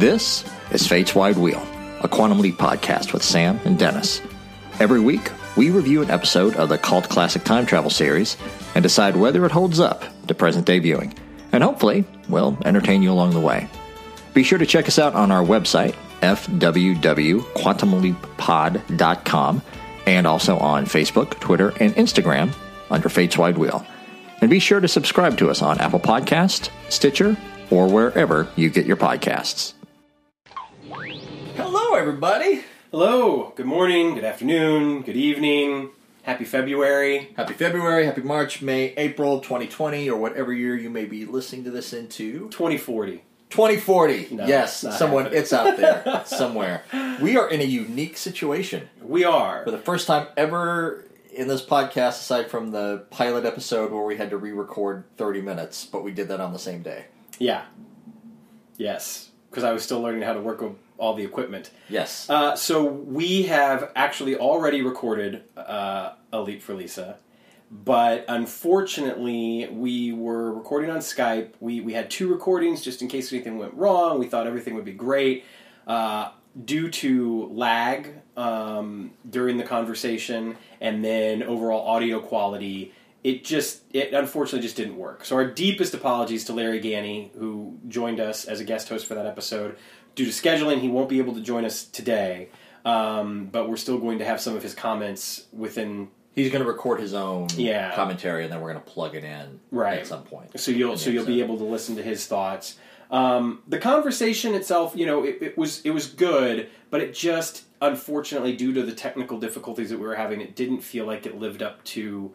This is Fate's Wide Wheel, a Quantum Leap podcast with Sam and Dennis. Every week, we review an episode of the cult classic time travel series and decide whether it holds up to present day viewing, and hopefully, we'll entertain you along the way. Be sure to check us out on our website, fwwquantumleappod.com, and also on Facebook, Twitter, and Instagram under Fate's Wide Wheel. And be sure to subscribe to us on Apple Podcast, Stitcher, or wherever you get your podcasts. Hello, everybody. Hello, good morning, good afternoon, good evening, happy February. Happy February, happy March, May, April 2020, or whatever year you may be listening to this into. 2040. 2040. No, yes, someone happening. it's out there somewhere. We are in a unique situation. We are. For the first time ever in this podcast aside from the pilot episode where we had to re-record 30 minutes, but we did that on the same day. Yeah. Yes, because I was still learning how to work with all the equipment. Yes. Uh, so we have actually already recorded uh, a Leap for Lisa, but unfortunately, we were recording on Skype. We we had two recordings just in case anything went wrong. We thought everything would be great. Uh, due to lag um, during the conversation and then overall audio quality, it just it unfortunately just didn't work. So our deepest apologies to Larry Ganny, who joined us as a guest host for that episode. Due to scheduling, he won't be able to join us today, um, but we're still going to have some of his comments within. He's going to record his own Yeah. commentary and then we're going to plug it in Right. at some point. So you'll so you'll be able to listen to his thoughts. Um, the conversation itself, you know, it, it was it was good, but it just unfortunately, due to the technical difficulties that we were having, it didn't feel like it lived up to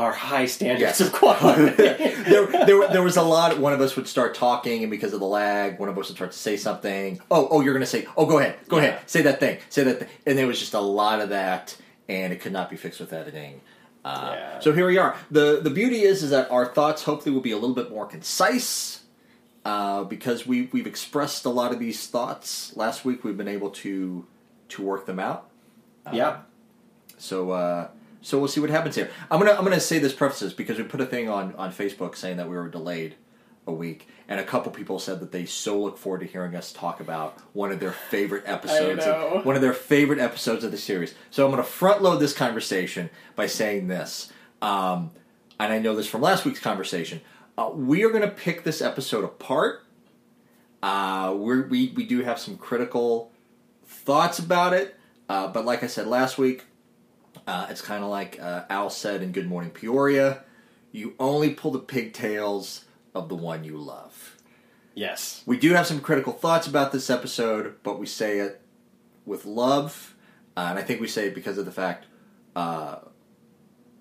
our high standards Yes. of quality. there, there, there was a lot. One of us would start talking, and because of the lag, one of us would start to say something. Oh, oh, you're going to say. Oh, go ahead, go Yeah. ahead, say that thing, say that thing. And there was just a lot of that, and it could not be fixed with editing. Uh, Yeah. So here we are. the The beauty is, is that our thoughts hopefully will be a little bit more concise, uh, because we we've expressed a lot of these thoughts last week. We've been able to to work them out. yeah, So uh, so we'll see what happens here. I'm gonna I'm gonna say this prefaces because we put a thing on on Facebook saying that we were delayed a week, and a couple people said that they so look forward to hearing us talk about one of their favorite episodes, know. Of, one of their favorite episodes of the series. So I'm gonna front load this conversation by saying this, um, and I know this from last week's conversation. Uh, we are gonna pick this episode apart. Uh, we're, we we do have some critical thoughts about it, uh, but like I said last week, uh, it's kind of like uh, Al said in Good Morning Peoria: you only pull the pigtails of the one you love. yes, We do have some critical thoughts about this episode, but we say it with love, uh, and I think we say it because of the fact uh,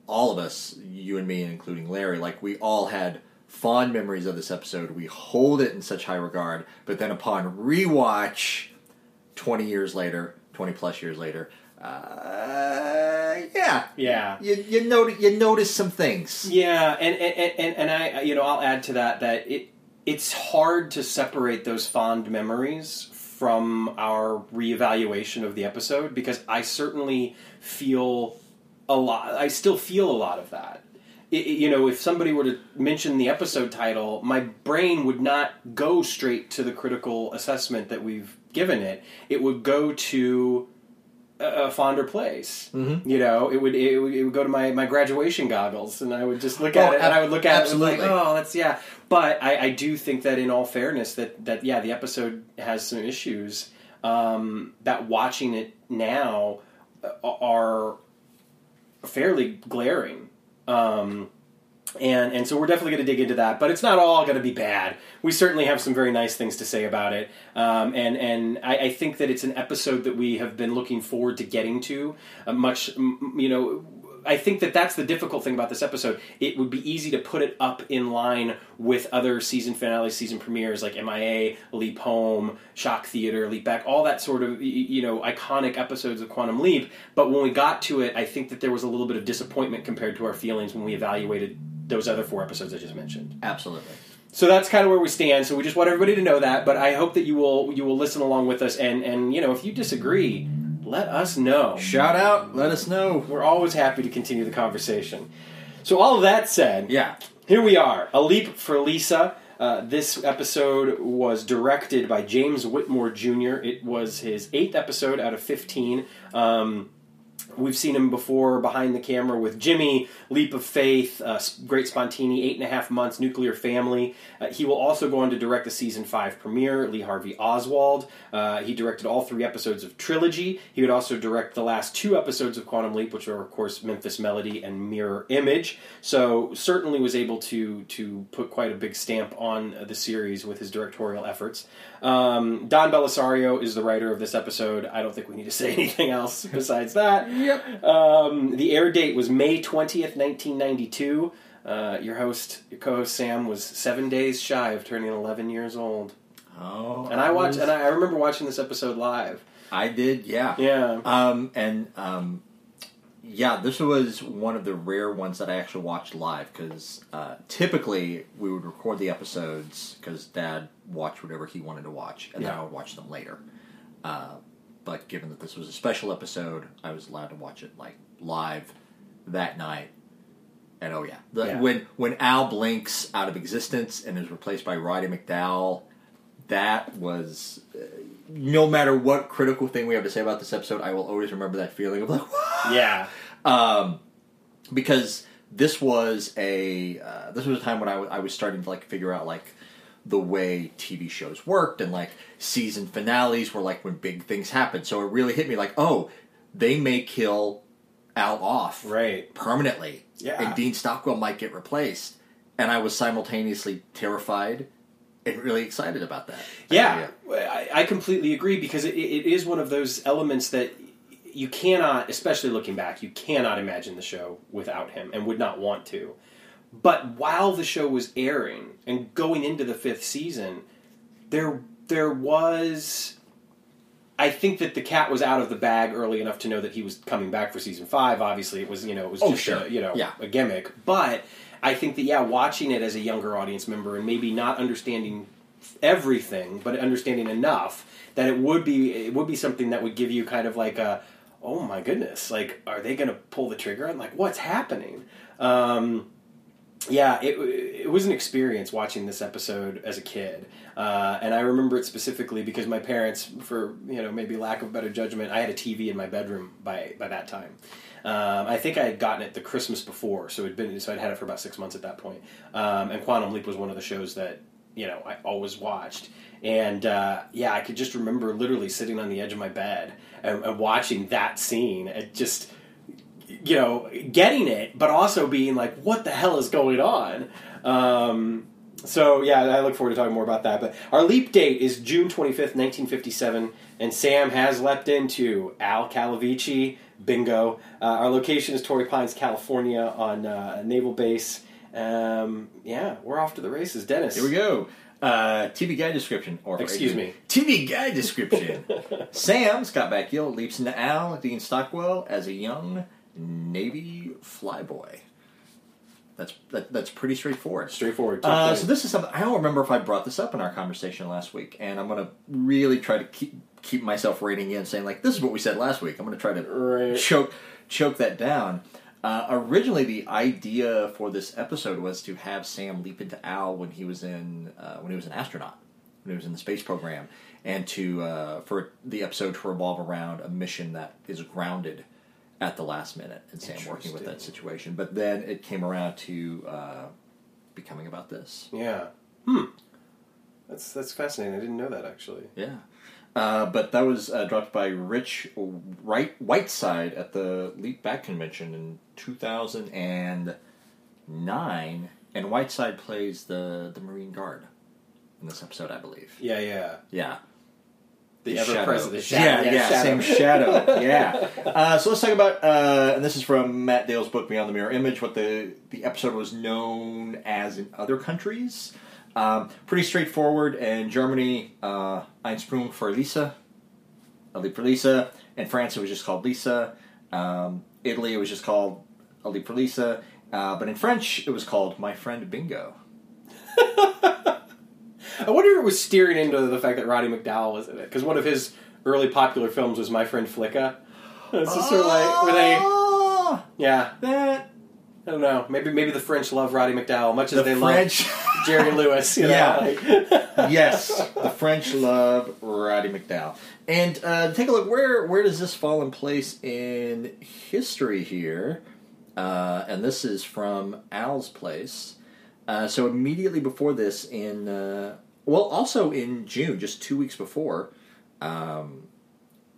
all of us, you and me, including Larry, like we all had fond memories of this episode. We hold it in such high regard, but then upon rewatch, twenty years later, twenty plus years later, uh, yeah, yeah. you you notice you notice some things. Yeah, and and, and and I you know I'll add to that that it it's hard to separate those fond memories from our reevaluation of the episode because I certainly feel a lot. I still feel a lot of that. It, it- you know, if somebody were to mention the episode title, my brain would not go straight to the critical assessment that we've given it. It would go to a fonder place. Mhm. You know, it would, it would it would go to my, my graduation goggles, and I would just look Oh, at it, and I would look at absolutely. it, and like, oh, that's yeah. But I, I do think that, in all fairness, that that yeah, the episode has some issues. Um, that watching it now uh, are fairly glaring. Um, and and so we're definitely going to dig into that, but it's not all going to be bad. We certainly have some very nice things to say about it, um, and and I, I think that it's an episode that we have been looking forward to getting to. Uh, much, you know, I think that that's the difficult thing about this episode. It would be easy to put it up in line with other season finales, season premieres like MIA, Leap Home, Shock Theater, Leap Back, all that sort of you know iconic episodes of Quantum Leap. But when we got to it, I think that there was a little bit of disappointment compared to our feelings when we evaluated those other four episodes I just mentioned. Absolutely. So that's kind of where we stand. So we just want everybody to know that. But I hope that you will you will listen along with us. And and you know if you disagree, let us know. Shout out, let us know. We're always happy to continue the conversation. So all of that said, Yeah. here we are, a leap for Lisa. Uh, this episode was directed by James Whitmore Jr. It was his eighth episode out of 15. Um, We've seen him before behind the camera with Jimmy, Leap of Faith, uh, Great Spontini, Eight and a Half Months, Nuclear Family. Uh, he will also go on to direct the season five premiere, Lee Harvey Oswald. Uh, he directed all three episodes of Trilogy. He would also direct the last two episodes of Quantum Leap, which are, of course, Memphis Melody and Mirror Image. So, certainly was able to, to put quite a big stamp on the series with his directorial efforts. Um, Don Bellisario is the writer of this episode. I don't think we need to say anything else besides that. Yep. Um, the air date was May 20th, 1992. Uh, your host, your co-host Sam, was seven days shy of turning 11 years old. Oh, And I watched, and I, I remember watching this episode live. I did, yeah. Yeah. Um, and um, yeah, this was one of the rare ones that I actually watched live because uh, typically we would record the episodes because Dad watched whatever he wanted to watch, and then I would watch them later. Uh, but given that this was a special episode, I was allowed to watch it like live that night. And oh yeah, the, Yeah. when when Al blinks out of existence and is replaced by Roddy McDowall, that was uh, no matter what critical thing we have to say about this episode, I will always remember that feeling of like? Yeah. um, because this was a uh, this was a time when I I was starting to like figure out like the way TV shows worked and like season finales were like when big things happened. So it really hit me like, oh, they may kill Al off Right. permanently, Yeah. and Dean Stockwell might get replaced. And I was simultaneously terrified and really excited about that. Yeah, I, I completely agree because it, it is one of those elements that you cannot, especially looking back, you cannot imagine the show without him and would not want to. But while the show was airing and going into the fifth season, there there was. I think that the cat was out of the bag early enough to know that he was coming back for season five. Obviously, it was you know it was Oh, just sure. a, you know Yeah. a gimmick. But I think that yeah, watching it as a younger audience member and maybe not understanding everything, but understanding enough that it would be it would be something that would give you kind of like a oh my goodness, like are they going to pull the trigger and like what's happening? Um, yeah, it, it was an experience watching this episode as a kid, uh, and I remember it specifically because my parents, for you know maybe lack of better judgment, I had a TV in my bedroom by by that time. Um, I think I had gotten it the Christmas before, so it'd been so I'd had it for about six months at that point. Um, and Quantum Leap was one of the shows that you know I always watched, and uh, yeah, I could just remember literally sitting on the edge of my bed and, and watching that scene. It just you know, getting it, but also being like, what the hell is going on? Um, so, yeah, I look forward to talking more about that. But our leap date is June 25th, 1957, and Sam has leapt into Al Calavicci. Bingo. Uh, our location is Torrey Pines, California, on uh, Naval Base. Um, yeah, we're off to the races. Dennis. Here we go. Uh, TV guide description, or Excuse me. TV guide description. Sam Scott Bakula leaps into Al Dean Stockwell as a young Navy flyboy. That's that, that's pretty straightforward. Straightforward. Uh, so this is something I don't remember if I brought this up in our conversation last week, and I'm going to really try to keep keep myself reining in, saying like this is what we said last week. I'm going to try to Right. choke choke that down. Uh, originally, the idea for this episode was to have Sam leap into Al when he was in uh, when he was an astronaut, when he was in the space program, and to uh, for the episode to revolve around a mission that is grounded at the last minute, and Sam working with that situation. But then it came around to uh, becoming about this. yeah. Hmm. That's that's fascinating. I didn't know that actually. Yeah. Uh, but that was uh, dropped by Rich Wright Whiteside at the Leap Back Convention in 2009, and Whiteside plays the the Marine Guard in this episode, I believe. Yeah, yeah. Yeah, The, Shadow. ever present, the Yeah, shadow. yeah, shadow. same shadow. yeah. Uh, so let's talk about, uh, and this is from Matt Dale's book Beyond the Mirror Image, what the the episode was known as in other countries. Um, pretty straightforward. In Germany, uh, Einsprung for Lisa, a leap for Lisa. In France, it was just called Lisa. Um, Italy, it was just called a leap for Lisa. Uh, but in French, it was called My Friend Bingo. I wonder if it was steering into the fact that Roddy McDowall was in it because one of his early popular films was My Friend Flicka. It's just sort of like where they, Ah, yeah, that I don't know. Maybe maybe the French love Roddy McDowall much as the they French. love Jerry Lewis. You know, Yeah. like- yes, the French love Roddy McDowall. And uh, take a look where where does this fall in place in history here? Uh, and this is from Al's place. Uh, so immediately before this, in uh, well, also in June, just two weeks before, um,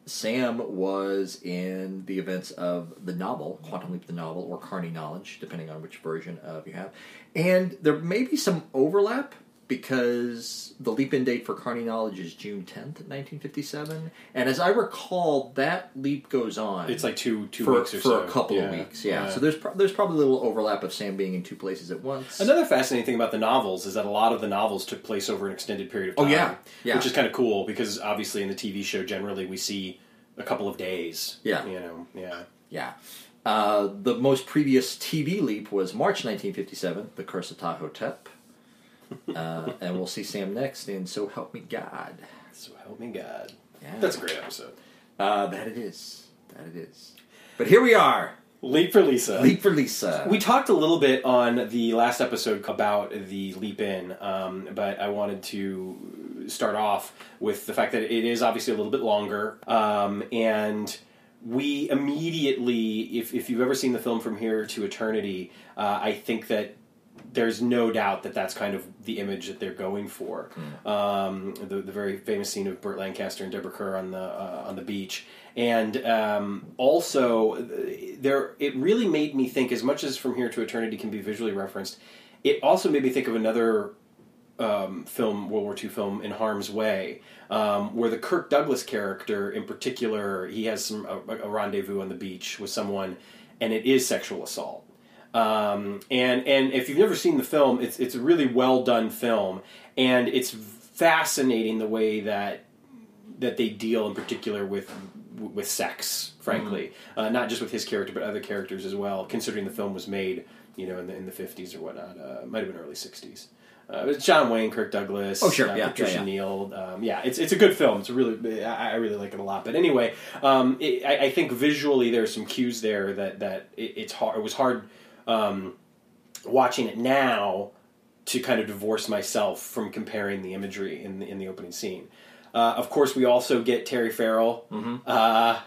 Sam was in the events of the novel Quantum Leap, the novel, or Carny Knowledge, depending on which version of you have. And there may be some overlap because the leap in date for Carny Knowledge is June tenth, nineteen fifty seven, and as I recall, that leap goes on. it's like two two for, weeks or for so. a couple of weeks, yeah. So there's pro- there's probably a little overlap of Sam being in two places at once. Another fascinating thing about the novels is that a lot of the novels took place over an extended period of time. Oh, time. yeah. Yeah. Which is kind of cool because obviously in the TV show generally we see a couple of days. Yeah. You know, yeah. Yeah. Uh, the most previous TV leap was March 1957, The Curse of Ptah-Hotep. Uh, and we'll see Sam next in So Help Me God. So help me God. Yeah. That's a great episode. Uh, that it is. That it is. But here we are. Leap for Lisa. Leap for Lisa. We talked a little bit on the last episode about the leap in, um, but I wanted to start off with the fact that it is obviously a little bit longer, um, and we immediately, if, if you've ever seen the film From Here to Eternity, uh, I think that there's no doubt that that's kind of the image that they're going for. Um, the, the very famous scene of Burt Lancaster and Deborah Kerr on the uh, on the beach, and um, also there it really made me think. As much as From Here to Eternity can be visually referenced, it also made me think of another um, film, World War II film, In Harm's Way, um, where the Kirk Douglas character, in particular, he has some a, a rendezvous on the beach with someone, and it is sexual assault. Um, and and if you've never seen the film, it's it's a really well done film, and it's fascinating the way that that they deal in particular with with sex, frankly, uh, not just with his character but other characters as well. Considering the film was made, you know, in the in the fifties or whatnot, uh, might have been early sixties. Uh, it's John Wayne, Kirk Douglas, Oh, sure, uh, yeah, Patricia yeah, yeah. Neal. Um, yeah, it's it's a good film. It's a really I, I really like it a lot. But anyway, um, it, I, I think visually there's some cues there that that it, it's hard. It was hard um, watching it now to kind of divorce myself from comparing the imagery in the, in the opening scene. Uh, of course, we also get Terry Farrell Mm-hmm. uh,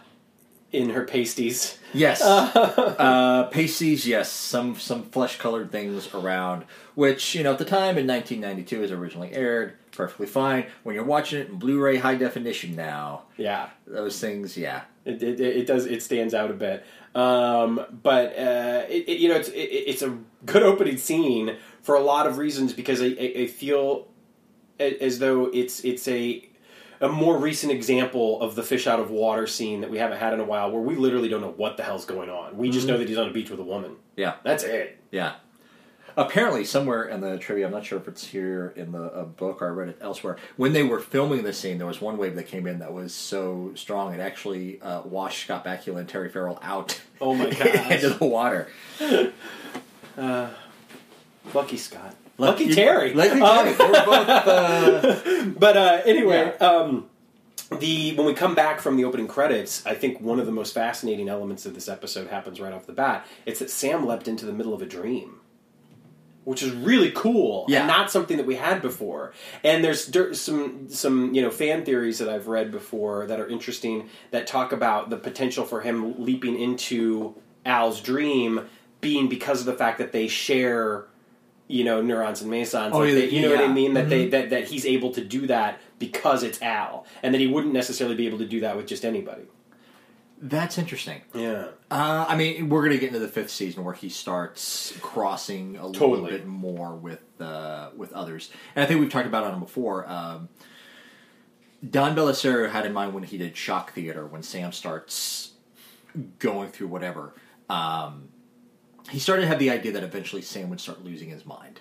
in her pasties. Yes. uh, pasties, yes. Some some flesh colored things around, which, you know, at the time in 1992 was originally aired, perfectly fine. When you're watching it in Blu ray high definition now, Yeah, those things, yeah. It, it, it does it stands out a bit. Um, but uh, it, it, you know, it's it, it's a good opening scene for a lot of reasons because I, I, I feel as though it's it's a a more recent example of the fish out of water scene that we haven't had in a while, where we literally don't know what the hell's going on. We just know that he's on a beach with a woman. Yeah. That's it. Yeah. Apparently, somewhere in the trivia, I'm not sure if it's here in the uh, book or I read it elsewhere. When they were filming the scene, there was one wave that came in that was so strong it actually uh, washed Scott Bakula and Terry Farrell out Oh my god! into the water. Lucky Scott. Lucky, Lucky- Terry. Lucky Um, Terry. Were both, uh, But uh, anyway, Yeah. um, the when we come back from the opening credits, I think one of the most fascinating elements of this episode happens right off the bat. It's that Sam leapt into the middle of a dream. Which is really cool, Yeah. and not something that we had before. And there's der- some some you know fan theories that I've read before that are interesting that talk about the potential for him leaping into Al's dream being because of the fact that they share you know neurons and mesons. Oh, like yeah, they- you know what I mean? That Mm-hmm. they that, that he's able to do that because it's Al, and that he wouldn't necessarily be able to do that with just anybody. That's interesting. Yeah, Uh, I mean, we're going to get into the fifth season where he starts crossing a little bit more with uh, with others, and I think we've talked about on him before. Um, Don Bellisario had in mind when he did Shock Theater when Sam starts going through whatever. Um, he started to have the idea that eventually Sam would start losing his mind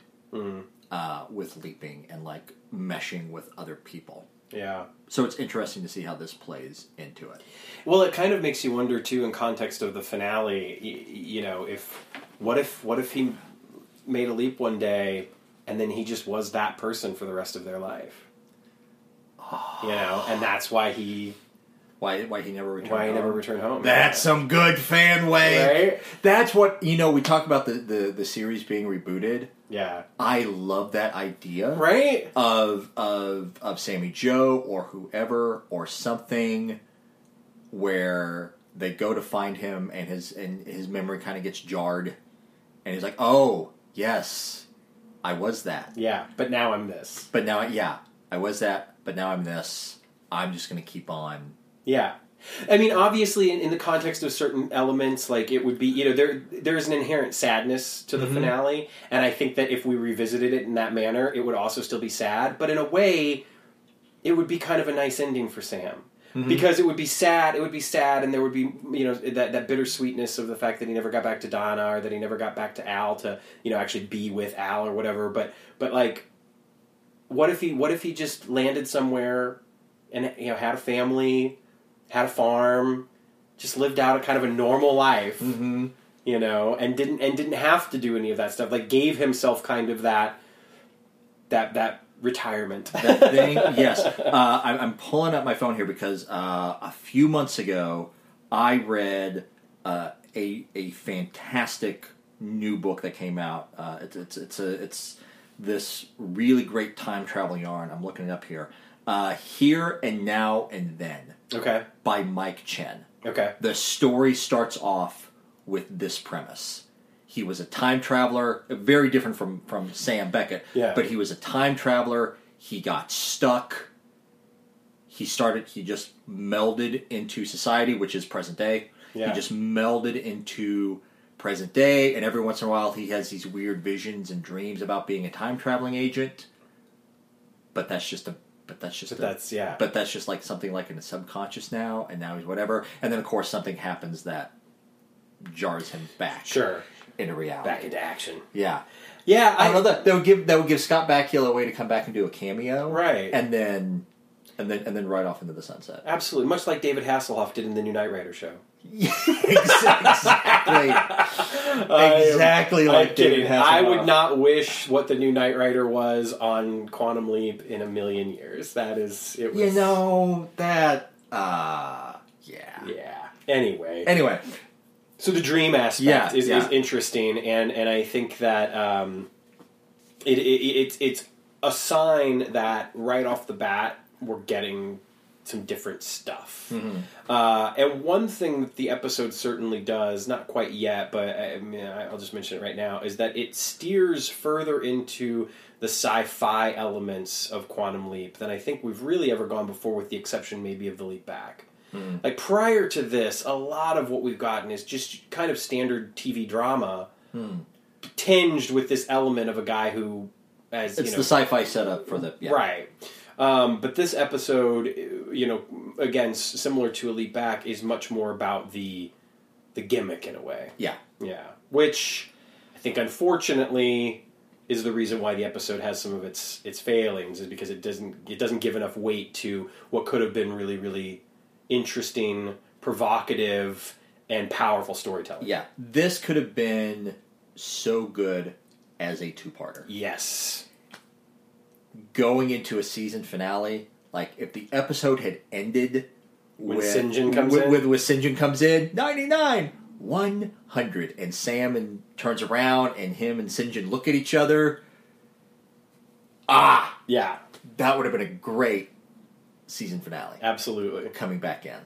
uh, with leaping and like meshing with other people. Yeah. So it's interesting to see how this plays into it. Well, it kind of makes you wonder too, in context of the finale. y- You know, if what if what if he made a leap one day and then he just was that person for the rest of their life? You know, and that's why he Why? Why he never returned? why he never returned home. That's some good fan way. Right? That's what you know. We talk about the, the, the series being rebooted. Yeah. I love that idea. Right? of of of Sammy Joe or whoever or something where they go to find him and his and his memory kind of gets jarred and he's like, "Oh, yes. I was that. Yeah. But now I'm this. But now yeah, I was that, but now I'm this. I'm just going to keep on." Yeah. I mean, obviously, in, in the context of certain elements, like it would be, you know, there there's an inherent sadness to the Mhm. finale, and I think that if we revisited it in that manner, it would also still be sad. But in a way, it would be kind of a nice ending for Sam because it would be sad. It would be sad, and there would be, you know, that that bittersweetness of the fact that he never got back to Donna or that he never got back to Al to, you know, actually be with Al or whatever. But but like, what if he what if he just landed somewhere and you know had a family, had a farm, just lived out a kind of a normal life, Mhm. you know, and didn't and didn't have to do any of that stuff. Like gave himself kind of that that that retirement. that thing. yes, uh, I'm, I'm pulling up my phone here because uh, a few months ago I read uh, a a fantastic new book that came out. Uh, it's it's it's a it's this really great time travel yarn. I'm looking it up here. Uh, here and now and then okay. by Mike Chen. Okay. The story starts off with this premise. He was a time traveler, very different from, from Sam Beckett, Yeah. but he was a time traveler. He got stuck. He started, he just melded into society, which is present day. Yeah. He just melded into present day, and every once in a while he has these weird visions and dreams about being a time traveling agent. But that's just a, but that's just But a, that's yeah. but that's just like something like in the subconscious now, and now he's whatever. And then of course something happens that jars him back sure. into reality. Back into action. yeah, Yeah, I don't know that that would give that would give Scott Bakula a way to come back and do a cameo, Right. And then and then and then right off into the sunset. Absolutely, much like David Hasselhoff did in the new Knight Rider show. Exactly, exactly like I'm kidding. I would not wish what the new Knight Rider was on Quantum Leap in a million years. That is, it was. You know that. uh Yeah. Yeah. Anyway, Anyway, so the dream aspect Yeah, is, yeah. is interesting, and and I think that um, it, it it's it's a sign that right off the bat we're getting some different stuff. Mm-hmm. Uh, and one thing that the episode certainly does, not quite yet, but I mean, I'll just mention it right now, is that it steers further into the sci-fi elements of Quantum Leap than I think we've really ever gone before, with the exception maybe of the Leap Back. Like prior to this, a lot of what we've gotten is just kind of standard TV drama, tinged with this element of a guy who, as it's you know, the sci-fi setup for the yeah. Right. Um, but this episode, you know, again, similar to a Leap Back, is much more about the the gimmick in a way. Yeah. Yeah. Which I think, unfortunately, is the reason why the episode has some of its its failings, is because it doesn't it doesn't give enough weight to what could have been really really interesting, provocative, and powerful storytelling. Yeah, this could have been so good as a two-parter. Yes. Going into a season finale, like if the episode had ended When with. John comes with, in? with, with. John comes in, 99, 100, and Sam and turns around and him and Sinjin look at each other. Ah, Yeah. that would have been a great season finale. Absolutely. Coming back in.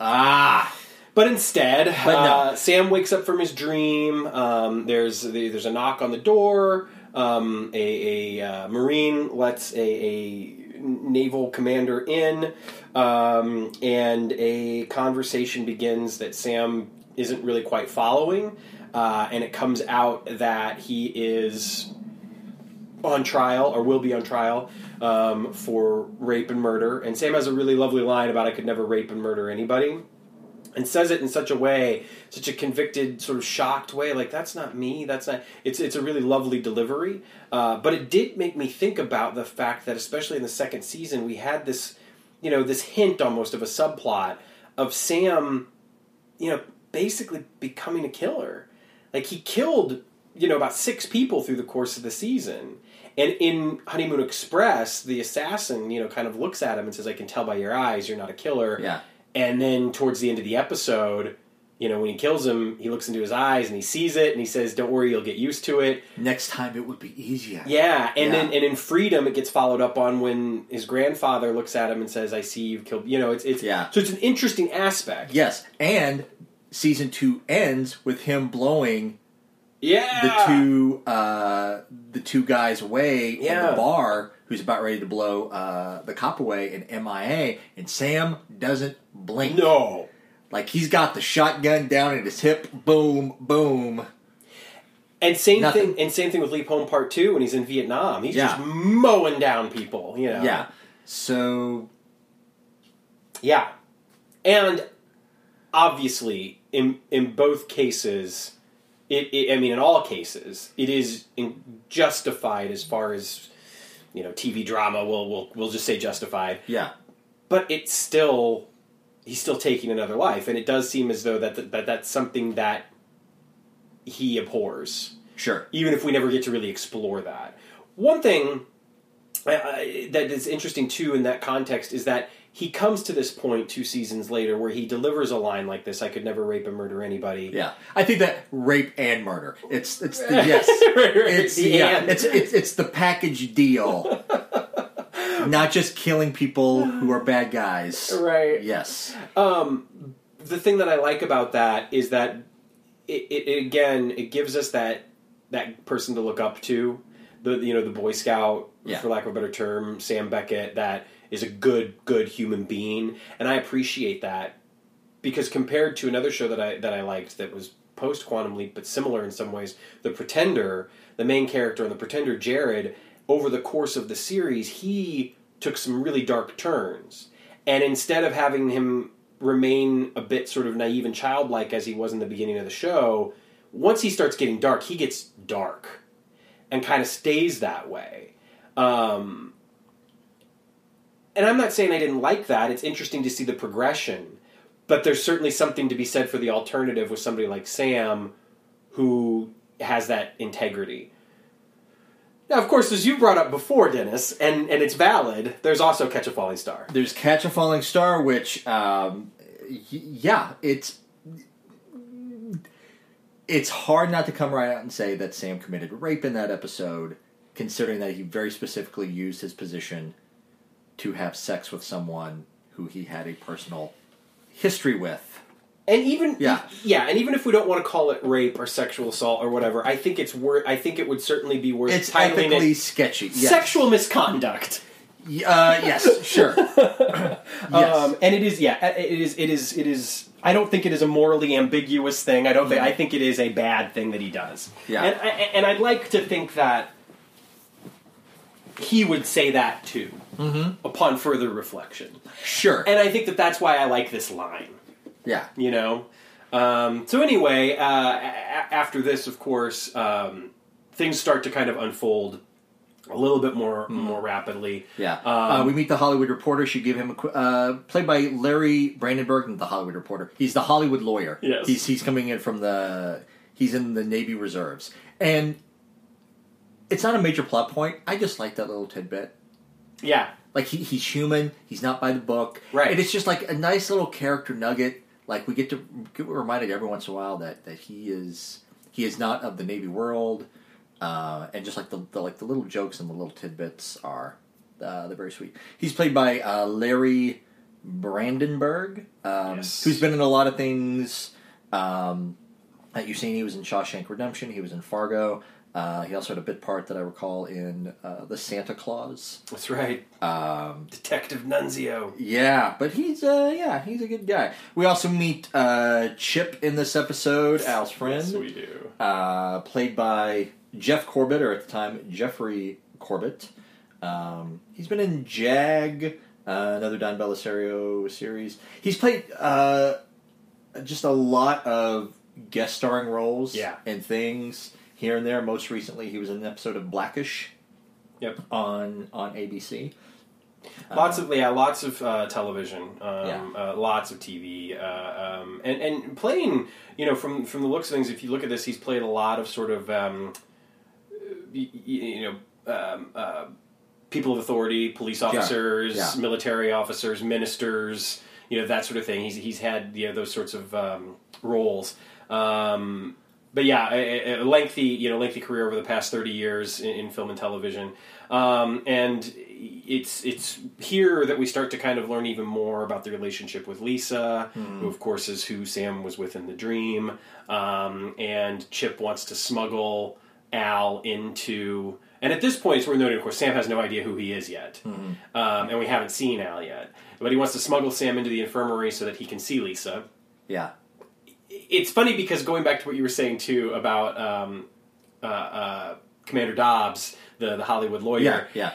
Ah, But instead, But no. uh, Sam wakes up from his dream. Um, there's there's a knock on the door. Um, a a uh, marine lets a, a naval commander in, um, and a conversation begins that Sam isn't really quite following. Uh, and it comes out that he is on trial or will be on trial um, for rape and murder. And Sam has a really lovely line about I could never rape and murder anybody. And says it in such a way, such a convicted, sort of shocked way, like that's not me. That's not. It's it's a really lovely delivery, uh, but it did make me think about the fact that, especially in the second season, we had this, you know, this hint almost of a subplot of Sam, you know, basically becoming a killer. Like he killed, you know, about six people through the course of the season. And in Honeymoon Express, the assassin, you know, kind of looks at him and says, "I can tell by your eyes, you're not a killer." yeah. And then towards the end of the episode, you know, when he kills him, he looks into his eyes and he sees it and he says, "Don't worry, you'll get used to it." Next time it would be easier. Yeah, and Yeah. then and in Freedom, it gets followed up on when his grandfather looks at him and says, "I see you've killed." You know, it's it's Yeah. So it's an interesting aspect. Yes, and season two ends with him blowing Yeah, the two uh, the two guys away in the bar who's about ready to blow uh, the cop away in MIA, and Sam doesn't blink. No. Like he's got the shotgun down at his hip, boom, boom. And same Nothing. thing. And same thing with Leap Home Part Two when he's in Vietnam. He's Yeah. just mowing down people. You know. Yeah. So Yeah. And obviously, in in both cases, it, it I mean, in all cases, it is in, justified as far as you know, TV drama. We'll we'll we'll just say justified. yeah, But it's still he's still taking another life, and it does seem as though that that that's something that he abhors sure. even if we never get to really explore that. One thing uh, uh, that is interesting too in that context is that he comes to this point two seasons later where he delivers a line like this: "I could never rape and murder anybody." Yeah, I think that rape and murder. It's it's the yes. Right, right. It's The yeah. and. It's it's it's the package deal. Not just killing people who are bad guys. right. Yes. Um, the thing that I like about that is that it, it, it again it gives us that that person to look up to the you know the Boy Scout Yeah. for lack of a better term Sam Beckett that is a good good human being and I appreciate that because compared to another show that I that I liked that was post Quantum Leap but similar in some ways The Pretender the main character in The Pretender Jared over the course of the series he took some really dark turns and instead of having him remain a bit sort of naive and childlike as he was in the beginning of the show, once he starts getting dark, he gets dark and kind of stays that way. Um, and I'm not saying I didn't like that. It's interesting to see the progression. But there's certainly something to be said for the alternative with somebody like Sam who has that integrity. Now, of course, as you brought up before, Dennis, and, and it's valid, there's also Catch a Falling Star. There's Catch a Falling Star, which, um, y- yeah, it's it's hard not to come right out and say that Sam committed rape in that episode, considering that he very specifically used his position to have sex with someone who he had a personal history with. And even Yeah. yeah, and even if we don't want to call it rape or sexual assault or whatever, I think it's worth. I think it would certainly be worth It's titling ethically it sketchy. Yes. sexual misconduct. Uh, yes, sure. yes. Um, and it is yeah, it is it is it is. I don't think it is a morally ambiguous thing. I don't think. I think it is a bad thing that he does. Yeah. and I, and I'd like to think that he would say that too upon further reflection. sure. And I think that that's why I like this line. yeah. you know. Um, so anyway, uh, a- after this, of course, um, things start to kind of unfold a little bit more more rapidly. Yeah. Um, uh, we meet the Hollywood reporter. She give him a qu- uh, played by Larry Brandenburg, the Hollywood reporter. He's the Hollywood lawyer. Yes. He's he's coming in from the he's in the Navy Reserves, and it's not a major plot point. I just like that little tidbit. Yeah, Like he, he's human. He's not by the book. Right. And it's just like a nice little character nugget. Like we get to get reminded every once in a while that that he is he is not of the Navy world. Uh, and just like the, the like the little jokes and the little tidbits are uh, they're very sweet. He's played by uh, Larry Brandenburg, um, Yes. who's been in a lot of things um, that you've seen. He was in Shawshank Redemption. He was in Fargo. Uh, he also had a bit part that I recall in uh, the Santa Clause. that's right, Um, Detective Nunzio. yeah, but he's uh, yeah, he's a good guy. We also meet uh, Chip in this episode, Al's friend, Yes, we do. uh, played by Jeff Corbett, or at the time Jeffrey Corbett. Um, he's been in Jag, uh, another Don Bellisario series. He's played uh, just a lot of guest starring roles Yeah. and things here and there. Most recently, he was in an episode of Blackish Yep. on on ABC. Lots of yeah, lots of uh, television, um, Yeah. uh, lots of TV, uh, um, and and playing. You know, from from the looks of things, if you look at this, he's played a lot of sort of um, y- y- you know um, uh, people of authority, police officers, yeah. military officers, ministers. you know that sort of thing. He's he's had you know those sorts of um, roles. Um, but yeah, a, a lengthy you know lengthy career over the past thirty years in, in film and television, um, and it's it's here that we start to kind of learn even more about the relationship with Lisa, who of course is who Sam was with in the dream, um, and Chip wants to smuggle Al into. And at this point, it's worth noting, of course, Sam has no idea who he is yet, um, and we haven't seen Al yet. But he wants to smuggle Sam into the infirmary so that he can see Lisa Yeah. It's funny because going back to what you were saying too about um, uh, uh, Commander Dobbs, the the Hollywood lawyer. Yeah. Yeah.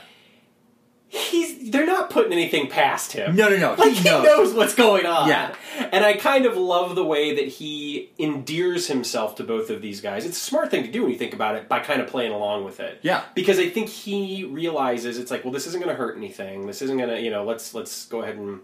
He's they're not putting anything past him. No, no, no. Like he knows. what's going on. Yeah. And I kind of love the way that he endears himself to both of these guys. It's a smart thing to do when you think about it by kind of playing along with it. Yeah. Because I think he realizes it's like, well, this isn't going to hurt anything. This isn't going to, you know, let's let's go ahead and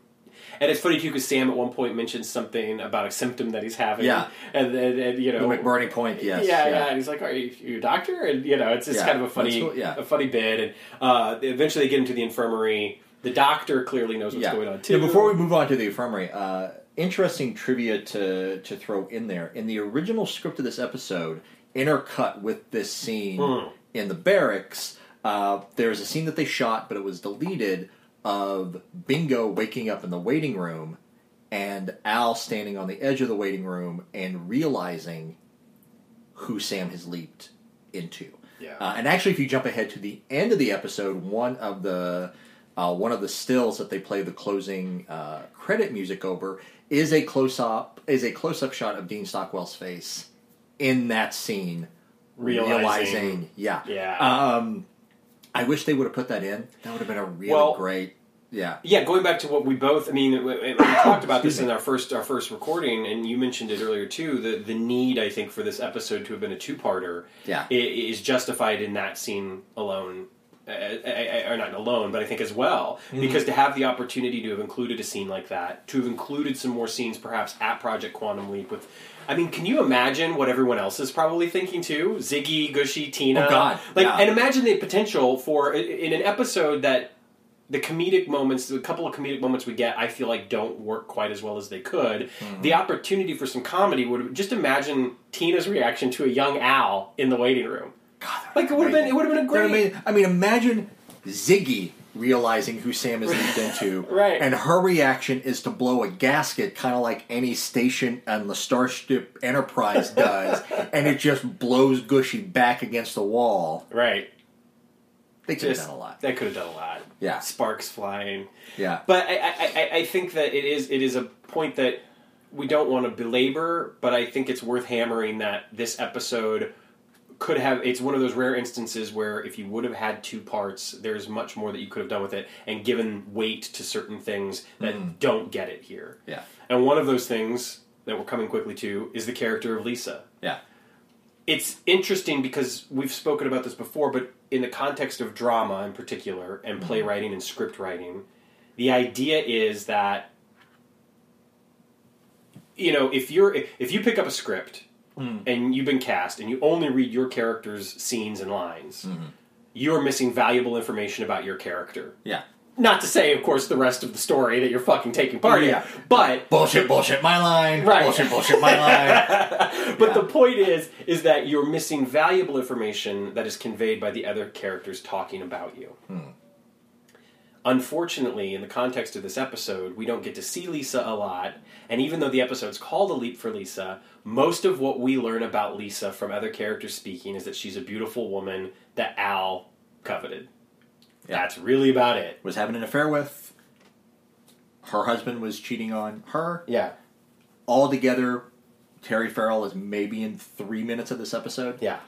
and it's funny too because Sam at one point mentions something about a symptom that he's having. Yeah. And and, and you The know McBurney point. Yes. yeah, yeah, And he's like, "Are you, you a doctor?" And you know, it's just Yeah, kind of a funny, cool, yeah. a funny bit. And uh, eventually, they get into the infirmary. The doctor clearly knows what's yeah. going on too. Yeah, before we move on to the infirmary, uh, interesting trivia to to throw in there. In the original script of this episode, intercut with this scene Hmm. in the barracks, uh, there's a scene that they shot, but it was deleted of Bingo waking up in the waiting room and Al standing on the edge of the waiting room and realizing who Sam has leaped into. Yeah. Uh, and actually, if you jump ahead to the end of the episode, one of the uh, one of the stills that they play the closing uh, credit music over is a close up is a close up shot of Dean Stockwell's face in that scene, Realizing. yeah, Yeah. Um, I wish they would have put that in. That would have been a really Well- great, yeah. yeah, going back to what we both, I mean, we we talked about this in our first our first recording, and you mentioned it earlier too. The the need, I think, for this episode to have been a two parter, Yeah. is justified in that scene alone. Uh, uh, or not alone, but I think as well, Mm-hmm. because to have the opportunity to have included a scene like that, to have included some more scenes, perhaps at Project Quantum Leap, with, I mean, can you imagine what everyone else is probably thinking too? Ziggy, Gooshie, Tina, Oh, God, like, yeah. and imagine the potential for in an episode that the comedic moments, the couple of comedic moments we get, I feel like don't work quite as well as they could. Mm-hmm. The opportunity for some comedy would just imagine Tina's reaction to a young Al in the waiting room. God, Like it would have been, it would have been a great. I mean, imagine Ziggy realizing who Sam is leaped into, Right. And her reaction is to blow a gasket, kind of like any station on the Starship Enterprise does, and it just blows Gooshie back against the wall. right. They could have done a lot. That could have done a lot. Yeah. Sparks flying. Yeah, But I, I, I, I think that it is it is a point that we don't want to belabor, but I think it's worth hammering that this episode could have it's one of those rare instances where if you would have had two parts, there's much more that you could have done with it and given weight to certain things that hmm. don't get it here. yeah, And one of those things that we're coming quickly to is the character of Lisa. Yeah, it's interesting because we've spoken about this before, but in the context of drama in particular, and hmm. playwriting and script writing, the idea is that you know if you're if you pick up a script Mm. and you've been cast and you only read your character's scenes and lines, mm-hmm. you're missing valuable information about your character. yeah. Not to say, of course, the rest of the story that you're fucking taking part Yeah. in, but Bullshit, bullshit, my line. Right. Bullshit, bullshit, my line. But Yeah. the point is, is that you're missing valuable information that is conveyed by the other characters talking about you. Hmm. Unfortunately, in the context of this episode, we don't get to see Lisa a lot, and even though the episode's called A Leap for Lisa, most of what we learn about Lisa from other characters speaking is that she's a beautiful woman that Al coveted. Yeah. That's really about it. Was having an affair with. Her husband was cheating on her. Yeah. All together, Terry Farrell is maybe in three minutes of this episode. Yeah.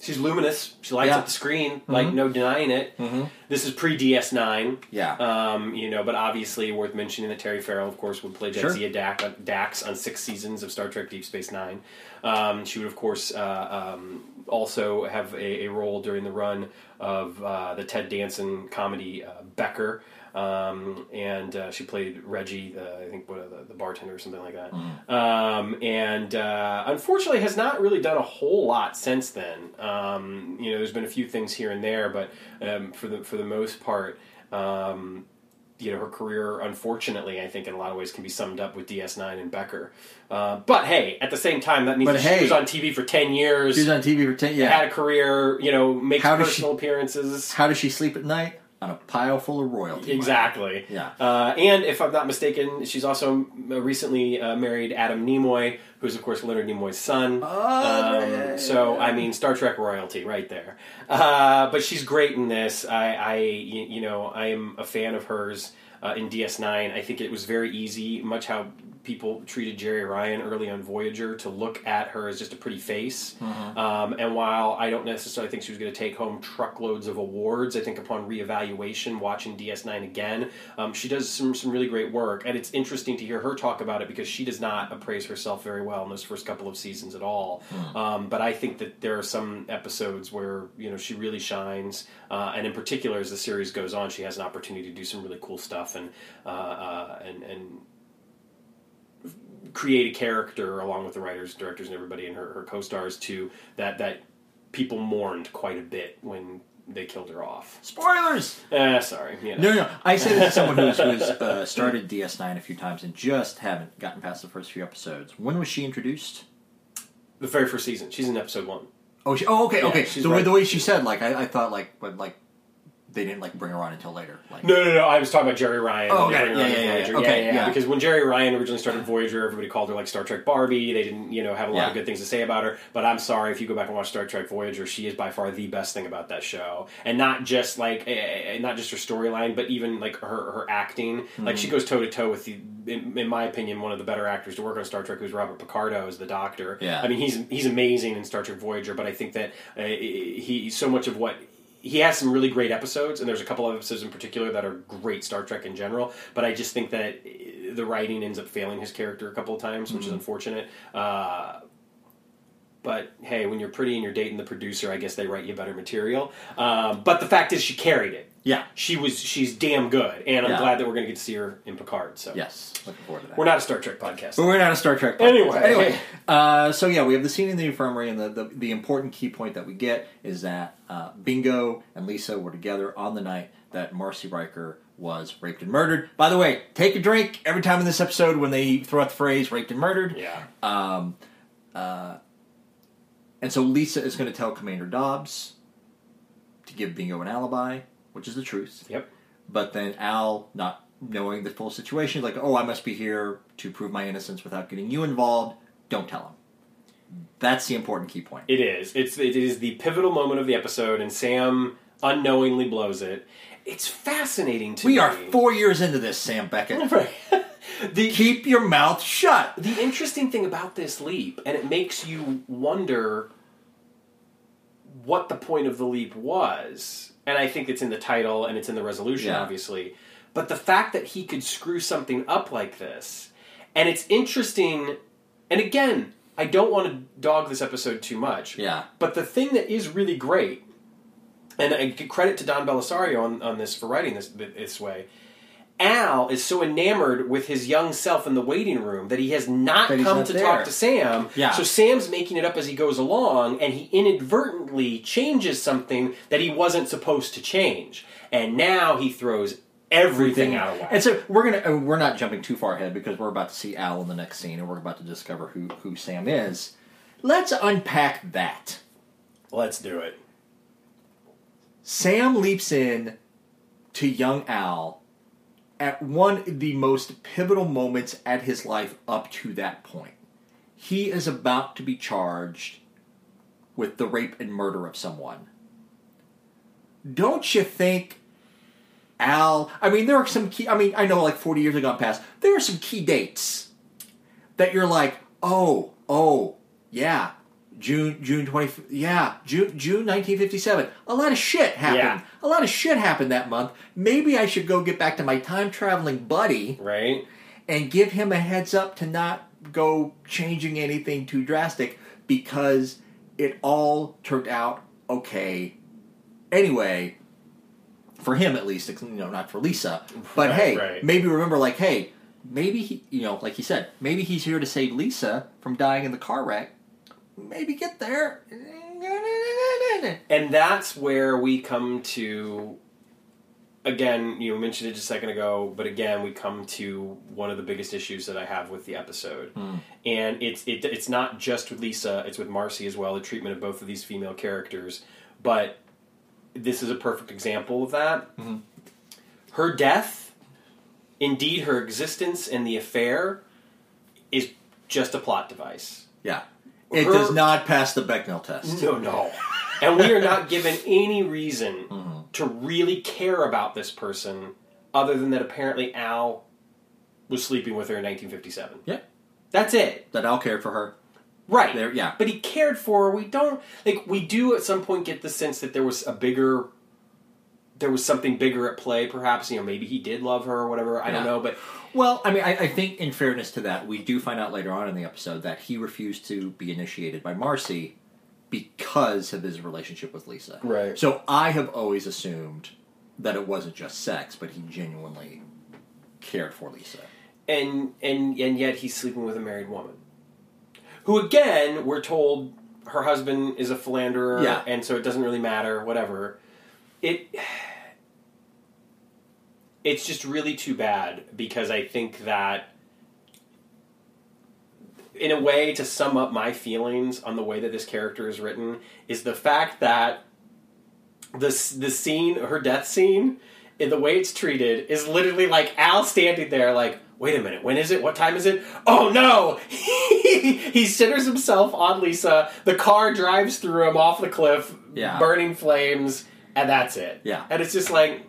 She's luminous. She lights Yeah. up the screen, like no denying it. Mm-hmm. This is pre DS9. Yeah. Um, you know, but obviously worth mentioning that Terry Farrell, of course, would play. Jadzia Dax, Dax on six seasons of Star Trek Deep Space Nine. Um, she would, of course, uh, um, also have a, a role during the run of uh, the Ted Danson comedy uh, Becker. Um, and uh, she played Reggie, uh, I think, what, the, the bartender or something like that. Um, and uh, unfortunately, has not really done a whole lot since then. Um, you know, there's been a few things here and there, but um, for the for the most part, um, you know her career, unfortunately, I think in a lot of ways can be summed up with DS9 and Becker. Uh, but hey, at the same time, that means that hey- she was on TV for ten years, She was on TV for ten. Yeah, had a career, you know, makes How personal appearances. How does she sleep at night? On a pile full of royalty. Exactly. Yeah. Uh, and if I'm not mistaken, she's also uh, recently uh, married Adam Nimoy, who's of course Leonard Nimoy's son. Oh, Um, yeah, so yeah. I mean, Star Trek royalty right there. Uh, but she's great in this. I, I, you know, I am a fan of hers uh, in DS9. I think it was very easy, much how people treated Jeri Ryan early on Voyager, to look at her as just a pretty face. Mm-hmm. Um, and while I don't necessarily think she was going to take home truckloads of awards, I think upon reevaluation, watching DS9 again, um, she does some some really great work. And it's interesting to hear her talk about it because she does not appraise herself very well in those first couple of seasons at all. Um, but I think that there are some episodes where you know she really shines, uh, and in particular as the series goes on, she has an opportunity to do some really cool stuff and uh, uh, and and create a character along with the writers, directors, and everybody and her, her co-stars too that that people mourned quite a bit when they killed her off. Spoilers. Uh, sorry, you know. No, no. I say this as someone who's, who's uh, started DS9 a few times and just haven't gotten past the first few episodes. When was she introduced? the very first season. She's in episode one. Oh, she, oh, okay, Yeah, okay. The way the way she said, like, I, I thought, like, but like, they didn't like bring her on until later. Like, No, no, no. I was talking about Jeri Ryan. Oh, they okay. bring her Yeah, on yeah, yeah, Voyager. yeah. Okay, yeah. Because when Jeri Ryan originally started Voyager, everybody called her like Star Trek Barbie. They didn't, you know, have a lot Yeah. of good things to say about her. But I'm sorry if you go back and watch Star Trek Voyager, she is by far the best thing about that show, and not just like, eh, eh, not just her storyline, but even like her her acting. Like she goes toe to toe with the, in, in my opinion, one of the better actors to work on Star Trek, who's Robert Picardo as the Doctor. Yeah. I mean, he's he's amazing in Star Trek Voyager, but I think that uh, he so much of what he has some really great episodes, and there's a couple of episodes in particular that are great Star Trek in general. But I just think that uh, the writing ends up failing his character a couple of times, which is unfortunate. Uh, but hey, when you're pretty and you're dating the producer, I guess they write you better material. Um, but the fact is, she carried it. Yeah. She was she's damn good, and I'm Yeah. glad that we're going to get to see her in Picard. So Yes. Looking forward to that. we're not a Star Trek podcast. But we're not a Star Trek. podcast. Anyway. anyway. Uh, so yeah, we have the scene in the infirmary, and the, the the important key point that we get is that uh, Bingo and Lisa were together on the night that Marcy Riker was raped and murdered. By the way, take a drink every time in this episode when they throw out the phrase "raped and murdered." yeah. Um, uh, and so Lisa is going to tell Commander Dobbs to give Bingo an alibi, which is the truth. Yep. But then Al, not knowing the full situation, like, oh, I must be here to prove my innocence without getting you involved. Don't tell him. That's the important key point. It is. It's it is the pivotal moment of the episode, and Sam unknowingly blows it. It's fascinating to me. We me. are four years into this, Sam Beckett. Right. the Keep your mouth shut. the interesting thing about this leap, and it makes you wonder what the point of the leap was. And I think it's in the title and it's in the resolution, Yeah. obviously. But the fact that he could screw something up like this, and it's interesting. And again, I don't want to dog this episode too much. Yeah. But the thing that is really great, and I give credit to Don Bellisario on, on this for writing this this way. Al is so enamored with his young self in the waiting room that he has not That come not to there. talk to Sam. Yeah. So Sam's making it up as he goes along, and he inadvertently changes something that he wasn't supposed to change. And now he throws everything out of whack. And so we're gonna we're not jumping too far ahead because we're about to see Al in the next scene, and we're about to discover who who Sam is. Let's unpack that. Let's do it. Sam leaps in to young Al at one of the most pivotal moments at his life up to that point. He is about to be charged with the rape and murder of someone. Don't you think Al, I mean, there are some key, I mean, I know like 40 years have gone past, there are some key dates that you're like, oh, oh, yeah, June, June 20, yeah, June, June 1957. A lot of shit happened. Yeah. A lot of shit happened that month. Maybe I should go get back to my time traveling buddy Right? and give him a heads up to not go changing anything too drastic because it all turned out okay anyway for him at least you know not for lisa but Right, hey right. maybe remember like hey maybe he you know like he said maybe he's here to save lisa from dying in the car wreck maybe get there And that's where we come to again, you mentioned it just a second ago, but again, we come to one of the biggest issues that I have with the episode, hmm. and it's it, it's not just with Lisa; it's with Marcy as well. The treatment of both of these female characters, but this is a perfect example of that. Mm-hmm. Her death, indeed, her existence and the affair, is just a plot device. Yeah. It Her- does not pass the Bechdel test. No, no. and we are not given any reason mm-hmm. to really care about this person other than that apparently Al was sleeping with her in 1957. Yeah. That's it. That Al cared for her. Right. There- yeah. But he cared for her. We don't like we do at some point get the sense that there was a bigger there was something bigger at play perhaps, you know, maybe he did love her or whatever. I don't know, but Well, I mean, I, I think in fairness to that, we do find out later on in the episode that he refused to be initiated by Marcy because of his relationship with Lisa. Right. So I have always assumed that it wasn't just sex, but he genuinely cared for Lisa. and and and yet he's sleeping with a married woman who again we're told her husband is a philanderer Yeah. and so it doesn't really matter whatever it it's just really too bad because i think that in a way to sum up my feelings on the way that this character is written is the fact that the the scene her death scene in the way it's treated is literally like Al standing there like wait a minute when is it? What time is it? Oh no! He centers himself on Lisa. The car drives through him off the cliff Yeah. burning flames and that's it. Yeah. and it's just like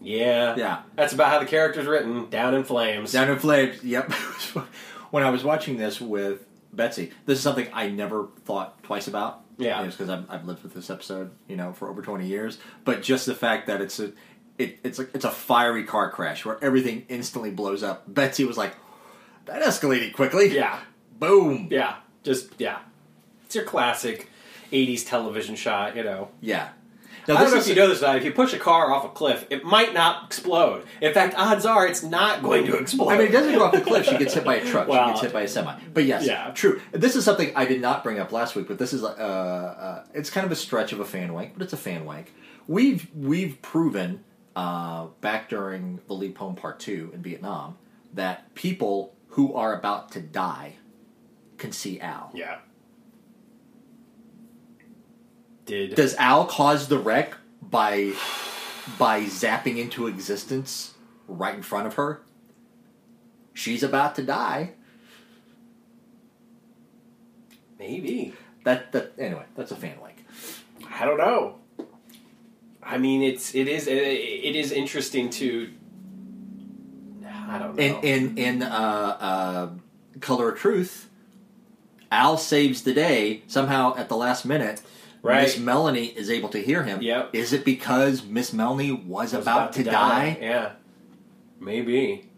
yeah Yeah. that's about how the character's written down in flames Down in flames. Yep. when I was watching this with Betsy, this is something I never thought twice about. Yeah. because I've, I've lived with this episode, you know, for over twenty years. But just the fact that it's a, it, it's a, it's a fiery car crash where everything instantly blows up. Betsy was like, "That escalated quickly." yeah Boom. yeah just yeah it's your classic 80s television shot you know Yeah. Now, I don't know if you know this, but if you push a car off a cliff, it might not explode. In fact, odds are it's not going to explode. I mean, it doesn't go off the cliff. She gets hit by a truck. Well- she gets hit by a semi. But yes, Yeah. true. This is something I did not bring up last week, but this is uh, uh, it's kind of a stretch of a fan wank, but it's a fan wank. We've we've proven uh, back during the Leap Home Part Two in Vietnam that people who are about to die can see Al. Yeah. Did Does Al cause the wreck by by zapping into existence right in front of her? She's about to die. maybe? That that anyway, that's a fan like. I don't know. I mean, it's it is it, is interesting to. I don't know. In in in uh, uh, Color of Truth, Al saves the day somehow at the last minute. Right. Miss Melanie is able to hear him. Yep. Is it because Miss Melanie was, was about, to, die? Yeah, maybe.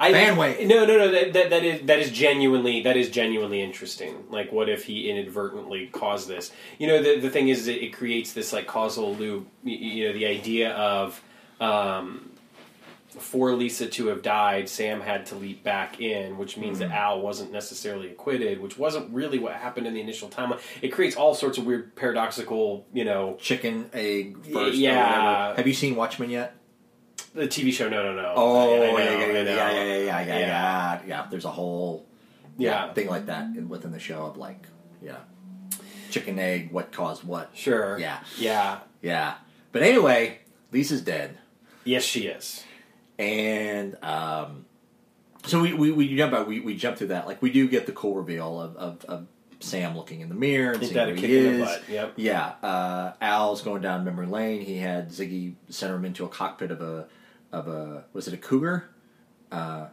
I, Fan wank. No, no, no. That, that, that is that is genuinely that is genuinely interesting. Like, what if he inadvertently caused this? You know, the the thing is, it, creates this like causal loop. You, you know, the idea of um, for Lisa to have died, Sam had to leap back in, which means Mm-hmm. that Al wasn't necessarily acquitted, which wasn't really what happened in the initial timeline. It creates all sorts of weird paradoxical, you know, Chicken, egg, first. yeah. Have you seen Watchmen yet? the TV show. No, no, no. Oh, I- I know, yeah, yeah, yeah, yeah, yeah, yeah, yeah, yeah, Yeah. yeah, yeah. There's a whole Yeah. thing like that within the show of like, yeah, chicken, egg, what caused what. Sure. Yeah. Yeah. Yeah. But anyway, Lisa's dead. Yes, she is. And um, so we, we, we jump out we, we jump through that like we do get the cool reveal of, of, of Sam looking in the mirror and seeing who he kick in the is. Yep. Yeah, uh, Al's going down memory lane. He had Ziggy send him into a cockpit of a of a was it a cougar? Uh,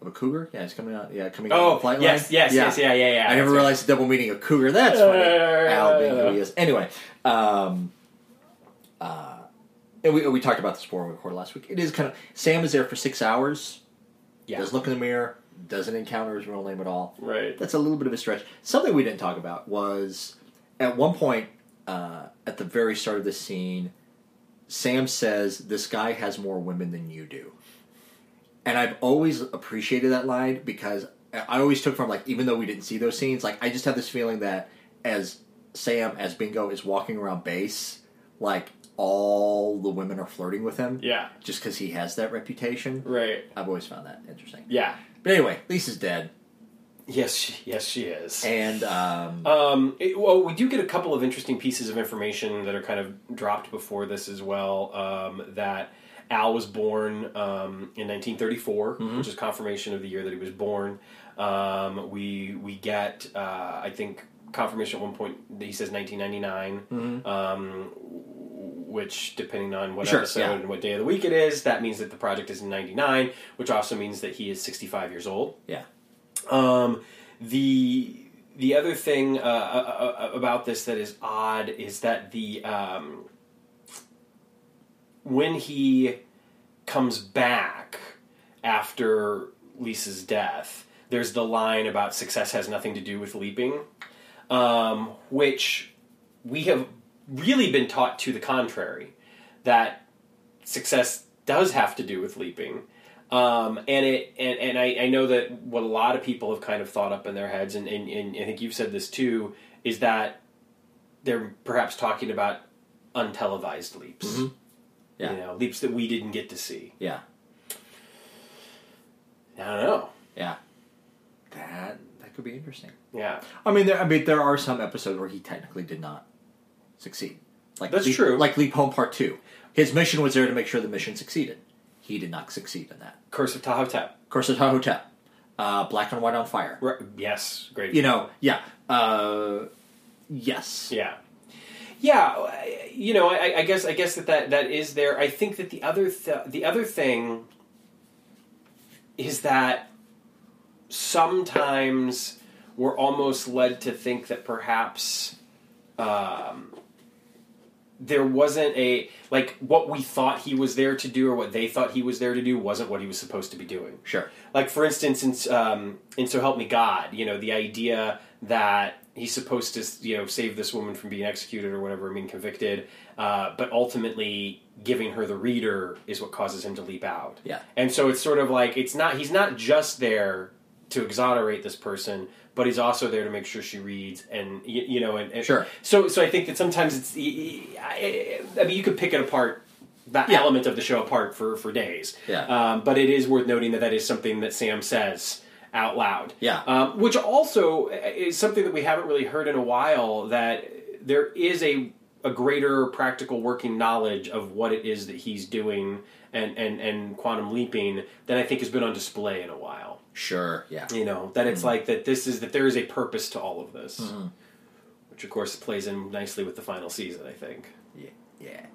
of a cougar? Yeah, he's coming out. Yeah, coming out. of Oh, the flight yes, line. yes, yes, yeah, yeah, yeah. I never realized the double meaning of cougar. That's funny. Uh, Al being who he is. Anyway, um, uh, and we we talked about this before we recorded last week. It is kind of Sam is there for six hours. Yeah. Does look in the mirror. Doesn't encounter his real name at all. Right. That's a little bit of a stretch. Something we didn't talk about was at one point uh, at the very start of this scene, Sam says, "This guy has more women than you do," and I've always appreciated that line because I always took from like even though we didn't see those scenes, like I just have this feeling that as Sam as Bingo is walking around base, like all the women are flirting with him. Yeah. Just because he has that reputation. Right. I've always found that interesting. Yeah. But anyway, Lisa's dead, Yes. She, yes, she is. and um, Um, it- well, we do get a couple of interesting pieces of information that are kind of dropped before this as well. Um, that Al was born um, in 1934, which is confirmation of the year that he was born. Um, we we get, uh, I think, confirmation at one point that he says 1999, um, which depending on what Sure, episode yeah. and what day of the week it is, that means that the project is in 99, which also means that he is 65 years old. yeah, Um, the the other thing uh, uh, uh, about this that is odd is that the um, when he comes back after Lisa's death, there's the line about success has nothing to do with leaping, um, which we have really been taught to the contrary that success does have to do with leaping. Um, and it and, and I, I know that what a lot of people have kind of thought up in their heads, and, and, and I think you've said this too, is that they're perhaps talking about untelevised leaps. Yeah. You know, leaps that we didn't get to see. yeah, I don't know. yeah. That that could be interesting. Yeah. I mean, there, I mean, there are some episodes where he technically did not succeed. Like That's Leap, true. Like Leap Home Part Two, his mission was there to make sure the mission succeeded. He did not succeed in that. Curse of Ptah-Hotep. Curse of Hotel, uh, Black and White on Fire. Right. Yes. Great. You know, yeah, uh, yes, Yeah, yeah. You know, I, I guess I guess that, that that is there. I think that the other th- the other thing is that sometimes we're almost led to think that perhaps um, there wasn't a like what we thought he was there to do or what they thought he was there to do wasn't what he was supposed to be doing. Sure, like for instance in, um, in so help me god you know the idea that he's supposed to you know save this woman from being executed or whatever i mean convicted uh, but ultimately giving her the reader is what causes him to leap out. Yeah. and so it's sort of like it's not he's not just there to exonerate this person but he's also there to make sure she reads and you, you know and, and Sure. so so i think that sometimes it's i I mean you could pick it apart that Yeah. element of the show apart for for days Yeah. um, but it is worth noting that that is something that Sam says out loud. Yeah. Um, which also is something that we haven't really heard in a while. That there is a a greater practical working knowledge of what it is that he's doing and and and quantum leaping that I think has been on display in a while. Sure, yeah, You know that Mm-hmm. it's like that. This is that there is a purpose to all of this. Which of course plays in nicely with the final season, I think. yeah. yeah.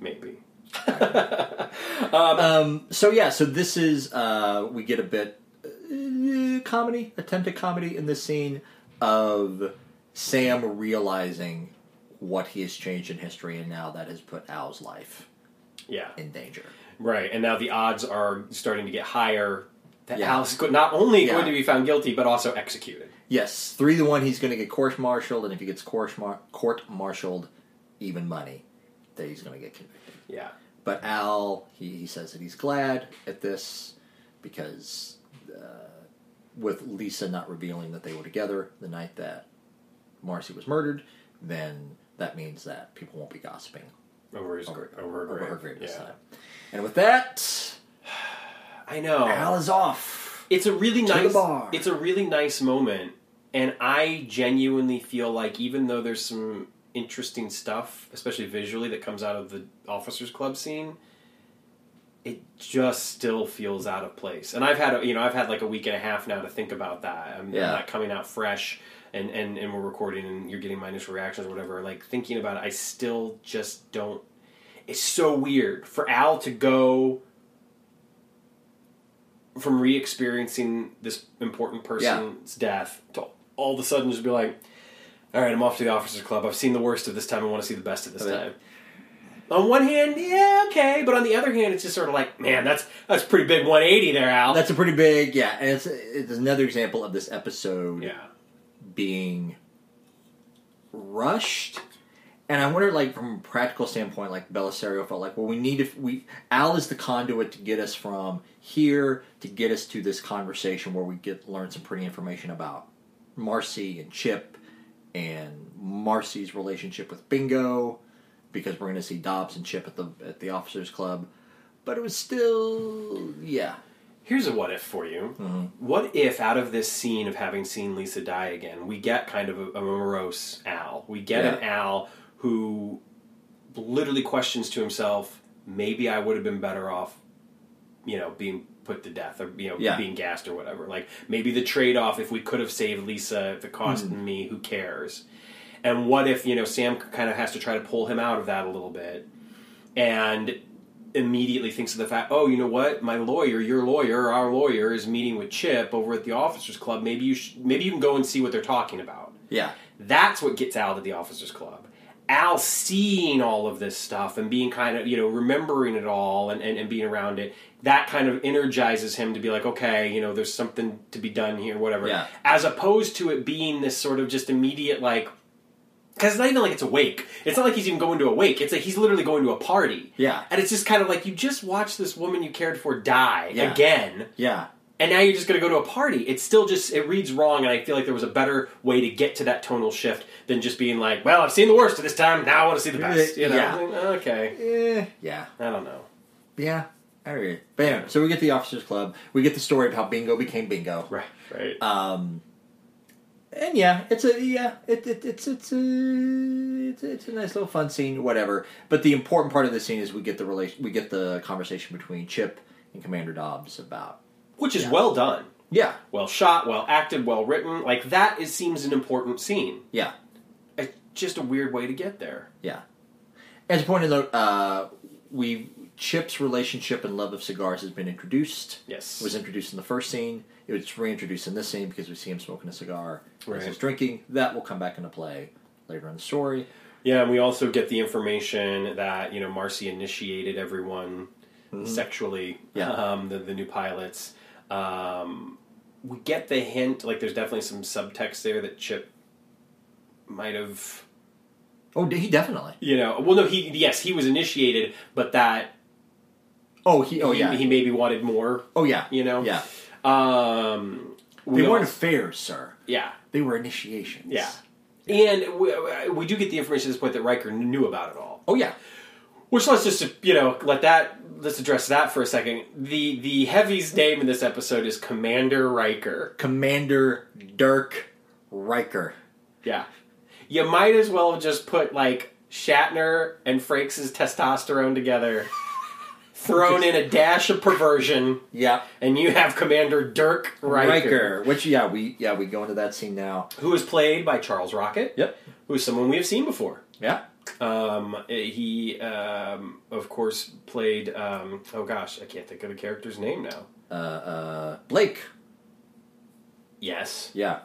Maybe. Um, so yeah, so this is uh, we get a bit uh, comedy, attempted comedy in this scene of Sam realizing what he has changed in history, and now that has put Al's life Yeah. in danger. Right, and now the odds are starting to get higher that Yeah. Alice is not only Yeah. going to be found guilty but also executed. Yes, three to one. He's going to get court-martialed, and if he gets court-mar- court-martialed, even money, that he's going to get convicted. Yeah, But Al, he, he says that he's glad at this because uh, with Lisa not revealing that they were together the night that Marcy was murdered, then that means that people won't be gossiping over his over, over, her over grave. her grave this yeah. time. And with that, I know. Al is off. it's a really nice. bar. It's a really nice moment, and I genuinely feel like even though there's some interesting stuff, especially visually, that comes out of the officers' club scene. It just still feels out of place, and I've had a, you know I've had like a week and a half now to think about that. I'm, Yeah. I'm not coming out fresh, and, and and we're recording, and you're getting my initial reactions or whatever. Like thinking about it, I still just don't. It's so weird for Al to go from re-experiencing this important person's death to all of a sudden just be like, "All right, I'm off to the officers' club. I've seen the worst of this time. I want to see the best of this time." On one hand, yeah, okay, but on the other hand, it's just sort of like, man, that's that's a pretty big 180 there, Al. That's a pretty big, yeah, and it's, it's another example of this episode yeah, being rushed. And I wonder, like, from a practical standpoint, like Bellisario felt like, well, we need to. We Al is the conduit to get us from here to get us to this conversation where we get learn some pretty information about Marcy and Chip and Marcy's relationship with Bingo because we're going to see Dobbs and Chip at the at the officers club. But it was still yeah. Here's a what if for you. Mm-hmm. What if out of this scene of having seen Lisa die again, we get kind of a, a morose Al? We get an Al who literally questions to himself, maybe I would have been better off, you know, being put to death or you know Yeah. being gassed or whatever. Like maybe the trade off if we could have saved Lisa, if it cost hmm. me, who cares? And what if you know Sam kind of has to try to pull him out of that a little bit, and immediately thinks of the fact, oh, you know what, my lawyer, your lawyer, our lawyer is meeting with Chip over at the officers club. Maybe you sh- maybe you can go and see what they're talking about. Yeah. That's what gets out of the officers club. Al seeing all of this stuff and being kind of, you know, remembering it all and, and, and being around it, that kind of energizes him to be like, okay, you know, there's something to be done here, whatever. Yeah. As opposed to it being this sort of just immediate, like, because it's not even like it's awake. It's not like he's even going to a wake. It's like he's literally going to a party. Yeah. And it's just kind of like you just watched this woman you cared for die Yeah. again Yeah. And now you're just going to go to a party. It's still just it reads wrong, and I feel like there was a better way to get to that tonal shift than just being like, "Well, I've seen the worst of this time. Now I want to see the best." You know? Yeah. Okay, Eh, yeah. I don't know. Yeah. Agree. But anyway, so we get the officers club. We get the story of how Bingo became Bingo. Right, right. Um, and yeah, it's a yeah, it, it it's it's a it's, a- it's a nice little fun scene, whatever. But the important part of the scene is we get the relation, we get the conversation between Chip and Commander Dobbs about Which is yeah. well done, yeah, well shot, well acted, well written. Like that is seems an important scene. yeah, It's just a weird way to get there. yeah. As a point of note, uh, we Chip's relationship and love of cigars has been introduced. Yes. It was introduced in the first scene. It was reintroduced in this scene because we see him smoking a cigar Right. as he's drinking. That will come back into play later in the story. Yeah, and we also get the information that you know Marcy initiated everyone sexually. Mm-hmm. Yeah. um, the the new pilots. Um, we get the hint, like there's definitely some subtext there that Chip might have, Oh, he definitely. you know. Well, no, he yes, he was initiated, but that Oh, he. Oh, he, yeah. he maybe wanted more. oh, yeah. You know. Yeah. Um, They we weren't al- affairs, sir. yeah. They were initiations. Yeah. And we, we do get the information at this point that Riker knew about it all. Oh, yeah. Which let's just you know let that let's address that for a second. The the heavy's name in this episode is Commander Riker. Commander Dirk Riker. Yeah, you might as well have just put like Shatner and Frakes' testosterone together, thrown in a dash of perversion, Yeah. and you have Commander Dirk Riker, Riker. Which, yeah, we yeah we go into that scene now. who is played by Charles Rocket, Yep. who is someone we have seen before. Yeah. Um, he, um, of course, played. Um, oh gosh, I can't think of the character's name now. Uh, uh, Blake. Yes, Yeah.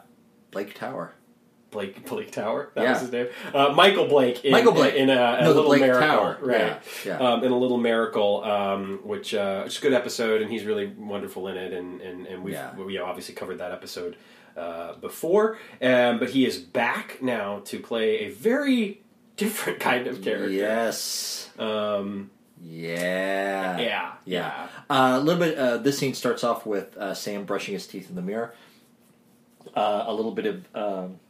Blake Tower. Blake Blake Tower. That Yeah. was his name. Uh, Michael Blake. In, Michael Blake. in, a, a No, little Blake miracle, Tower. right? Yeah, yeah. Um, in a little miracle, um, which uh, which is a good episode, and he's really wonderful in it, and and, and we've Yeah. we obviously covered that episode uh, before, um, but he is back now to play a very different kind of character. Yes. Um, Yeah. yeah. Yeah. Uh, a little bit. Uh, this scene starts off with uh, Sam brushing his teeth in the mirror. Uh, a little bit of um,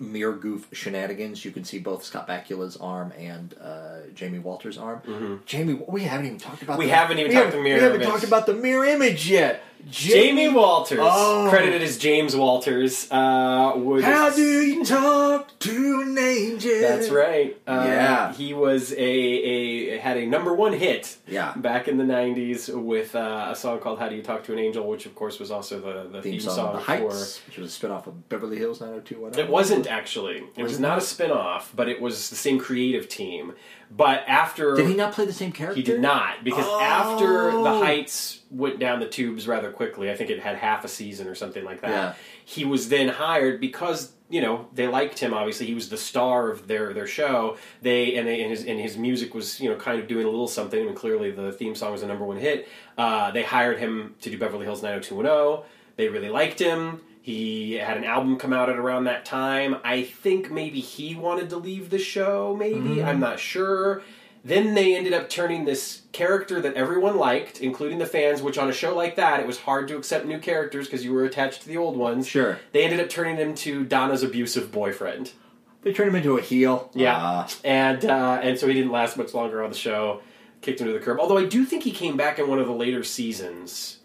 mirror goof shenanigans. You can see both Scott Bakula's arm and uh, Jamie Walters' arm. Jamie, we haven't even talked about. Mm-hmm. We the, haven't even we talked haven't- the mirror We haven't image. talked about the mirror image yet. Jamie Walters, Oh. credited as James Walters, uh, was How do you talk to an angel? That's right. Uh, Yeah. he was a, a had a number one hit. Yeah. back in the '90s with uh, a song called "How Do You Talk to an Angel," which of course was also the, the Theme song, The Heights, which was a spin-off of Beverly Hills 90210. It wasn't actually. It was, Was it not not? a spin-off, but it was the same creative team. But after Did he not play the same character? He did not because Oh. after the Heights went down the tubes rather quickly, I think it had half a season or something like that. Yeah. He was then hired because you know they liked him. Obviously, he was the star of their their show. They and they and his and his music was you know kind of doing a little something. And clearly, the theme song was a number one hit. Uh, they hired him to do Beverly Hills 90210. They really liked him. He had an album come out at around that time. I think maybe he wanted to leave the show. Maybe I'm not sure. Then they ended up turning this character that everyone liked, including the fans, which on a show like that, it was hard to accept new characters because you were attached to the old ones. Sure. They ended up turning him to Donna's abusive boyfriend. They turned him into a heel. Yeah, Uh, and uh, and so he didn't last much longer on the show. Kicked him to the curb. Although I do think he came back in one of the later seasons.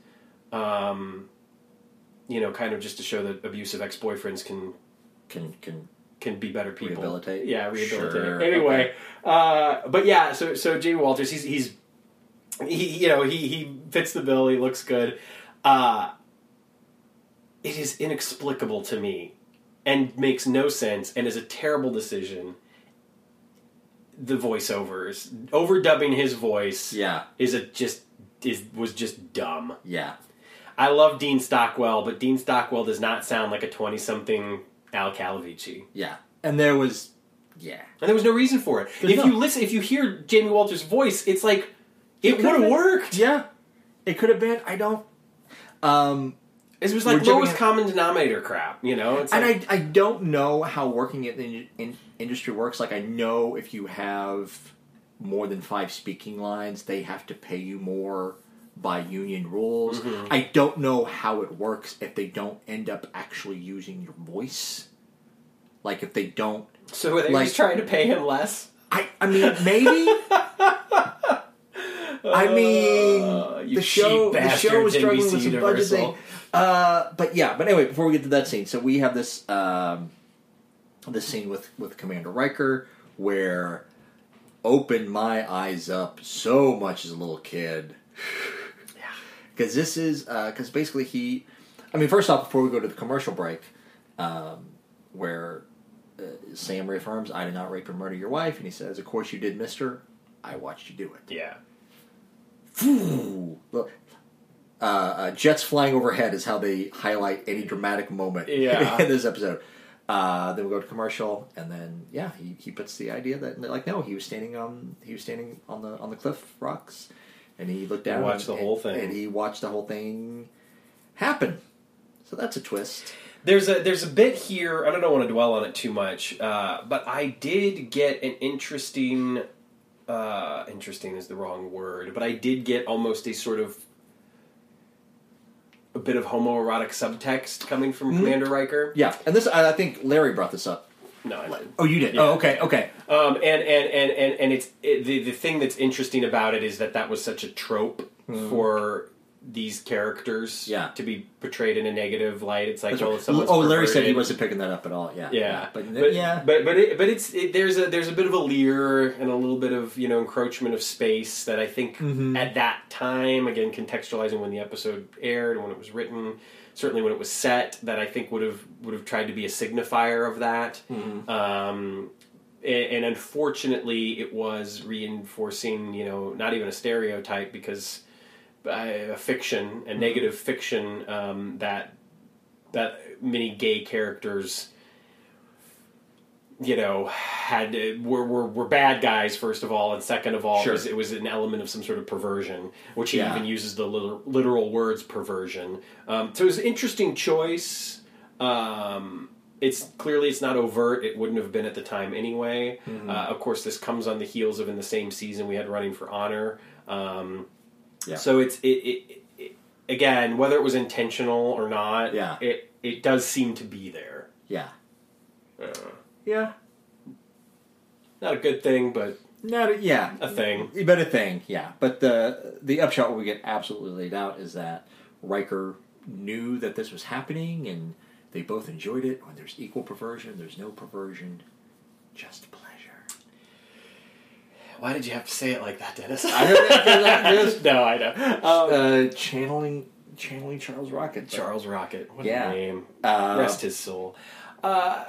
Um, you know, kind of just to show that abusive ex boyfriends can can can can be better people. Rehabilitate? Yeah, rehabilitate. Sure, Anyway, uh, but yeah, so so Jamie Walters, he's he's he you know he he fits the bill. He looks good. Uh, it is inexplicable to me, and makes no sense, and is a terrible decision. The voiceovers, overdubbing his voice, yeah is a just is was just dumb. yeah I love Dean Stockwell, but Dean Stockwell does not sound like a twenty something Al Calavicci. yeah. And there was yeah. And there was no reason for it. There's if no- you listen, if you hear Jamie Walters' voice, it's like it, would could've worked. Yeah, it could have been. I don't. Um, It was like jumping lowest common denominator crap, you know. It's and like, I I don't know how working in the in, industry works. Like I know if you have more than five speaking lines, they have to pay you more by union rules. Mm-hmm. I don't know how it works if they don't end up actually using your voice. Like if they don't so are they like- just trying to pay him less? I I mean maybe I mean Uh, the show the show was struggling NBC with some Universal. budgeting. Uh, but yeah, but anyway, before we get to that scene, so we have this um, this scene with with Commander Riker where opened my eyes up so much as a little kid. Because this is because basically he, I mean, first off, before we go to the commercial break, um, where uh, Sam reaffirms, "I did not rape or murder your wife," and he says, "Of course you did, Mister. I watched you do it." Yeah. Phew. Look, uh, uh, jets flying overhead is how they highlight any dramatic moment Yeah. in this episode. Uh, then we go to commercial, and then yeah, he, he puts the idea that like no, he was standing on he was standing on the on the cliff rocks, and he looked down, watched and, the whole thing. and he watched the whole thing happen. So that's a twist. There's a there's a bit here. I don't want to dwell on it too much, uh, but I did get an interesting. Uh, interesting is the wrong word, but I did get almost a sort of a bit of homoerotic subtext coming from Commander Riker. Yeah, and this I, I think Larry brought this up. No, I didn't. Oh, you did. Yeah. Oh, okay, okay. Um, and, and, and, and, and it's it, the the thing that's interesting about it is that that was such a trope for these characters Yeah. to be portrayed in a negative light. It's like well, right. if someone's oh, Larry said he wasn't picking that up at all. Yeah, Yeah, but, but yeah, but but it, but it's it, there's a there's a bit of a leer and a little bit of you know encroachment of space that I think Mm-hmm. at that time again contextualizing when the episode aired and when it was written certainly when it was set that I think would have would have tried to be a signifier of that Mm-hmm. um, and, and unfortunately it was reinforcing you know not even a stereotype because uh, a fiction a negative fiction um, that that many gay characters you know had were, were were bad guys first of all and second of all Sure. it, was, it was an element of some sort of perversion which he Yeah. even uses the literal, literal words perversion um, so it was an interesting choice um, it's clearly it's not overt it wouldn't have been at the time anyway Mm-hmm. uh, of course this comes on the heels of in the same season we had running for honor um, Yeah. so it's it, it, it again whether it was intentional or not Yeah. it it does seem to be there yeah, uh, yeah. not a good thing but Not a, yeah, a thing but a thing, yeah. But the the upshot, what we get absolutely laid out, is that Riker knew that this was happening, and they both enjoyed it. When there's equal perversion, there's no perversion, just pleasure. why did you have to say it like that dennis I don't know, 'cause I'm just- no i know um, Uh, channeling, channeling Charles Rocket. charles rocket what Yeah. a name Uh, rest his soul uh,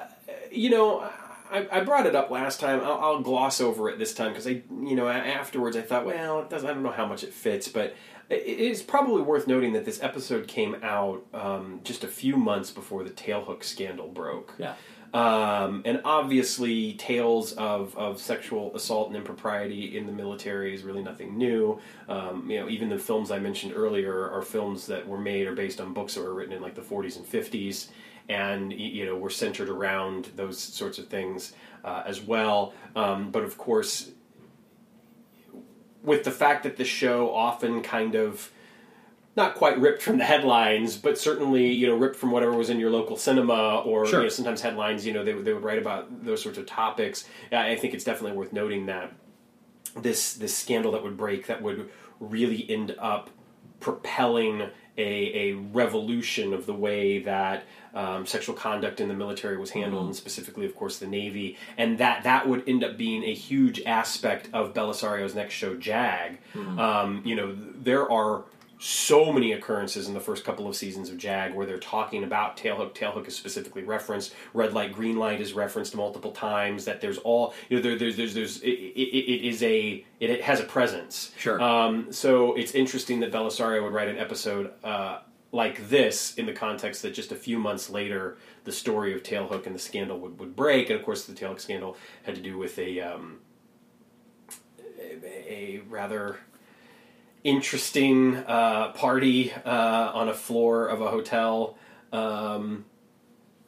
you know I, I brought it up last time. I'll, I'll gloss over it this time because I, you know, afterwards I thought, well, it doesn't. I don't know how much it fits, but it is probably worth noting that this episode came out um, just a few months before the tailhook scandal broke. Yeah. Um, and obviously, tales of, of sexual assault and impropriety in the military is really nothing new. Um, you know, even the films I mentioned earlier are films that were made or based on books that were written in like the 40s and 50s, and you know were centered around those sorts of things uh, as well. Um, but of course, with the fact that the show often kind of not quite ripped from the headlines, but certainly you know ripped from whatever was in your local cinema, or Sure. you know, sometimes headlines. You know they, would- they would write about those sorts of topics. I think it's definitely worth noting that this this scandal that would break that would really end up propelling a, a revolution of the way that um, sexual conduct in the military was handled, and specifically, of course, the Navy, and that that would end up being a huge aspect of Bellisario's next show, JAG. Um, you know, there are so many occurrences in the first couple of seasons of JAG where they're talking about Tailhook. Tailhook is specifically referenced. Red light, green light is referenced multiple times. That there's all you know. There, there's there's there's it, it, it is a it, it has a presence. Sure. Um, so it's interesting that Bellisario would write an episode uh, like this in the context that just a few months later the story of Tailhook and the scandal would, would break, and of course the Tailhook scandal had to do with a um, a, a rather interesting uh, party uh, on a floor of a hotel um,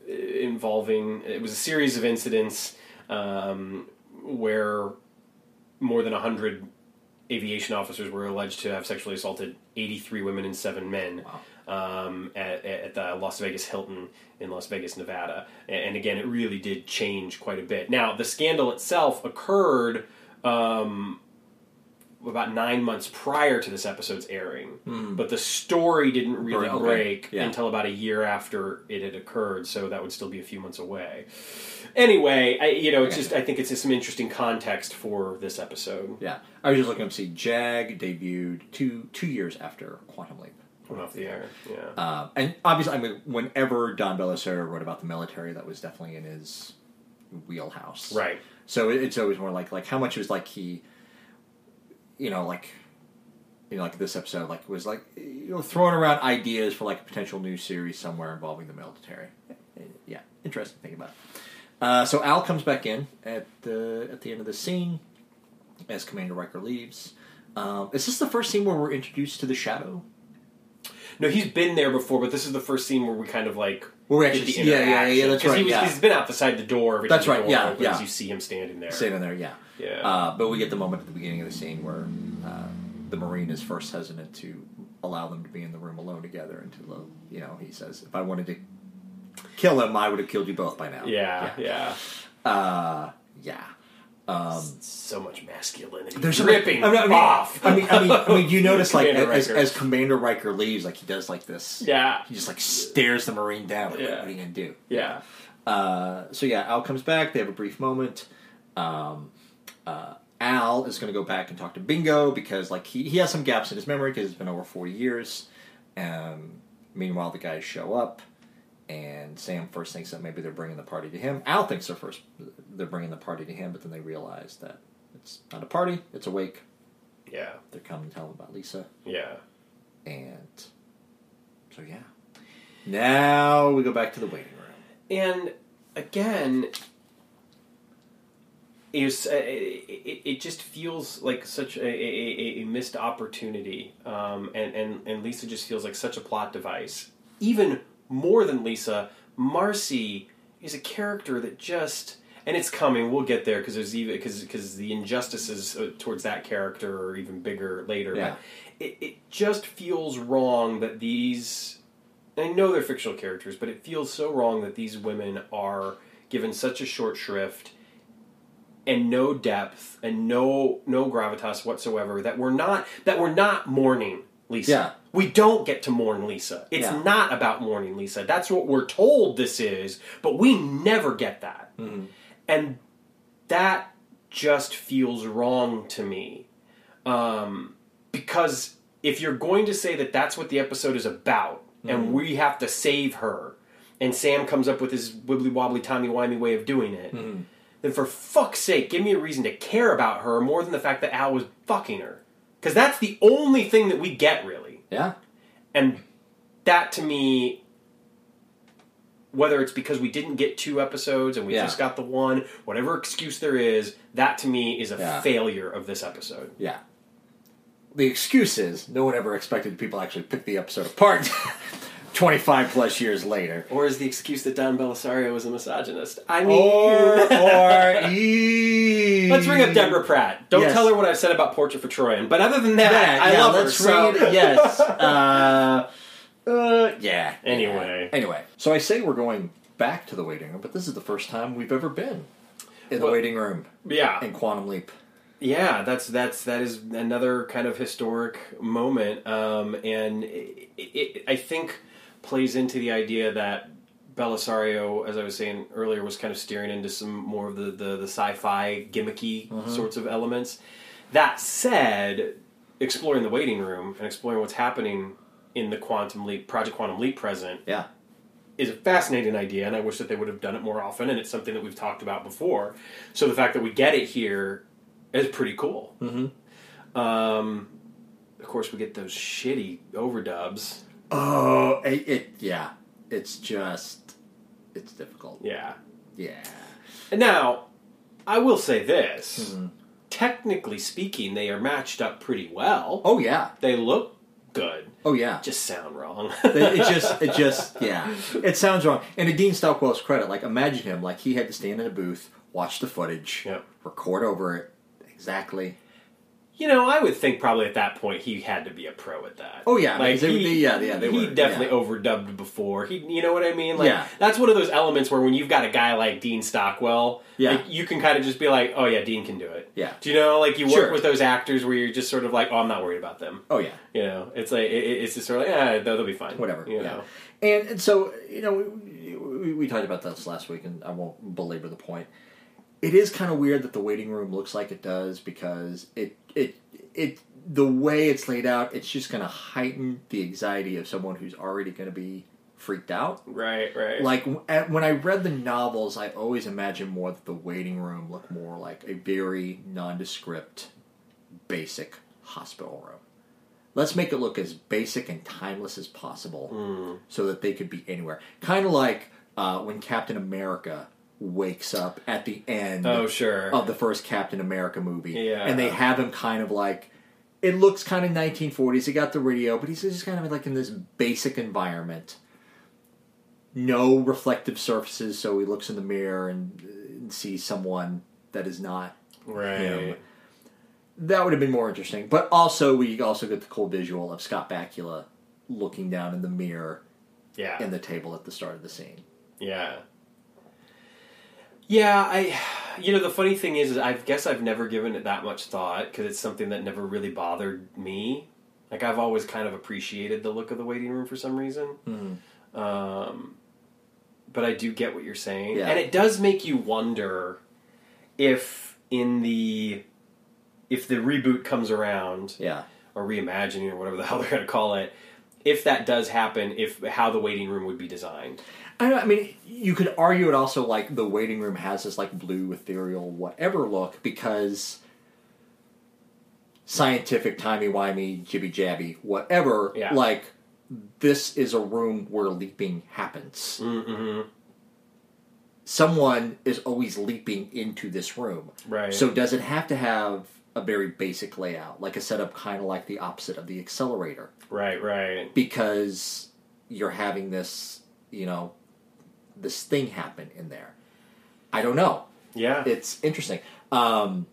involving it was a series of incidents um, where more than 100 aviation officers were alleged to have sexually assaulted 83 women and 7 men um, at, at the Las Vegas Hilton in Las Vegas, Nevada. And, and again, it really did change quite a bit. Now, the scandal itself occurred um, about nine months prior to this episode's airing, but the story didn't really okay. break Yeah. until about a year after it had occurred, so that would still be a few months away. Anyway, I, you know, it's just I think it's just some interesting context for this episode. Yeah, I was just looking to see JAG debuted two two years after Quantum Leap. Went off the air, yeah. Um, and obviously, I mean, whenever Don Bellisario wrote about the military, that was definitely in his wheelhouse. right. So it's always more like like how much was like he, you know, like you know, like this episode, like was like you know throwing around ideas for like a potential new series somewhere involving the military. Yeah, interesting thing about. It. Uh, so Al comes back in at the at the end of the scene as Commander Riker leaves. Um, is this the first scene where we're introduced to the Shadow? No, he's been there before, but this is the first scene where we kind of like Where we get actually the yeah, yeah, yeah, that's right, He was, yeah. He's been out beside the door every That's the right, door yeah, opens, yeah. You see him standing there. Sitting there, yeah. Yeah. Uh, but we get the moment at the beginning of the scene where uh, the Marine is first hesitant to allow them to be in the room alone together until, uh, you know, he says, if I wanted to kill him, I would have killed you both by now. yeah, yeah. Uh, yeah. Um, so much masculinity. there's a- ripping I mean, I mean, off. I mean, I mean, I mean, you notice like Commander as, as Commander Riker leaves, like he does like this. yeah, He just like stares the Marine down. Like, Yeah. What are you gonna do? yeah. Uh, so yeah, Al comes back. They have a brief moment. Um, uh, Al is going to go back and talk to Bingo because like he, he has some gaps in his memory because it's been over forty years. Um, meanwhile, the guys show up, and Sam first thinks that maybe they're bringing the party to him. Al thinks they're first they're bringing the party to him, but then they realize that it's not a party; it's a wake. Yeah, They're coming to tell him about Lisa, yeah. and so yeah. Now we go back to the waiting room. And again, is uh, it, it just feels like such a, a, a missed opportunity, um, and, and and Lisa just feels like such a plot device. Even more than Lisa, Marcy is a character that just. And it's coming. We'll get there because there's even because because the injustices uh, towards that character are even bigger later. Yeah. But it, it just feels wrong that these I know they're fictional characters, but it feels so wrong that these women are given such a short shrift and no depth and no no gravitas whatsoever that we're not that we're not mourning Lisa. Yeah. We don't get to mourn Lisa. It's Yeah. not about mourning Lisa. That's what we're told this is, but we never get that. Mm-hmm. And that just feels wrong to me. Um, because if you're going to say that that's what the episode is about, and mm-hmm. we have to save her, and Sam comes up with his wibbly wobbly, timey wimey way of doing it, mm-hmm. Then for fuck's sake, give me a reason to care about her more than the fact that Al was fucking her. Because that's the only thing that we get, really. Yeah. And that to me, whether it's because we didn't get two episodes and we Yeah. just got the one, whatever excuse there is, that to me is a Yeah. failure of this episode. Yeah. The excuse is no one ever expected people actually pick the episode apart. 25 plus years later. Or is the excuse that Don Bellisario was a misogynist? I mean, Or, or, e- let's bring up Deborah Pratt. Don't Yes. tell her what I've said about Portrait for Troian. But other than that, I yeah, love her. let's So. read- yes. Uh, uh, yeah. Anyway. Yeah. Anyway. So I say we're going back to the waiting room, but this is the first time we've ever been in the Well- waiting room yeah, in Quantum Leap. Yeah, that's that's that is another kind of historic moment, um, and it, it, I think plays into the idea that Bellisario, as I was saying earlier, was kind of steering into some more of the the, the sci-fi gimmicky sorts of elements. That said, exploring the waiting room and exploring what's happening in the Quantum Leap Project Quantum Leap present Yeah. is a fascinating idea, and I wish that they would have done it more often. And it's something that we've talked about before. So the fact that we get it here is pretty cool. Mm-hmm. Um, of course, we get those shitty overdubs. Oh, it, it yeah. It's just it's difficult. Yeah. Yeah. And now, I will say this: mm-hmm. technically speaking, they are matched up pretty well. Oh yeah. They look good. Oh yeah. Just sound wrong. it it just it just yeah it sounds wrong and to dean stockwell's credit like imagine him like he had to stand in a booth watch the footage Yep. record over it exactly You know, I would think probably at that point he had to be a pro at that. Oh, yeah, like they- he, they- yeah, yeah, they he were, definitely yeah. overdubbed before. He, you know what I mean? Like Yeah. that's one of those elements where when you've got a guy like Dean Stockwell, Yeah. like, you can kind of just be like, oh yeah, Dean can do it. Yeah. Do you know, like you work Sure. with those actors where you're just sort of like, oh, I'm not worried about them. oh yeah You know, it's like it, it's just sort of like, yeah, they'll, they'll be fine. whatever You yeah know. and, and so you know we, we, we talked about this last week and i won't belabor the point it is kind of weird that the waiting room looks like it does because it it it the way it's laid out it's just going to heighten the anxiety of someone who's already going to be freaked out Right. Right. like when I read the novels, I always imagined more that the waiting room looked more like a very nondescript, basic hospital room. Let's make it look as basic and timeless as possible, so that they could be anywhere. Kind of like uh, when Captain America wakes up at the end oh sure. of the first Captain America movie, Yeah. and they have him kind of like. It looks kind of 1940s. He got the radio, but he's just kind of like in this basic environment no reflective surfaces, so he looks in the mirror and, uh, and sees someone that is not right. him. That would have been more interesting. But also, we also get the cool visual of Scott Bakula looking down in the mirror Yeah. in the table at the start of the scene. Yeah. Yeah, I. You know, the funny thing is, is I guess I've never given it that much thought because it's something that never really bothered me. Like I've always kind of appreciated the look of the waiting room for some reason. Mm-hmm. Um, but I do get what you're saying, Yeah. and it does make you wonder if in the if the reboot comes around Yeah. or reimagining or whatever the hell they're going to call it, if that does happen, if how the waiting room would be designed. I, don't, I mean, you could argue it also like the waiting room has this like blue, ethereal, whatever look because scientific, timey wimey, jibby jabby, whatever. Yeah. Like this is a room where leaping happens. Mm-hmm. Someone is always leaping into this room. Right. So does it have to have a very basic layout, like a setup kind of like the opposite of the accelerator? Right, right. because you're having this, you know, this thing happen in there. I don't know. Yeah. It's interesting. Um,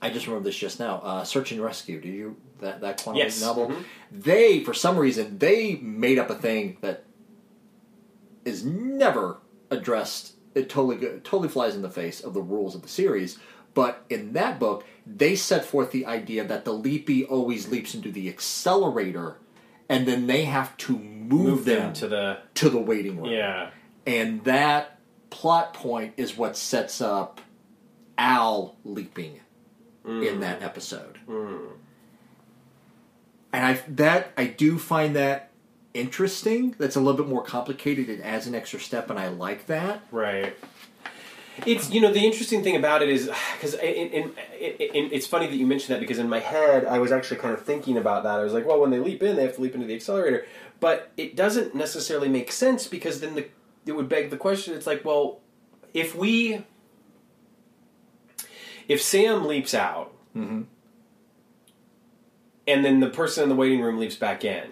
I just remember this just now. Uh, Search and Rescue. Do you that that quantum Yes. novel? Mhm. They, for some reason, they made up a thing that is never addressed. It totally totally flies in the face of the rules of the series. But in that book, they set forth the idea that the leapy always leaps into the accelerator, and then they have to move, Move them them to the to the waiting room yeah. And that plot point is what sets up Al leaping in that mm. episode. Mm. And I that I do find that interesting. That's a little bit more complicated. It adds an extra step, and I like that. Right. It's you know the interesting thing about it is because it's funny that you mentioned that because in my head I was actually kind of thinking about that. I was like, well, when they leap in, they have to leap into the accelerator, but it doesn't necessarily make sense because then the it would beg the question. It's like, well, if we if Sam leaps out Mm-hmm. and then the person in the waiting room leaps back in,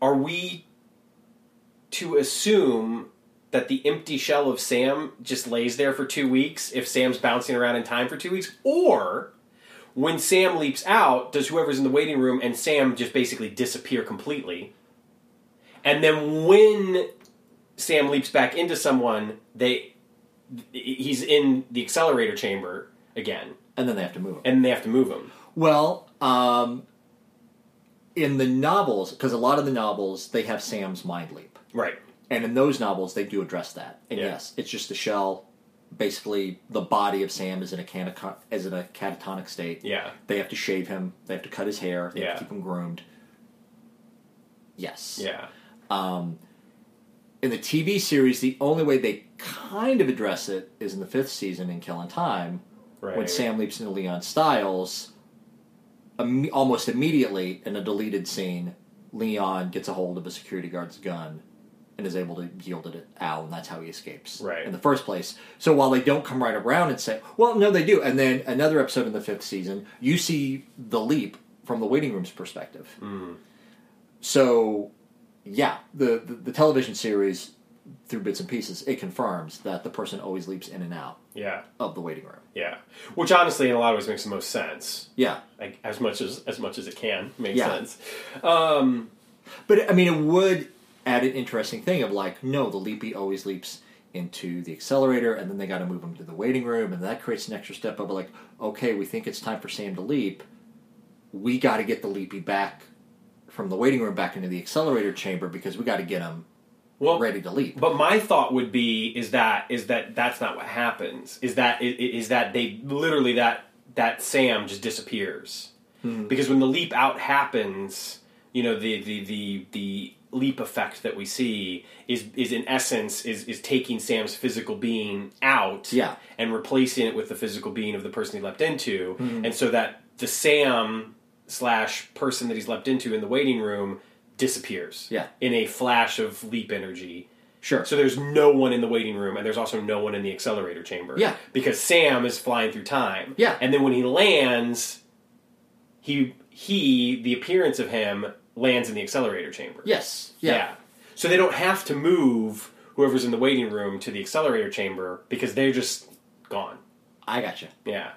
are we to assume that the empty shell of Sam just lays there for two weeks if Sam's bouncing around in time for two weeks? Or when Sam leaps out, does whoever's in the waiting room and Sam just basically disappear completely? And then when Sam leaps back into someone, they he's in the accelerator chamber again, and then they have to move him. and they have to move him. Well, um, in the novels, because a lot of the novels they have Sam's mind leap, Right. and in those novels they do address that. And Yeah. yes, it's just the shell. Basically, the body of Sam is in a is in a catatonic state. Yeah. They have to shave him. They have to cut his hair. They have Yeah. to keep him groomed. Yes. Yeah. In the TV series, the only way they kind of address it is in the fifth season in Killing Time, Right. when Sam leaps into Leon Styles. Im- almost immediately, in a deleted scene, Leon gets a hold of a security guard's gun and is able to yield it at Al, and that's how he escapes Right. in the first place. So while they don't come right around and say, "Well, no, they do," and then another episode in the fifth season, you see the leap from the waiting room's perspective. Mm. So, yeah, the, the the television series, through bits and pieces, it confirms that the person always leaps in and out Yeah. of the waiting room. Yeah. Which honestly, in a lot of ways, makes the most sense. Yeah, Like, as much as as much as it can make Yeah. sense. Um, But I mean, it would add an interesting thing of like, no, the leapy always leaps into the accelerator, and then they got to move him to the waiting room, and that creates an extra step of like, okay, we think it's time for Sam to leap. We got to get the leapy back from the waiting room back into the accelerator chamber because we got to get him well, ready to leap. But my thought would be is that is that that's not what happens. Is that is that they literally that that Sam just disappears hmm. because when the leap out happens, you know the the the the leap effect that we see is is in essence is is taking Sam's physical being out Yeah. and replacing it with the physical being of the person he leapt into, hmm. and so that the Sam slash person that he's leapt into in the waiting room disappears Yeah. in a flash of leap energy. Sure. So there's no one in the waiting room, and there's also no one in the accelerator chamber. Yeah. because Sam is flying through time. Yeah. and then when he lands, he he the appearance of him lands in the accelerator chamber. yes. yeah. Yeah. So they don't have to move whoever's in the waiting room to the accelerator chamber because they're just gone. I got you. Yeah.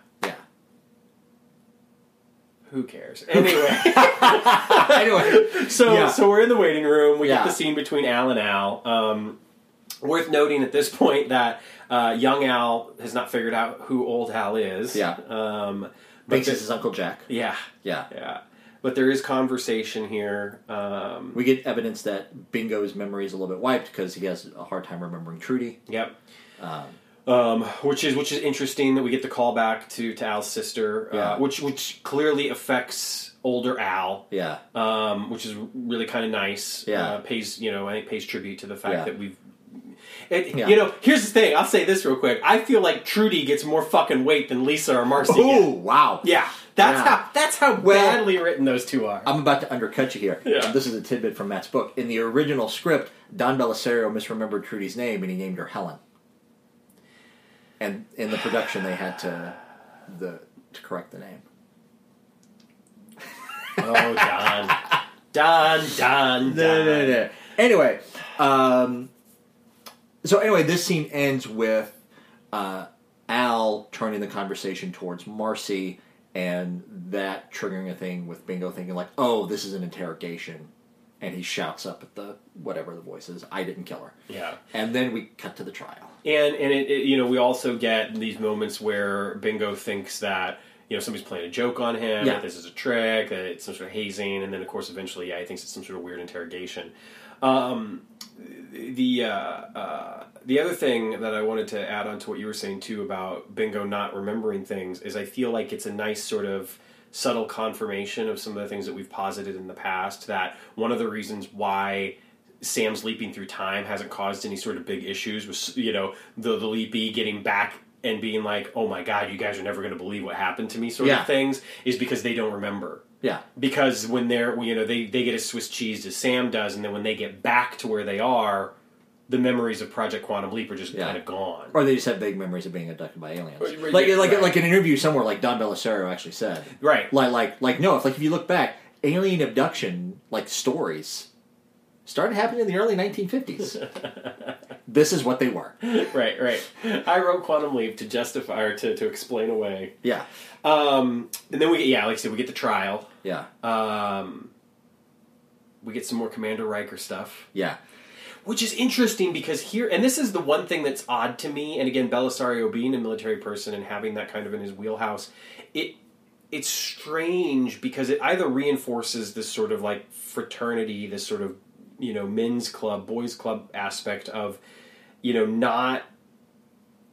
Who cares? Anyway, anyway, so Yeah. so we're in the waiting room. We Yeah. get the scene between Al and Al. Um, worth noting at this point that uh, young Al has not figured out who old Al is. Yeah. Um, but thinks this is Uncle Jack. yeah, Yeah. yeah. But there is conversation here. Um, We get evidence that Bingo's memory is a little bit wiped because he has a hard time remembering Trudy. Yep. Um, which is which is interesting that we get the call back to, to Al's sister, Yeah. uh, which which clearly affects older Al, Yeah. um, which is really kind of nice. Yeah. uh, pays you know I think pays tribute to the fact Yeah. that we've. It, Yeah. You know, here's the thing. I'll say this real quick. I feel like Trudy gets more fucking weight than Lisa or Marcy. Oh, wow. yeah. That's Yeah. how that's how Well- badly written those two are. I'm about to undercut you here. Yeah. This is a tidbit from Matt's book. In the original script, Don Bellisario misremembered Trudy's name and he named her Helen. And in the production, they had to the to correct the name. oh, Don, Don, Don, Don. Anyway, um, so anyway, this scene ends with uh, Al turning the conversation towards Marcy, and that triggering a thing with Bingo thinking like, "Oh, this is an interrogation," and he shouts up at the whatever the voice is, "I didn't kill her." Yeah. And then we cut to the trial. And and it, it, you know we also get these moments where Bingo thinks that you know somebody's playing a joke on him, Yeah. that this is a trick, that it's some sort of hazing, and then of course eventually yeah he thinks it's some sort of weird interrogation. Um, the uh, uh, the other thing that I wanted to add on to what you were saying too about Bingo not remembering things is I feel like it's a nice sort of subtle confirmation of some of the things that we've posited in the past that one of the reasons why Sam's leaping through time hasn't caused any sort of big issues with you know the the leapy getting back and being like oh my god you guys are never going to believe what happened to me sort Yeah. of things is because they don't remember Yeah, because when they're you know they they get as Swiss cheese as Sam does and then when they get back to where they are the memories of Project Quantum Leap are just Yeah. kind of gone or they just have vague memories of being abducted by aliens. Right, right, Like yeah, like right. like an interview somewhere, like Don Bellisario actually said. right Like like like no, if like if you look back, alien abduction like stories started happening in the early 1950s. this is what they were. right, right. I wrote Quantum Leap to justify or to, to explain away. Yeah, Um, and then we get, yeah, like I said, we get the trial. yeah, Um, we get some more Commander Riker stuff. yeah, Which is interesting because here, and this is the one thing that's odd to me. And again, Bellisario being a military person and having that kind of in his wheelhouse, it it's strange because it either reinforces this sort of like fraternity, this sort of you know men's club, boys club aspect of you know not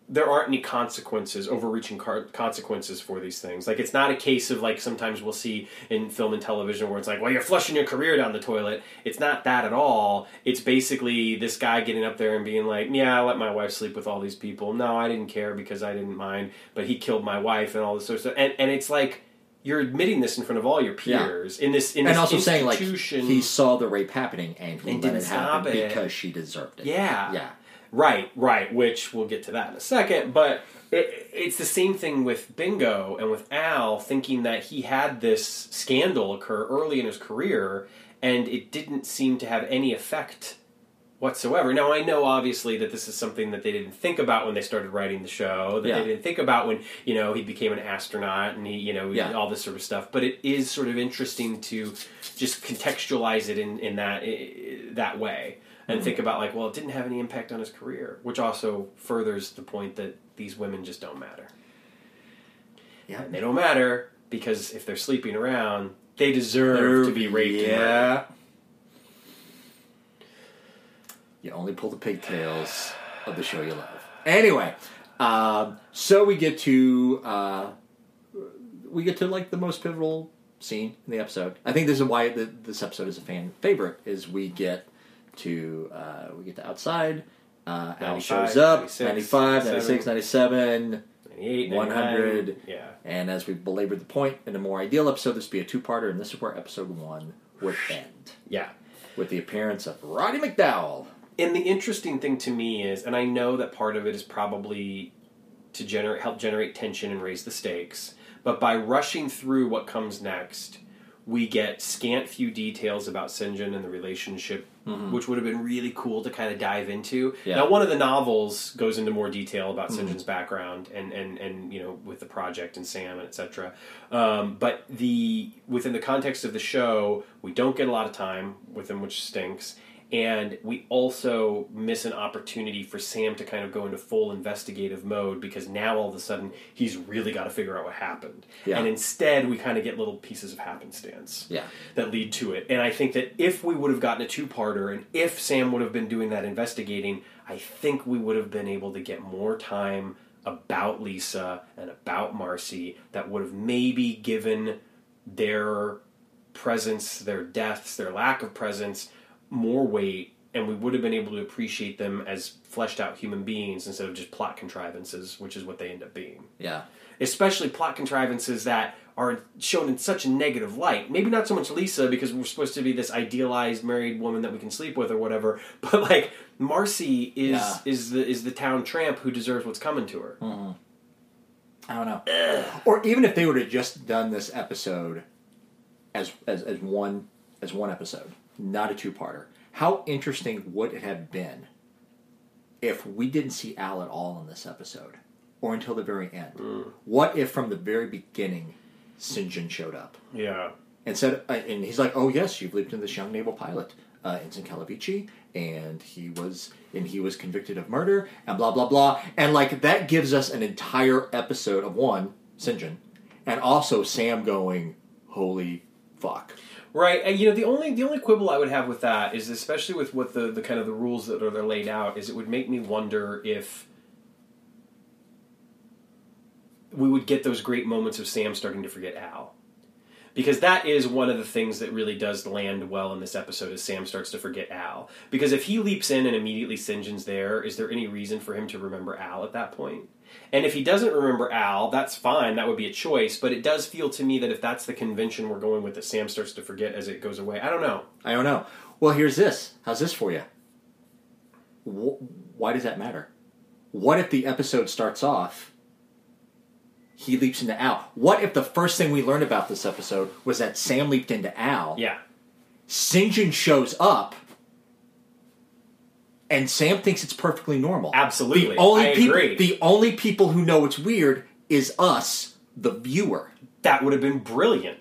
there aren't any consequences, overreaching car- consequences for these things. Like it's not a case of like sometimes we'll see in film and television where it's like, well, you're flushing your career down the toilet. It's not that at all. It's basically this guy getting up there and being like, yeah, I let my wife sleep with all these people. No, I didn't care because I didn't mind, but he killed my wife and all this sort of stuff. And and it's like you're admitting this in front of all your Yeah. peers in this in and this also saying like he saw the rape happening and he And let didn't it happen stop it. because she deserved it. Yeah. yeah, Right, right, which we'll get to that in a second. But it, it's the same thing with Bingo and with Al, thinking that he had this scandal occur early in his career, and it didn't seem to have any effect whatsoever. Now, I know obviously that this is something that they didn't think about when they started writing the show, that Yeah. they didn't think about when, you know, he became an astronaut and he, you know, Yeah. all this sort of stuff. But it is sort of interesting to just contextualize it in, in that, that way and Mm-hmm. think about like, well, it didn't have any impact on his career, which also furthers the point that these women just don't matter. yeah. And they don't matter because if they're sleeping around, they deserve to be raped. Yeah. You only pull the pigtails of the show you love. Anyway, um, so we get to uh, we get to like the most pivotal scene in the episode. I think this is why the, this episode is a fan favorite. Is we get to uh, we get to outside. Uh, Al 95, shows up. 96, 95, 96, 97. 98, 100. Yeah. And as we belabored the point, in a more ideal episode, this would be a two-parter, and this is where episode one would end Yeah. with the appearance of Roddy McDowall. And the interesting thing to me is, and I know that part of it is probably to generate help generate tension and raise the stakes, but by rushing through what comes next, we get scant few details about Sinjin and the relationship, which would have been really cool to kind of dive into. Yeah. Now, one of the novels goes into more detail about Sinjin's background and, and, and you know with the project and Sam and etc. Um, but the within the context of the show, we don't get a lot of time with him, which stinks. And we also miss an opportunity for Sam to kind of go into full investigative mode because now all of a sudden he's really got to figure out what happened. Yeah. And instead, we kind of get little pieces of happenstance Yeah. that lead to it. And I think that if we would have gotten a two parter and if Sam would have been doing that investigating, I think we would have been able to get more time about Lisa and about Marcy that would have maybe given their presence, their deaths, their lack of presence more weight. And we would have been able to appreciate them as fleshed out human beings instead of just plot contrivances, which is what they end up being Yeah. especially plot contrivances that are shown in such a negative light. Maybe not so much Lisa because we're supposed to be this idealized married woman that we can sleep with or whatever, but like Marcy is Yeah. is the is the town tramp who deserves what's coming to her. Mm-hmm. I don't know. Or even if they would have just done this episode as, as as one as one episode, not a two-parter. How interesting would it have been if we didn't see Al at all in this episode, or until the very end? What if from the very beginning, Sinjin showed up Yeah. and said, uh, and he's like, "Oh yes, you've leaped into this young naval pilot, uh, Ensign Calavicci, and he was and he was convicted of murder, and blah blah blah." And like that gives us an entire episode of one Sinjin, and also Sam going, "Holy fuck." Right, and you know the only the only quibble I would have with that is especially with what the, the kind of the rules that are they're laid out is it would make me wonder if we would get those great moments of Sam starting to forget Al. Because that is one of the things that really does land well in this episode is Sam starts to forget Al. Because if he leaps in and immediately Sinjin's there, is there any reason for him to remember Al at that point? And if he doesn't remember Al, that's fine. That would be a choice. But it does feel to me that if that's the convention we're going with, that Sam starts to forget as it goes away. I don't know. I don't know. Well, here's this. How's this for you? Why does that matter? What if the episode starts off? He leaps into Al. What if the first thing we learned about this episode was that Sam leaped into Al? Yeah. Sinjin shows up, and Sam thinks it's perfectly normal. Absolutely. The only I people, agree. the only people who know it's weird is us, the viewer. that would have been brilliant.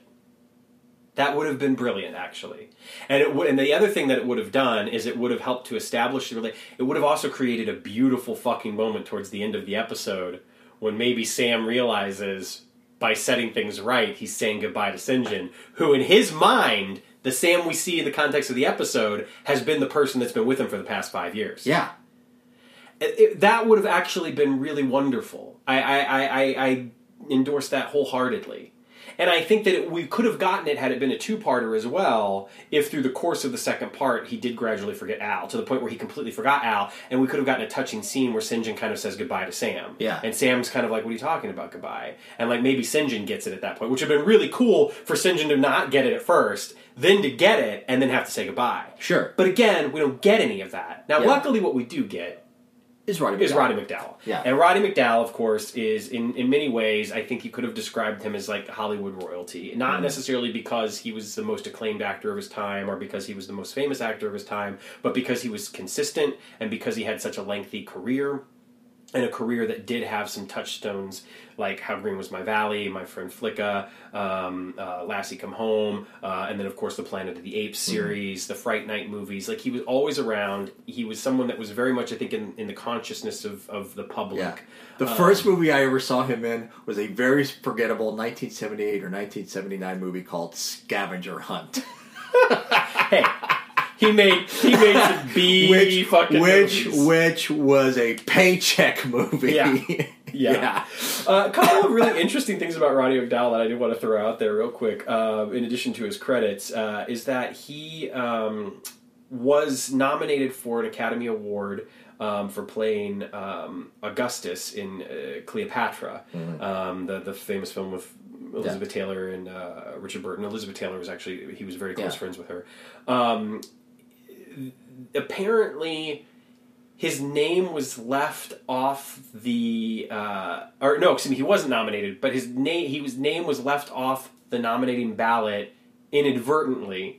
That would have been brilliant, actually. And it would, and the other thing that it would have done is it would have helped to establish the rela- It would have also created a beautiful fucking moment towards the end of the episode when maybe Sam realizes by setting things right, he's saying goodbye to Sinjin, who in his mind, the Sam we see in the context of the episode has been the person that's been with him for the past five years Yeah. it, it- that would have actually been really wonderful. I, I, I, I, I endorse that wholeheartedly. And I think that it, we could have gotten it had it been a two-parter as well. If through the course of the second part he did gradually forget Al to the point where he completely forgot Al, and we could have gotten a touching scene where Sinjin kind of says goodbye to Sam. Yeah. And Sam's kind of like, "What are you talking about, goodbye?" And like maybe Sinjin gets it at that point, which would have been really cool for Sinjin to not get it at first, then to get it, and then have to say goodbye. Sure. But again, we don't get any of that. Now, Yeah. luckily, what we do get Is Roddy is Roddy McDowall. Yeah. And Roddy McDowall, of course, is in, in many ways, I think you could have described him as like Hollywood royalty. Not Mm-hmm. necessarily because he was the most acclaimed actor of his time or because he was the most famous actor of his time, but because he was consistent and because he had such a lengthy career and a career that did have some touchstones like How Green Was My Valley, My Friend Flicka, um, uh, Lassie Come Home, uh, and then of course the Planet of the Apes series, the Fright Night movies. Like he was always around. He was someone that was very much, I think, in, in the consciousness of, of the public. Yeah. The Um, first movie I ever saw him in was a very forgettable 1978 or 1979 movie called Scavenger Hunt. Hey, he made he made some B which fucking which movies. which was a paycheck movie. Yeah. Yeah. Yeah. Uh, a couple of really interesting things about Roddy McDowall that I do want to throw out there real quick, uh, in addition to his credits, uh, is that he um, was nominated for an Academy Award um, for playing um, Augustus in uh, Cleopatra, um, the the famous film with Elizabeth Taylor and uh, Richard Burton. Elizabeth Taylor was actually he was very close Yeah. friends with her. Um, apparently his name was left off the uh, or no, excuse me, he wasn't nominated, but his name he was name was left off the nominating ballot inadvertently,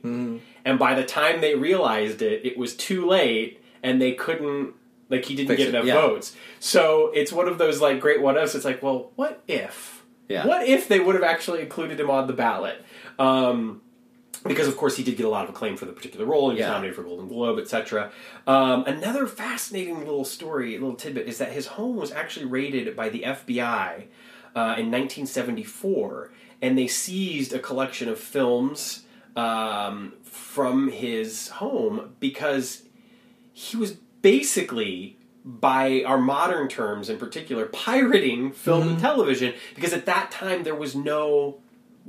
and by the time they realized it, it was too late, and they couldn't like he didn't Fix get it, enough yeah. votes. So it's one of those like great what ifs. It's like, well, what if? Yeah. What if they would have actually included him on the ballot? Um, because of course he did get a lot of acclaim for the particular role. He was Yeah. nominated for Golden Globe, etc. Um, another fascinating little story, little tidbit, is that his home was actually raided by the FBI uh, in 1974, and they seized a collection of films um, from his home because he was basically by our modern terms in particular pirating film Mm-hmm. and television because at that time there was no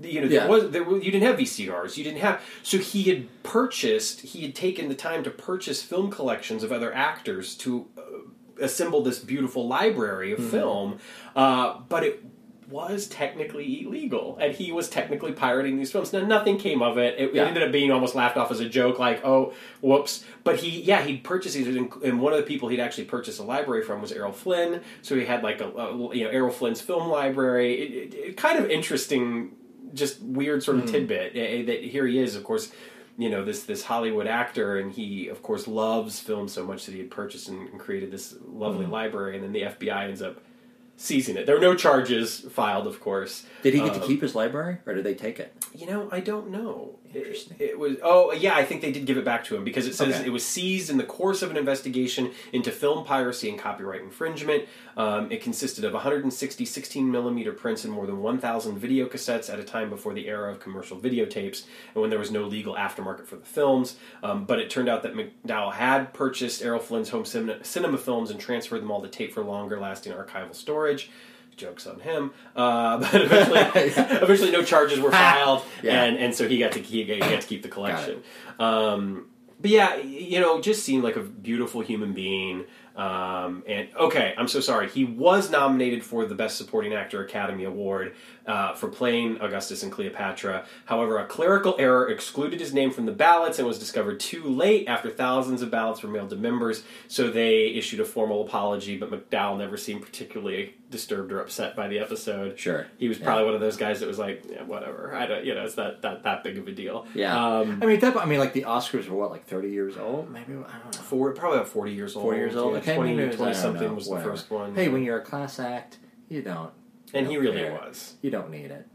you know Yeah. there was there you didn't have VCRs you didn't have so he had purchased he had taken the time to purchase film collections of other actors to uh, assemble this beautiful library Mm-hmm. of film uh, but it was technically illegal and he was technically pirating these films. Now nothing came of it. It, it ended up being almost laughed off as a joke like oh whoops. But he yeah he'd purchased these and and one of the people he'd actually purchased a library from was errol flynn. So he had like a, a you know errol flynn's film library. It, it kind of interesting just weird sort of tidbit eh, eh, that here he is of course you know this this Hollywood actor, and he of course loves film so much that he had purchased and, and created this lovely library, and then the FBI ends up seizing it. There were no charges filed, of course. Did he get to Um, keep his library, or did they take it? You know, I don't know. It, it was oh yeah, I think they did give it back to him because it says Okay. it was seized in the course of an investigation into film piracy and copyright infringement. Um, it consisted of 160 16 millimeter prints and more than 1,000 video cassettes at a time before the era of commercial videotapes and when there was no legal aftermarket for the films. Um, but it turned out that McDowall had purchased Errol Flynn's home cinema, cinema films and transferred them all to tape for longer lasting archival storage. Jokes on him, uh, but eventually, eventually, no charges were filed, Yeah. and and so he got to keep he got to keep the collection. Um, but yeah, you know, just seemed like a beautiful human being. Um, and okay, I'm so sorry. He was nominated for the Best Supporting Actor Academy Award uh, for playing Augustus and Cleopatra. However, a clerical error excluded his name from the ballots and was discovered too late after thousands of ballots were mailed to members. So they issued a formal apology, but McDowall never seemed particularly disturbed or upset by the episode. Sure. He was probably one of those guys that was like, yeah, whatever. I don't, you know, it's not that, that big of a deal. Yeah. Um, I mean, that, I mean, like the Oscars were what, like thirty years old? Maybe I don't know. Four, probably about 40 years old. Forty years old. Yeah, okay, 20, maybe it 20 something know, was whatever. the first one. Hey, when you're a class act, you don't. And he really care. was. You don't need it.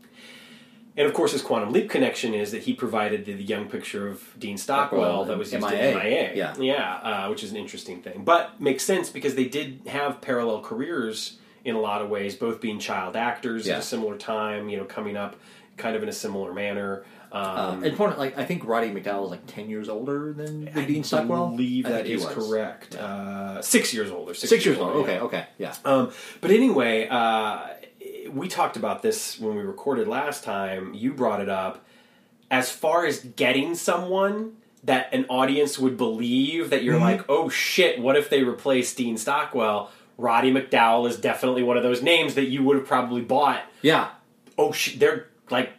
And of course, his Quantum Leap connection is that he provided the, the young picture of Dean Stockwell that was used MIA. in MIA. Yeah. yeah, uh, which is an interesting thing, but makes sense because they did have parallel careers in a lot of ways, both being child actors Yeah. at a similar time, you know, coming up kind of in a similar manner. Um, Um, and point, like I think Roddy McDowall is like ten years older than, than Dean Stockwell. I believe I that is correct. Uh, six years older. Six, Six years old. yeah. Okay, okay, yeah. Um, but anyway, uh, we talked about this when we recorded last time. You brought it up. As far as getting someone that an audience would believe that you're Mm-hmm. like, oh shit, what if they replace Dean Stockwell? Roddy McDowall is definitely one of those names that you would have probably bought. Yeah, Oh shit, they're like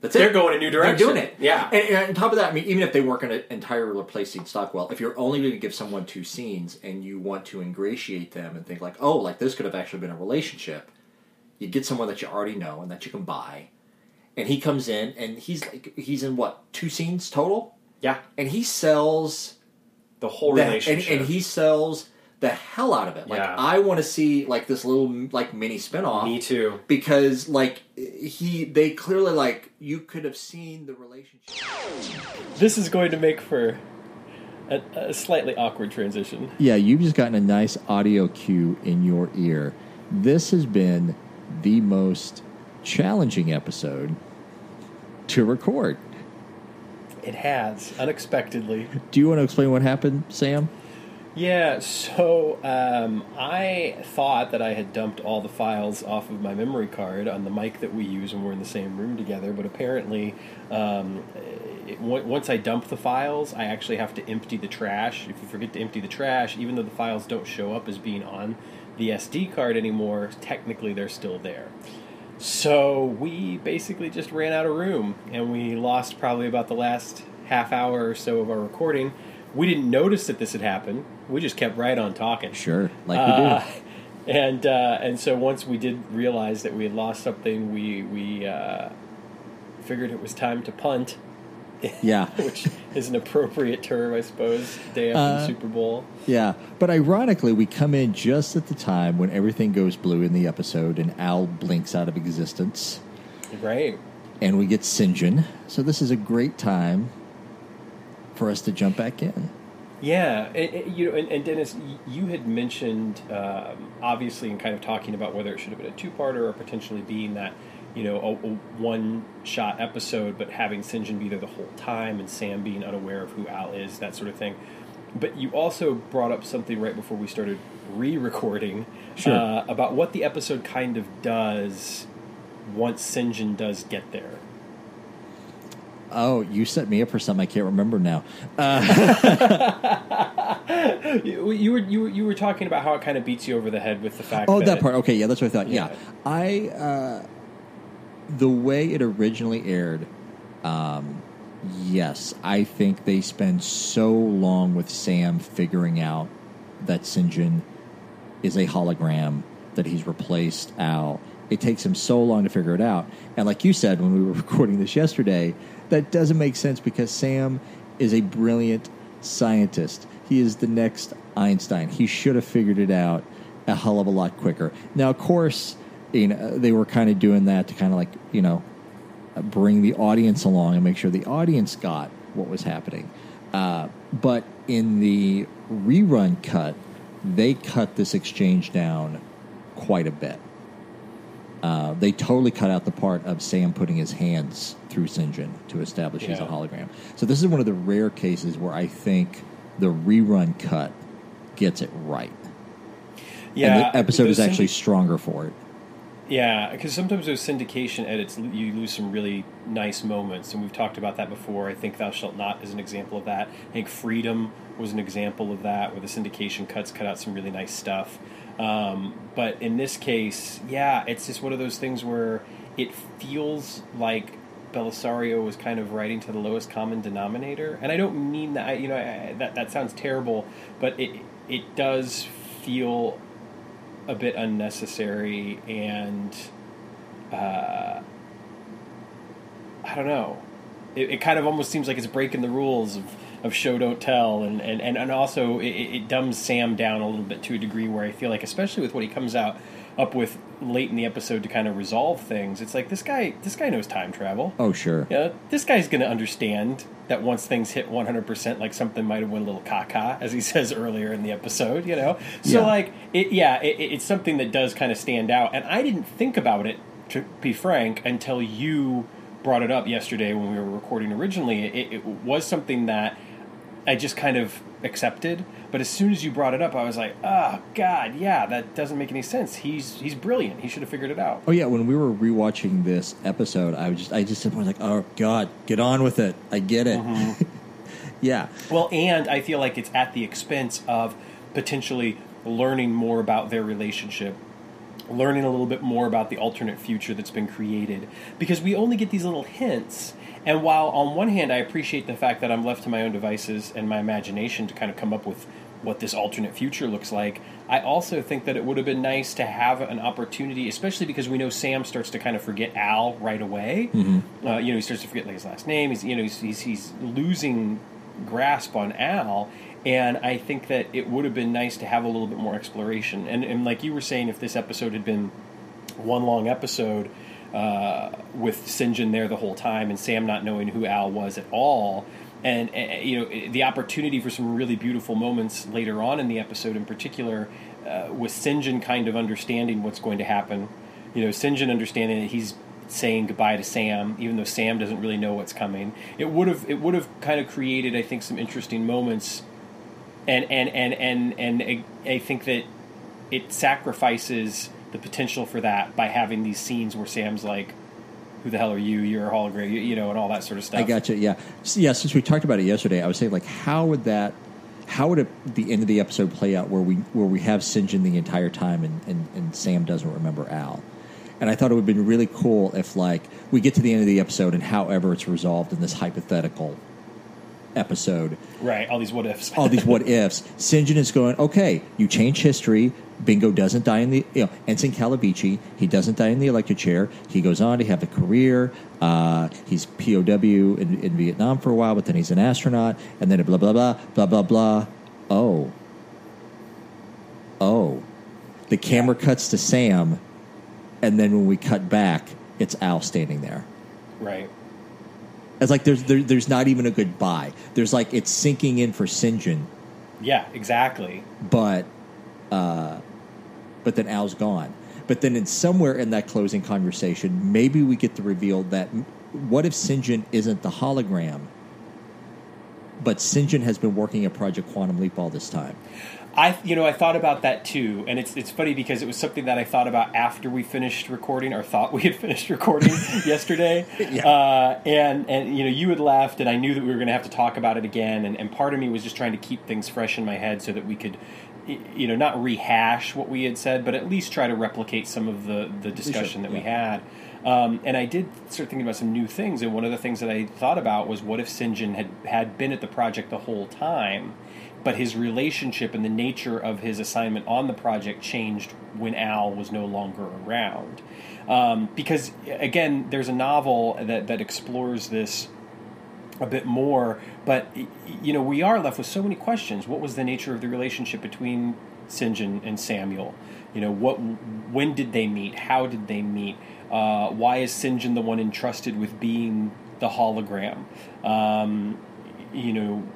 that's they're it. going a new direction. They're doing it. Yeah. And, and on top of that, I mean, even if they weren't going to entirely replace Dean Stockwell, if you're only going to give someone two scenes and you want to ingratiate them and think like, oh, like this could have actually been a relationship, you get someone that you already know and that you can buy, and he comes in and he's like, he's in what two scenes total, yeah. and he sells The whole the, and, relationship. and he sells the hell out of it. Like Yeah. I want to see like this little like mini spinoff Me too. because like he they clearly like you could have seen the relationship. This is going to make for a, a slightly awkward transition. Yeah, you've just gotten a nice audio cue in your ear. This has been the most challenging episode to record. It has, unexpectedly. Do you want to explain what happened, Sam? Yeah, so um, I thought that I had dumped all the files off of my memory card on the mic that we use when we're in the same room together, but apparently, um, it, on- once I dump the files, I actually have to empty the trash. If you forget to empty the trash, even though the files don't show up as being on the SD card anymore, technically they're still there. So we basically just ran out of room, and we lost probably about the last half hour or so of our recording. We didn't notice that this had happened. We just kept right on talking. Sure, like Uh, and uh, and so once we did realize that we had lost something, we we uh, figured it was time to punt, Yeah, which is an appropriate term, I suppose. Day after Uh, the Super Bowl. yeah. But ironically, we come in just at the time when everything goes blue in the episode and Al blinks out of existence. Right. and we get Sinjin. So this is a great time for us to jump back in. Yeah, and, and, you know, and, and Dennis, you had mentioned um, obviously in kind of talking about whether it should have been a two-parter or potentially being that you know a, a one-shot episode, but having Sinjin be there the whole time and Sam being unaware of who Al is, that sort of thing. But you also brought up something right before we started re-recording Sure. uh, about what the episode kind of does once Sinjin does get there. Oh, you set me up for something I can't remember now. You, you were you were you were talking about how it kind of beats you over the head with the fact. Oh, that, that part. Okay, yeah, that's what I thought. Yeah, Yeah. I uh, the way it originally aired. Um, yes, I think they spend so long with Sam figuring out that Sinjin is a hologram that he's replaced Al. It takes him so long to figure it out. And like you said when we were recording this yesterday, that doesn't make sense because Sam is a brilliant scientist. He is the next Einstein. He should have figured it out a hell of a lot quicker. Now, of course, you know, they were kind of doing that to kind of like, you know, bring the audience along and make sure the audience got what was happening. Uh, but in the rerun cut, they cut this exchange down quite a bit. Uh, they totally cut out the part of Sam putting his hands through Sinjin to establish he's a hologram. So this is one of the rare cases where I think the rerun cut gets it right. Yeah, and the episode is actually stronger for it. Yeah, because sometimes those syndication edits, you lose some really nice moments, and we've talked about that before. I think "Thou Shalt Not" is an example of that. I think "Freedom" was an example of that, where the syndication cuts cut out some really nice stuff. Um, but in this case, yeah, it's just one of those things where it feels like Bellisario was kind of writing to the lowest common denominator, and I don't mean that. You know, I, that that sounds terrible, but it it does feel a bit unnecessary and uh, I don't know. It, it, kind of almost seems like it's breaking the rules of, of show don't tell, and and, and, and also it, it dumbs Sam down a little bit to a degree where I feel like, especially with what he comes out up with late in the episode to kind of resolve things. It's like this guy this guy knows time travel. Oh sure. Yeah, this guy's going to understand that once things hit 100%, like something might have went a little caca, as he says earlier in the episode, you know? So, Yeah. like, it, yeah, it, it's something that does kind of stand out. And I didn't think about it, to be frank, until you brought it up yesterday when we were recording originally. It, it was something that I just kind of accepted. But as soon as you brought it up, I was like, oh, God, yeah, that doesn't make any sense. He's, he's brilliant. He should have figured it out. Oh yeah, when we were rewatching this episode, I was just I just I was like, oh god, get on with it. I get it. Mm-hmm. yeah. Well, and I feel like it's at the expense of potentially learning more about their relationship, learning a little bit more about the alternate future that's been created, because we only get these little hints. And while on one hand I appreciate the fact that I'm left to my own devices and my imagination to kind of come up with what this alternate future looks like, I also think that it would have been nice to have an opportunity, especially because we know Sam starts to kind of forget Al right away. Uh, you know, he starts to forget like his last name. He's you know he's, he's, he's losing grasp on Al. And I think that it would have been nice to have a little bit more exploration. And, and like you were saying, if this episode had been one long episode uh, with Sinjin there the whole time and Sam not knowing who Al was at all, and uh, you know the opportunity for some really beautiful moments later on in the episode, in particular, uh, with Sinjin kind of understanding what's going to happen. You know, Sinjin understanding that he's saying goodbye to Sam, even though Sam doesn't really know what's coming. It would have it would have kind of created, I think, some interesting moments and and and and and I, I think that it sacrifices the potential for that by having these scenes where Sam's like, "Who the hell are you? You're a hologram," you, you know, and all that sort of stuff. I got you. Yeah, S- yeah. Since we talked about it yesterday, I was saying like, how would that, how would it, the end of the episode play out where we where we have Sinjin the entire time and, and, and Sam doesn't remember Al, and I thought it would have been really cool if like we get to the end of the episode and however it's resolved in this hypothetical episode, right? All these what ifs. all these what ifs. Sinjin is going, okay, you change history. Bingo doesn't die in the, you know, Ensign Calavicci, he doesn't die in the electric chair. He goes on to have a career. Uh, he's POW in, in Vietnam for a while, but then he's an astronaut. And then blah, blah, blah, blah, blah, blah. Oh. Oh. The camera cuts to Sam, and then when we cut back, it's Al standing there. right. It's like there's there, there's not even a goodbye. There's like it's sinking in for Sinjin, Yeah, exactly. but uh, but then Al's gone. But then in somewhere in that closing conversation, maybe we get the reveal that m- what if Sinjin isn't the hologram, but Sinjin has been working at Project Quantum Leap all this time. I you know I thought about that too, and it's it's funny because it was something that I thought about after we finished recording, or thought we had finished recording yesterday. Yeah. Uh, and and you know you had left, and I knew that we were going to have to talk about it again, and, and part of me was just trying to keep things fresh in my head so that we could. You know, not rehash what we had said, but at least try to replicate some of the, the discussion that we had. Um, and I did start thinking about some new things, and one of the things that I thought about was what if Sinjin had had been at the project the whole time, but his relationship and the nature of his assignment on the project changed when Al was no longer around. Um, because again, there's a novel that that explores this a bit more, but you know we are left with so many questions. What was the nature of the relationship between Sinjin and Samuel? You know, what when did they meet? How did they meet? Uh, why is Sinjin the one entrusted with being the hologram? Um, you know,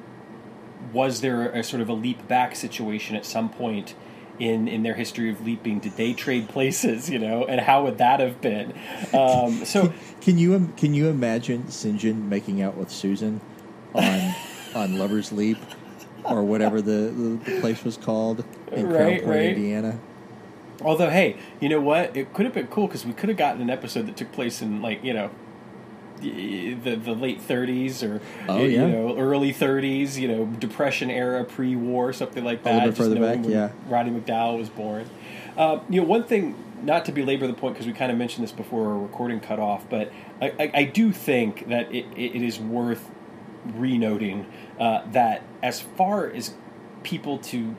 was there a sort of a leap back situation at some point in in their history of leaping? Did they trade places? You know, and how would that have been? Um, so Can you can you imagine Sinjin making out with Susan on on Lovers Leap or whatever the, the, place was called in Crown Point, right. Indiana? Although, hey, you know what? It could have been cool because we could have gotten an episode that took place in like you know the the late 30s or Oh, you yeah. know early 30s, you know Depression era, pre-war, something like A that. little bit just further back, when yeah. Roddy McDowall was born. Um, you know, one thing, not to belabor the point because we kind of mentioned this before our recording cut off, but I, I, I do think that it, it is worth renoting uh, that as far as people to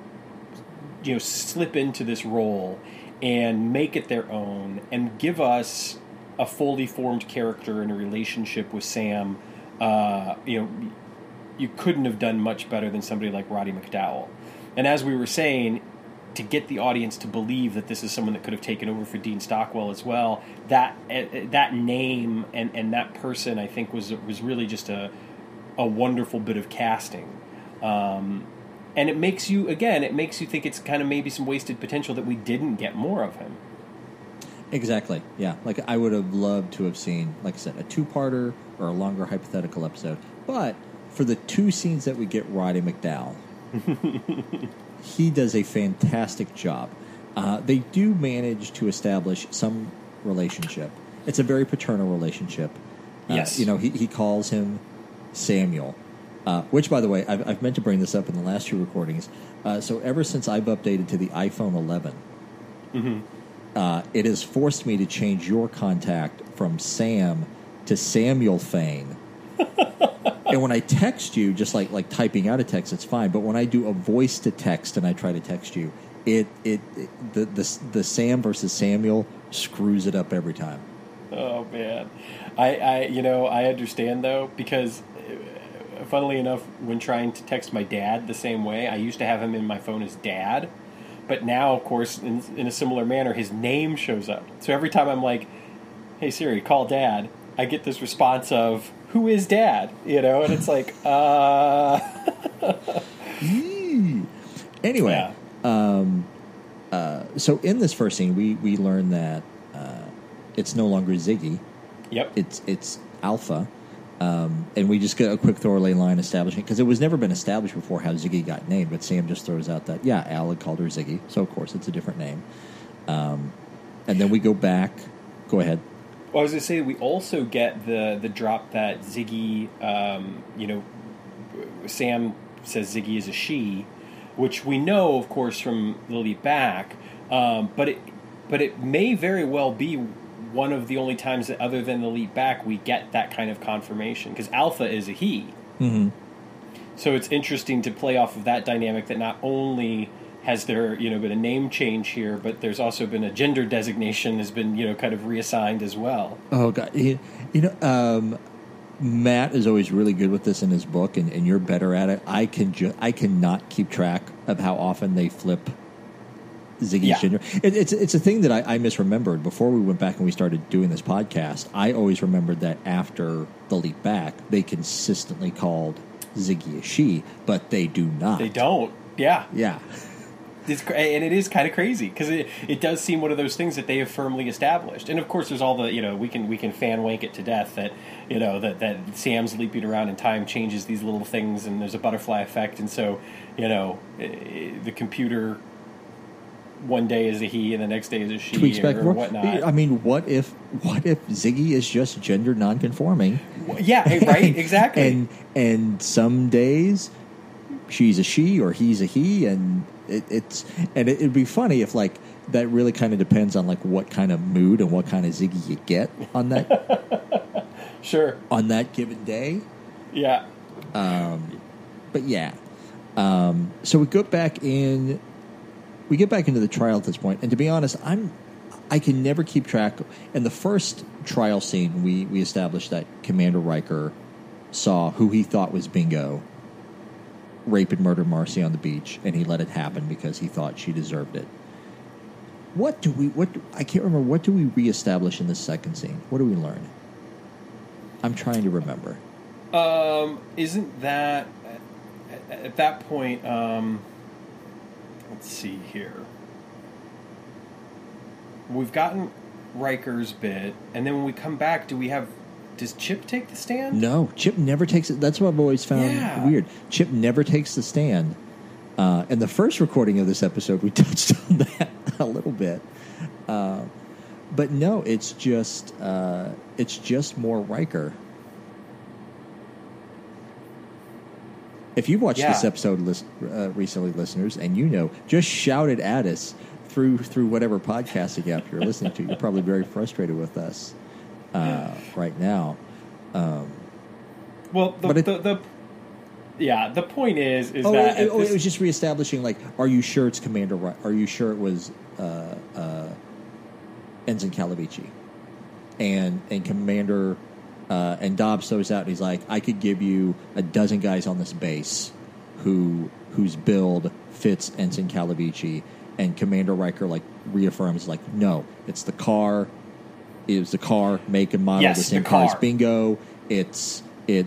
you know slip into this role and make it their own and give us a fully formed character in a relationship with Sam. Uh, you know, you couldn't have done much better than somebody like Roddy McDowall. And as we were saying, to get the audience to believe that this is someone that could have taken over for Dean Stockwell as well, that uh, that name and, and that person, I think, was was really just a a wonderful bit of casting. Um, and it makes you again, it makes you think it's kind of maybe some wasted potential that we didn't get more of him. Exactly. Yeah. Like I would have loved to have seen, like I said, a two-parter or a longer hypothetical episode. But for the two scenes that we get Roddy McDowall, he does a fantastic job. Uh, they do manage to establish some relationship. It's a very paternal relationship. Uh, Yes. you know, he, he calls him Samuel, uh, which, by the way, I've, I've meant to bring this up in the last two recordings. Uh, so ever since I've updated to the iPhone 11, uh, it has forced me to change your contact from Sam to Samuel Fain. and when I text you, just like like typing out a text, it's fine. But when I do a voice to text and I try to text you, it it, it the, the the Sam versus Samuel screws it up every time. Oh man, I, I you know I understand though because uh, funnily enough, when trying to text my dad the same way, I used to have him in my phone as dad, but now of course in, in a similar manner, his name shows up. So every time I'm like, "Hey Siri, call dad," I get this response of "Who is dad?" You know, and it's like, uh, Anyway, yeah, um, uh, so in this first scene, we we learn that uh, it's no longer Ziggy. yep, it's it's alpha um, and we just get a quick throwaway line establishing because it was never been established before how Ziggy got named, but Sam just throws out that yeah, Al had called her Ziggy, so of course it's a different name. Um, and then we go back. Go ahead. Well, I was going to say we also get the the drop that Ziggy, um, you know, Sam says Ziggy is a she, which we know, of course, from Leap Back. Um, but it but it may very well be one of the only times that, other than the leap back, we get that kind of confirmation because Alpha is a he. Mm-hmm. So it's interesting to play off of that dynamic that not only has there you know been a name change here, but there's also been a gender designation has been you know kind of reassigned as well. Oh God, you, you know, um, Matt is always really good with this in his book, and, and you're better at it. I can ju- I cannot keep track of how often they flip Ziggy's Yeah. gender. It, it's it's a thing that I, I misremembered before we went back and we started doing this podcast. I always remembered that after the leap back, they consistently called Ziggy a she, but they do not. They don't. Yeah, Yeah. it's and it is kind of crazy because it, it does seem one of those things that they have firmly established. And of course, there's all the you know we can we can fan wank it to death that you know that that Sam's leaping around and time changes these little things and there's a butterfly effect and so you know the computer one day is a he and the next day is a she Tweaks back or whatnot. I mean, what if what if Ziggy is just gender nonconforming? yeah, right, exactly. and and some days she's a she or he's a he, and it, it's and it, it'd be funny if like that really kind of depends on like what kind of mood and what kind of Ziggy you get on that sure, on that given day. yeah, But yeah, um, so we go back in. We get back into the trial at this point, and to be honest, I'm I can never keep track. In the first trial scene, we we established that Commander Riker saw who he thought was Bingo rape and murder Marcy on the beach, and he let it happen because he thought she deserved it. What do we? What do, I can't remember. What do we reestablish in the second scene? What do we learn? I'm trying to remember. Um, isn't that at, at that point? Um, let's see here. We've gotten Riker's bit, and then when we come back, do we have? Does Chip take the stand? No, Chip never takes it. That's what I've always found Yeah. weird. Chip never takes the stand. Uh, in the first recording of this episode, we touched on that a little bit. Uh, but no, it's just uh, it's just more Riker. If you've watched this episode lis- uh, recently, listeners, and you know, just shout it at us through through whatever podcasting app you're listening to. You're probably very frustrated with us uh, right now. Well, the, But it- the, the yeah, the point is is Oh, that it, oh, this- it was just reestablishing. Like, are you sure it's Commander? Are you sure it was uh, uh, Ensign Calavicci? And and Commander uh, and Dobbs throws out. and He's like, I could give you a dozen guys on this base who whose build fits Ensign Calavicci. And Commander Riker like reaffirms, like, no, it's the car. It was the car, make and model, Yes, the same the car as car. Bingo. It's it.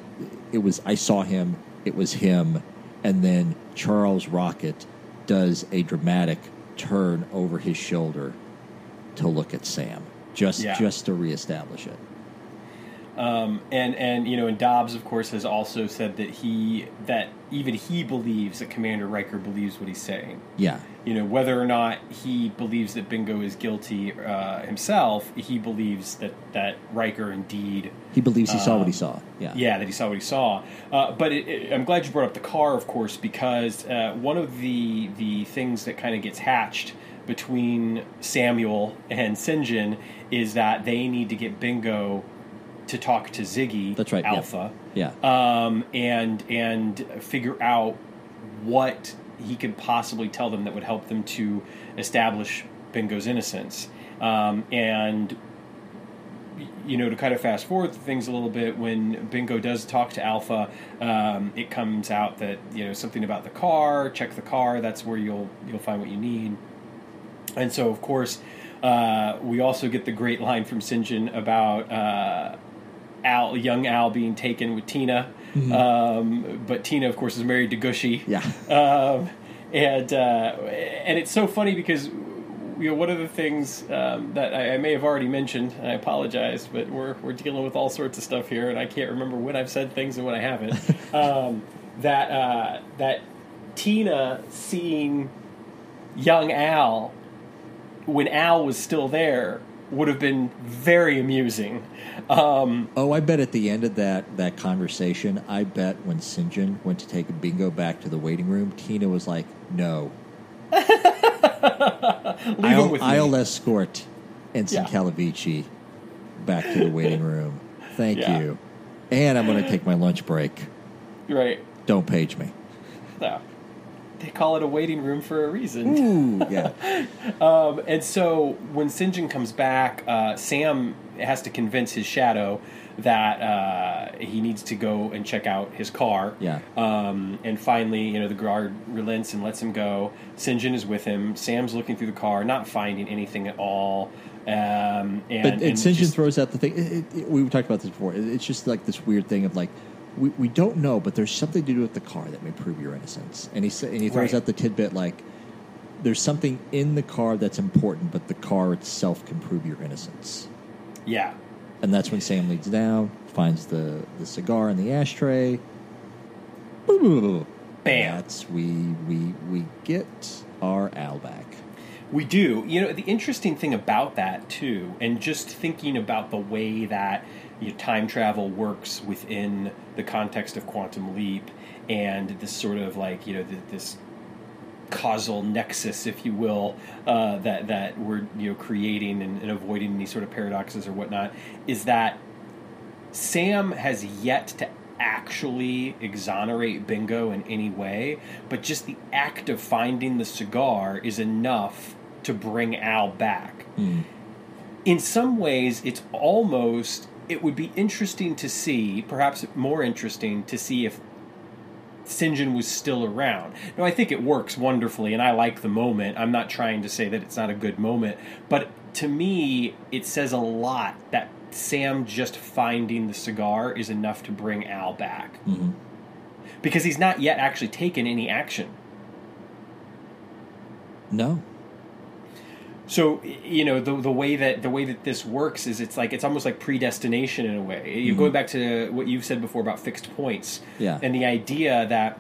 It was. I saw him. It was him. And then Charles Rocket does a dramatic turn over his shoulder to look at Sam, just Yeah. just to reestablish it. Um, and and you know, and Dobbs, of course, has also said that he that even he believes that Commander Riker believes what he's saying. Yeah, You know, whether or not he believes that Bingo is guilty uh, himself, he believes that that Riker indeed he believes he saw what he Um, saw. Yeah, yeah, that he saw what he saw. Uh, but it, it, I'm glad you brought up the car, of course, because uh, one of the the things that kind of gets hatched between Samuel and Sinjin is that they need to get Bingo to talk to Ziggy, That's right, yeah. Alpha, yeah. um, and and figure out what he could possibly tell them that would help them to establish Bingo's innocence. Um, and you know, to kind of fast forward things a little bit, when Bingo does talk to Alpha, um, it comes out that you know something about the car. Check the car. That's where you'll you'll find what you need. And so, of course, uh, we also get the great line from Sinjin about uh, Al, young Al, being taken with Tina. Um, but Tina, of course, is married to Gooshie. Yeah. Um, and uh, and it's so funny because you know one of the things um, that I, I may have already mentioned, and I apologize, but we're we're dealing with all sorts of stuff here, and I can't remember when I've said things and when I haven't. um, that uh, that Tina seeing young Al when Al was still there would have been very amusing. Um, Oh, I bet at the end of that that conversation, I bet when Sinjin went to take Bingo back to the waiting room, Tina was like, "No, I'll, I'll escort Ensign Yeah. Calavicci back to the waiting room. Thank Yeah. you, and I'm going to take my lunch break. Right. Don't page me." No. They call it a waiting room for a reason. Ooh, yeah, Um, and so when Sinjin comes back, uh, Sam has to convince his shadow that uh, he needs to go and check out his car. Yeah. Um, and finally, you know, the guard relents and lets him go. Sinjin is with him. Sam's looking through the car, not finding anything at all. Um, and, but and Sinjin just- throws out the thing. It, it, it- we talked about this before. It- it's just like this weird thing of like. We, we don't know, but there's something to do with the car that may prove your innocence. And he and he throws Right. out the tidbit like, "There's something in the car that's important, but the car itself can prove your innocence." Yeah. And that's when Sam leads down, finds the, the cigar in the ashtray. Bam! Bam. That's we we we get our Al back. We do. You know, the interesting thing about that too, and just thinking about the way that you know, time travel works within the context of quantum leap, and this sort of like you know th- this causal nexus, if you will, uh, that that we're you know creating and, and avoiding any sort of paradoxes or whatnot, is that Sam has yet to actually exonerate Bingo in any way, but just the act of finding the cigar is enough to bring Al back. In some ways, it's almost, it would be interesting to see, perhaps more interesting to see if Sinjin was still around. Now, I think it works wonderfully, and I like the moment. I'm not trying to say that it's not a good moment, but to me, it says a lot that Sam just finding the cigar is enough to bring Al back. Mm-hmm. Because he's not yet actually taken any action. No, So you know the the way that the way that this works is it's like it's almost like predestination in a way. You're going back to what you've said before about fixed points, Yeah. and the idea that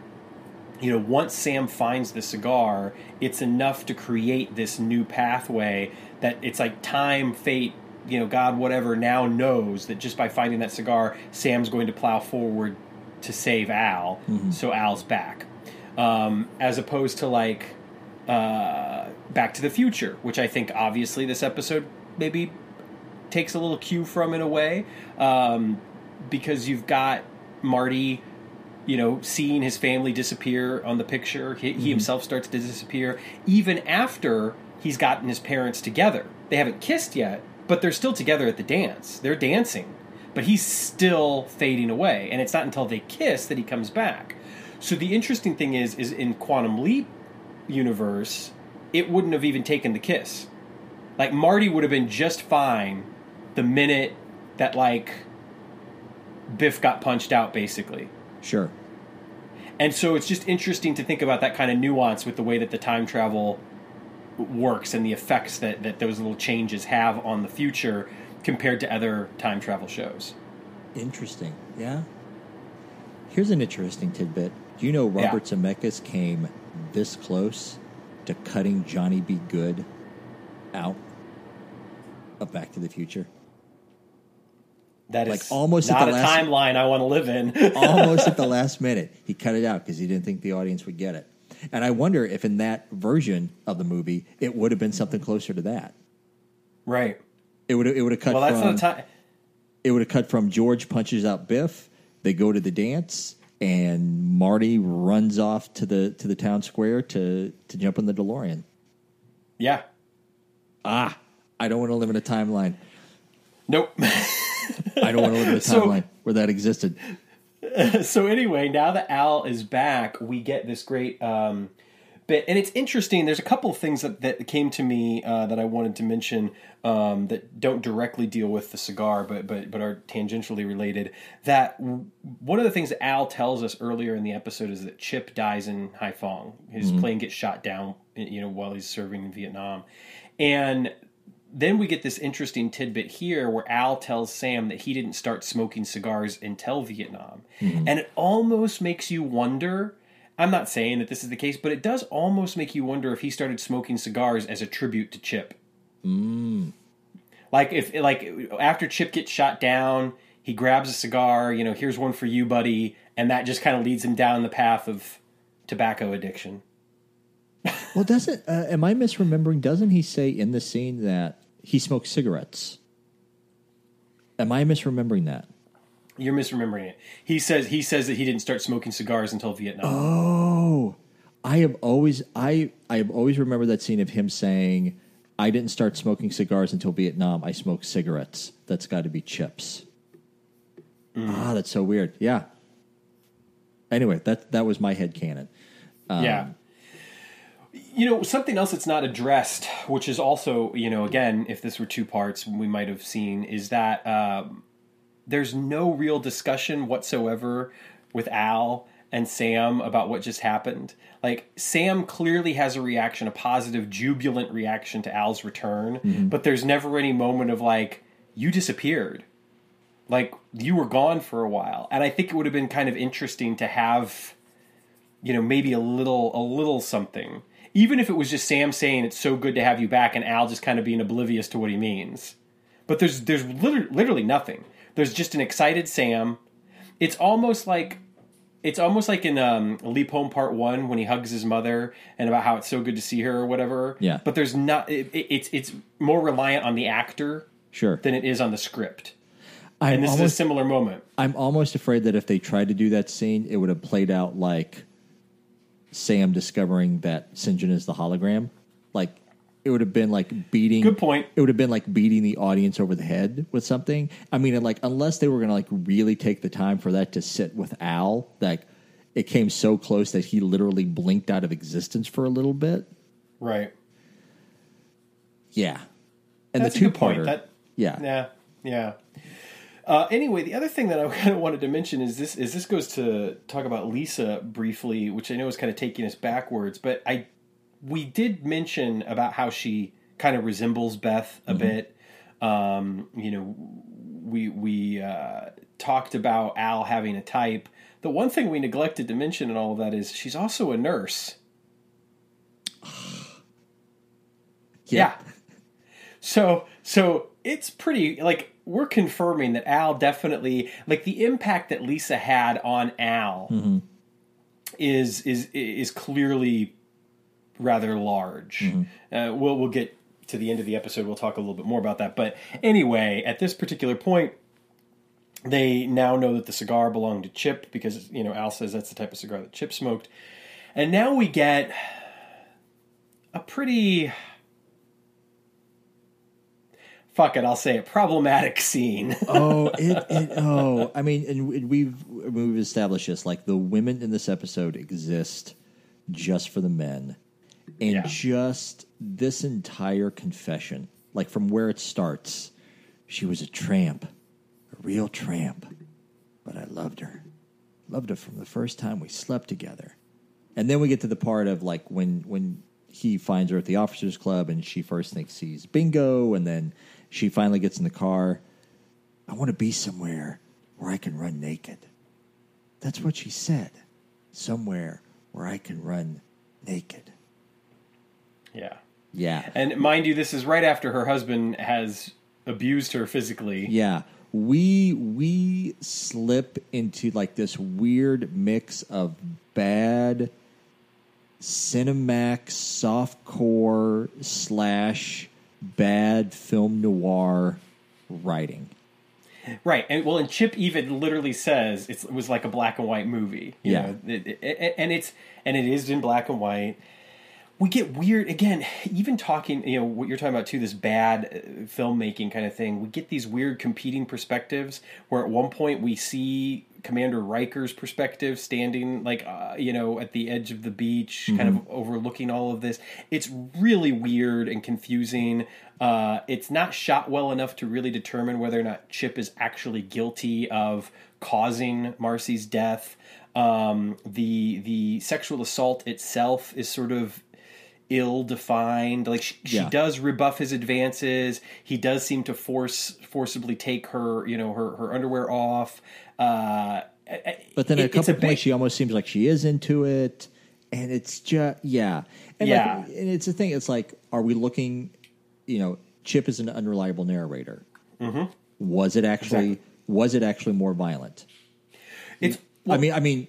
you know, once Sam finds the cigar, it's enough to create this new pathway that it's like time, fate, you know, God, whatever, now knows that just by finding that cigar, Sam's going to plow forward to save Al, so Al's back. Um, as opposed to like uh, Back to the Future, which I think obviously this episode maybe takes a little cue from in a way, um, because you've got Marty, you know, seeing his family disappear on the picture. He, he himself starts to disappear, even after he's gotten his parents together. They haven't kissed yet, but they're still together at the dance. They're dancing, but he's still fading away, and it's not until they kiss that he comes back. So the interesting thing is, is in Quantum Leap universe, it wouldn't have even taken the kiss. Like Marty would have been just fine the minute that like Biff got punched out, basically. Sure. And so it's just interesting to think about that kind of nuance with the way that the time travel works and the effects that, that those little changes have on the future compared to other time travel shows. Interesting. Yeah. Here's an interesting tidbit. Do you know Robert Zemeckis came this close to cutting Johnny B. Goode out of Back to the Future? That is Like, almost at the a last- timeline I want to live in. Almost at the last minute, he cut it out because he didn't think the audience would get it. And I wonder if in that version of the movie, it would have been something closer to that. right. It would it would have cut Well, that's from not a time. it would have cut from George punches out Biff. They go to the dance, and Marty runs off to the to the town square to to jump in the DeLorean. Yeah. Ah, I don't want to live in a timeline. Nope. I don't want to live in a So- timeline where that existed. so anyway, now that Al is back, we get this great um, bit, and it's interesting. There's a couple of things that, that came to me uh, that I wanted to mention um, that don't directly deal with the cigar, but but but are tangentially related. That w- one of the things that Al tells us earlier in the episode is that Chip dies in Haiphong. His plane gets shot down, you know, while he's serving in Vietnam, and then we get this interesting tidbit here where Al tells Sam that he didn't start smoking cigars until Vietnam. And it almost makes you wonder. I'm not saying that this is the case, but it does almost make you wonder if he started smoking cigars as a tribute to Chip. Like if like after Chip gets shot down, he grabs a cigar, you know, here's one for you, buddy, and that just kind of leads him down the path of tobacco addiction. Well, doesn't uh, am I misremembering? Doesn't he say in the scene that he smokes cigarettes? Am I misremembering that? You're misremembering it. He says he says that he didn't start smoking cigars until Vietnam. Oh, I have always I I have always remembered that scene of him saying, "I didn't start smoking cigars until Vietnam. I smoked cigarettes. That's got to be chips." Ah, that's so weird. Yeah. Anyway, that that was my head canon. yeah. You know, something else that's not addressed, which is also, you know, again, if this were two parts, we might have seen, is that um, there's no real discussion whatsoever with Al and Sam about what just happened. Like, Sam clearly has a reaction, a positive, jubilant reaction to Al's return, mm-hmm. but there's never any moment of, like, you disappeared. Like, you were gone for a while. And I think it would have been kind of interesting to have you know maybe a little a little something even if it was just sam saying it's so good to have you back and al just kind of being oblivious to what he means but there's there's literally, literally nothing there's just an excited sam it's almost like it's almost like in um, leap home part one when he hugs his mother and about how it's so good to see her or whatever Yeah. but there's not it, it- it's it's more reliant on the actor Sure. than it is on the script I'm and this is a similar moment I'm almost afraid that if they tried to do that scene, it would have played out like Sam discovering that Sinjin is the hologram. It would have been like beating. Good point. It would have been like beating the audience over the head with something. I mean, like unless they were going to like really take the time for that to sit with Al, like it came so close that he literally blinked out of existence for a little bit. right Yeah, and That's the two point. parter. That- yeah, Yeah, yeah. Uh, anyway, the other thing that I kind of wanted to mention is this: is this goes to talk about Lisa briefly, which I know is kind of taking us backwards, but I we did mention about how she kind of resembles Beth a bit. Um, you know, we we uh, talked about Al having a type, the one thing we neglected to mention in all of that is she's also a nurse. yeah. So so it's pretty like we're confirming that Al definitely like the impact that Lisa had on Al is is is clearly rather large. Uh, we'll we'll get to the end of the episode. We'll talk a little bit more about that. But anyway, at this particular point, they now know that the cigar belonged to Chip because you know Al says that's the type of cigar that Chip smoked, and now we get a pretty fuck it, I'll say it problematic scene. oh, it, it, oh, I mean, and we've we've established this. Like the women in this episode exist just for the men, and Yeah. just this entire confession, like from where it starts, she was a tramp, a real tramp, but I loved her, loved her from the first time we slept together, and then we get to the part of like when when he finds her at the officers club and she first thinks he's bingo and then she finally gets in the car I want to be somewhere where I can run naked. That's what she said. Somewhere where I can run naked. Yeah. Yeah. And mind you, this is right after her husband has abused her physically. Yeah. We we slip into like this weird mix of bad Cinemax softcore slash bad film noir writing. Right, and well, and Chip even literally says it's, it was like a black and white movie. you Yeah. know, and it's and it is in black and white. We get weird again. Even talking, you know, what you're talking about too, this bad uh, filmmaking kind of thing. We get these weird competing perspectives. Where at one point we see Commander Riker's perspective, standing like uh, you know at the edge of the beach, kind of overlooking all of this. It's really weird and confusing. Uh, it's not shot well enough to really determine whether or not Chip is actually guilty of causing Marcy's death. Um, the the sexual assault itself is sort of ill defined. Like she, Yeah. she does rebuff his advances. He does seem to force forcibly take her you know her her underwear off. Uh, But then it- at a couple big- points, she almost seems like she is into it, and it's just yeah, and Yeah. Like, and it's a thing. It's like, are we looking? You know, Chip is an unreliable narrator. Mm-hmm. Was it actually? Exactly. Was it actually more violent? it's I mean, I mean,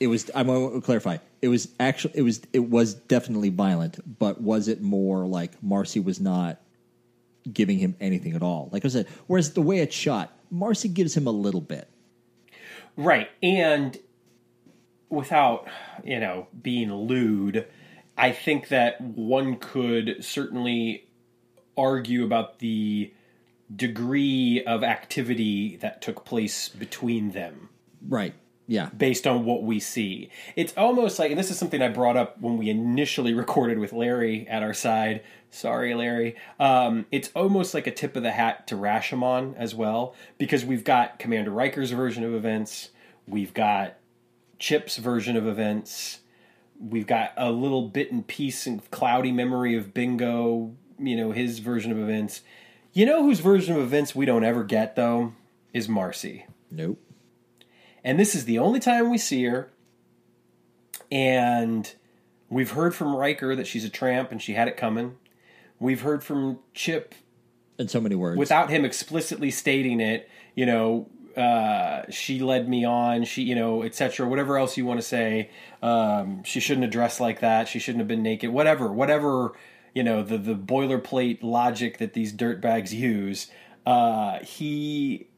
it was. I want to clarify. It was actually. It was. It was definitely violent, but was it more like Marcy was not giving him anything at all? Like I said, whereas the way it's shot, Marcy gives him a little bit. Right. And without, you know, being lewd, I think that one could certainly argue about the degree of activity that took place between them Right. Yeah. based on what we see. It's almost like, and this is something I brought up when we initially recorded with Larry at our side. Sorry, Larry. Um, it's almost like a tip of the hat to Rashomon as well, because we've got Commander Riker's version of events, we've got Chip's version of events, we've got a little bit and piece and cloudy memory of Bingo, you know, his version of events. You know whose version of events we don't ever get, though? Is Marcy. Nope. And this is the only time we see her. And we've heard from Riker that she's a tramp and she had it coming. We've heard from Chip In so many words. without him explicitly stating it, you know, uh, she led me on, she, you know, etc. Whatever else you want to say, um, she shouldn't have dressed like that. She shouldn't have been naked. Whatever, whatever, you know, the the boilerplate logic that these dirtbags use. Uh, he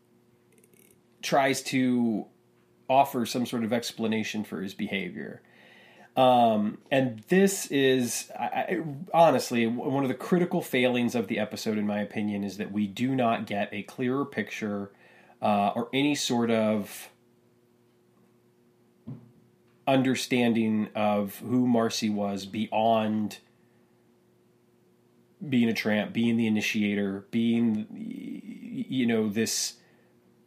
tries to offer some sort of explanation for his behavior. Um, and this is, I, I, honestly, one of the critical failings of the episode, in my opinion, is that we do not get a clearer picture uh, or any sort of understanding of who Marcy was beyond being a tramp, being the initiator, being, you know, this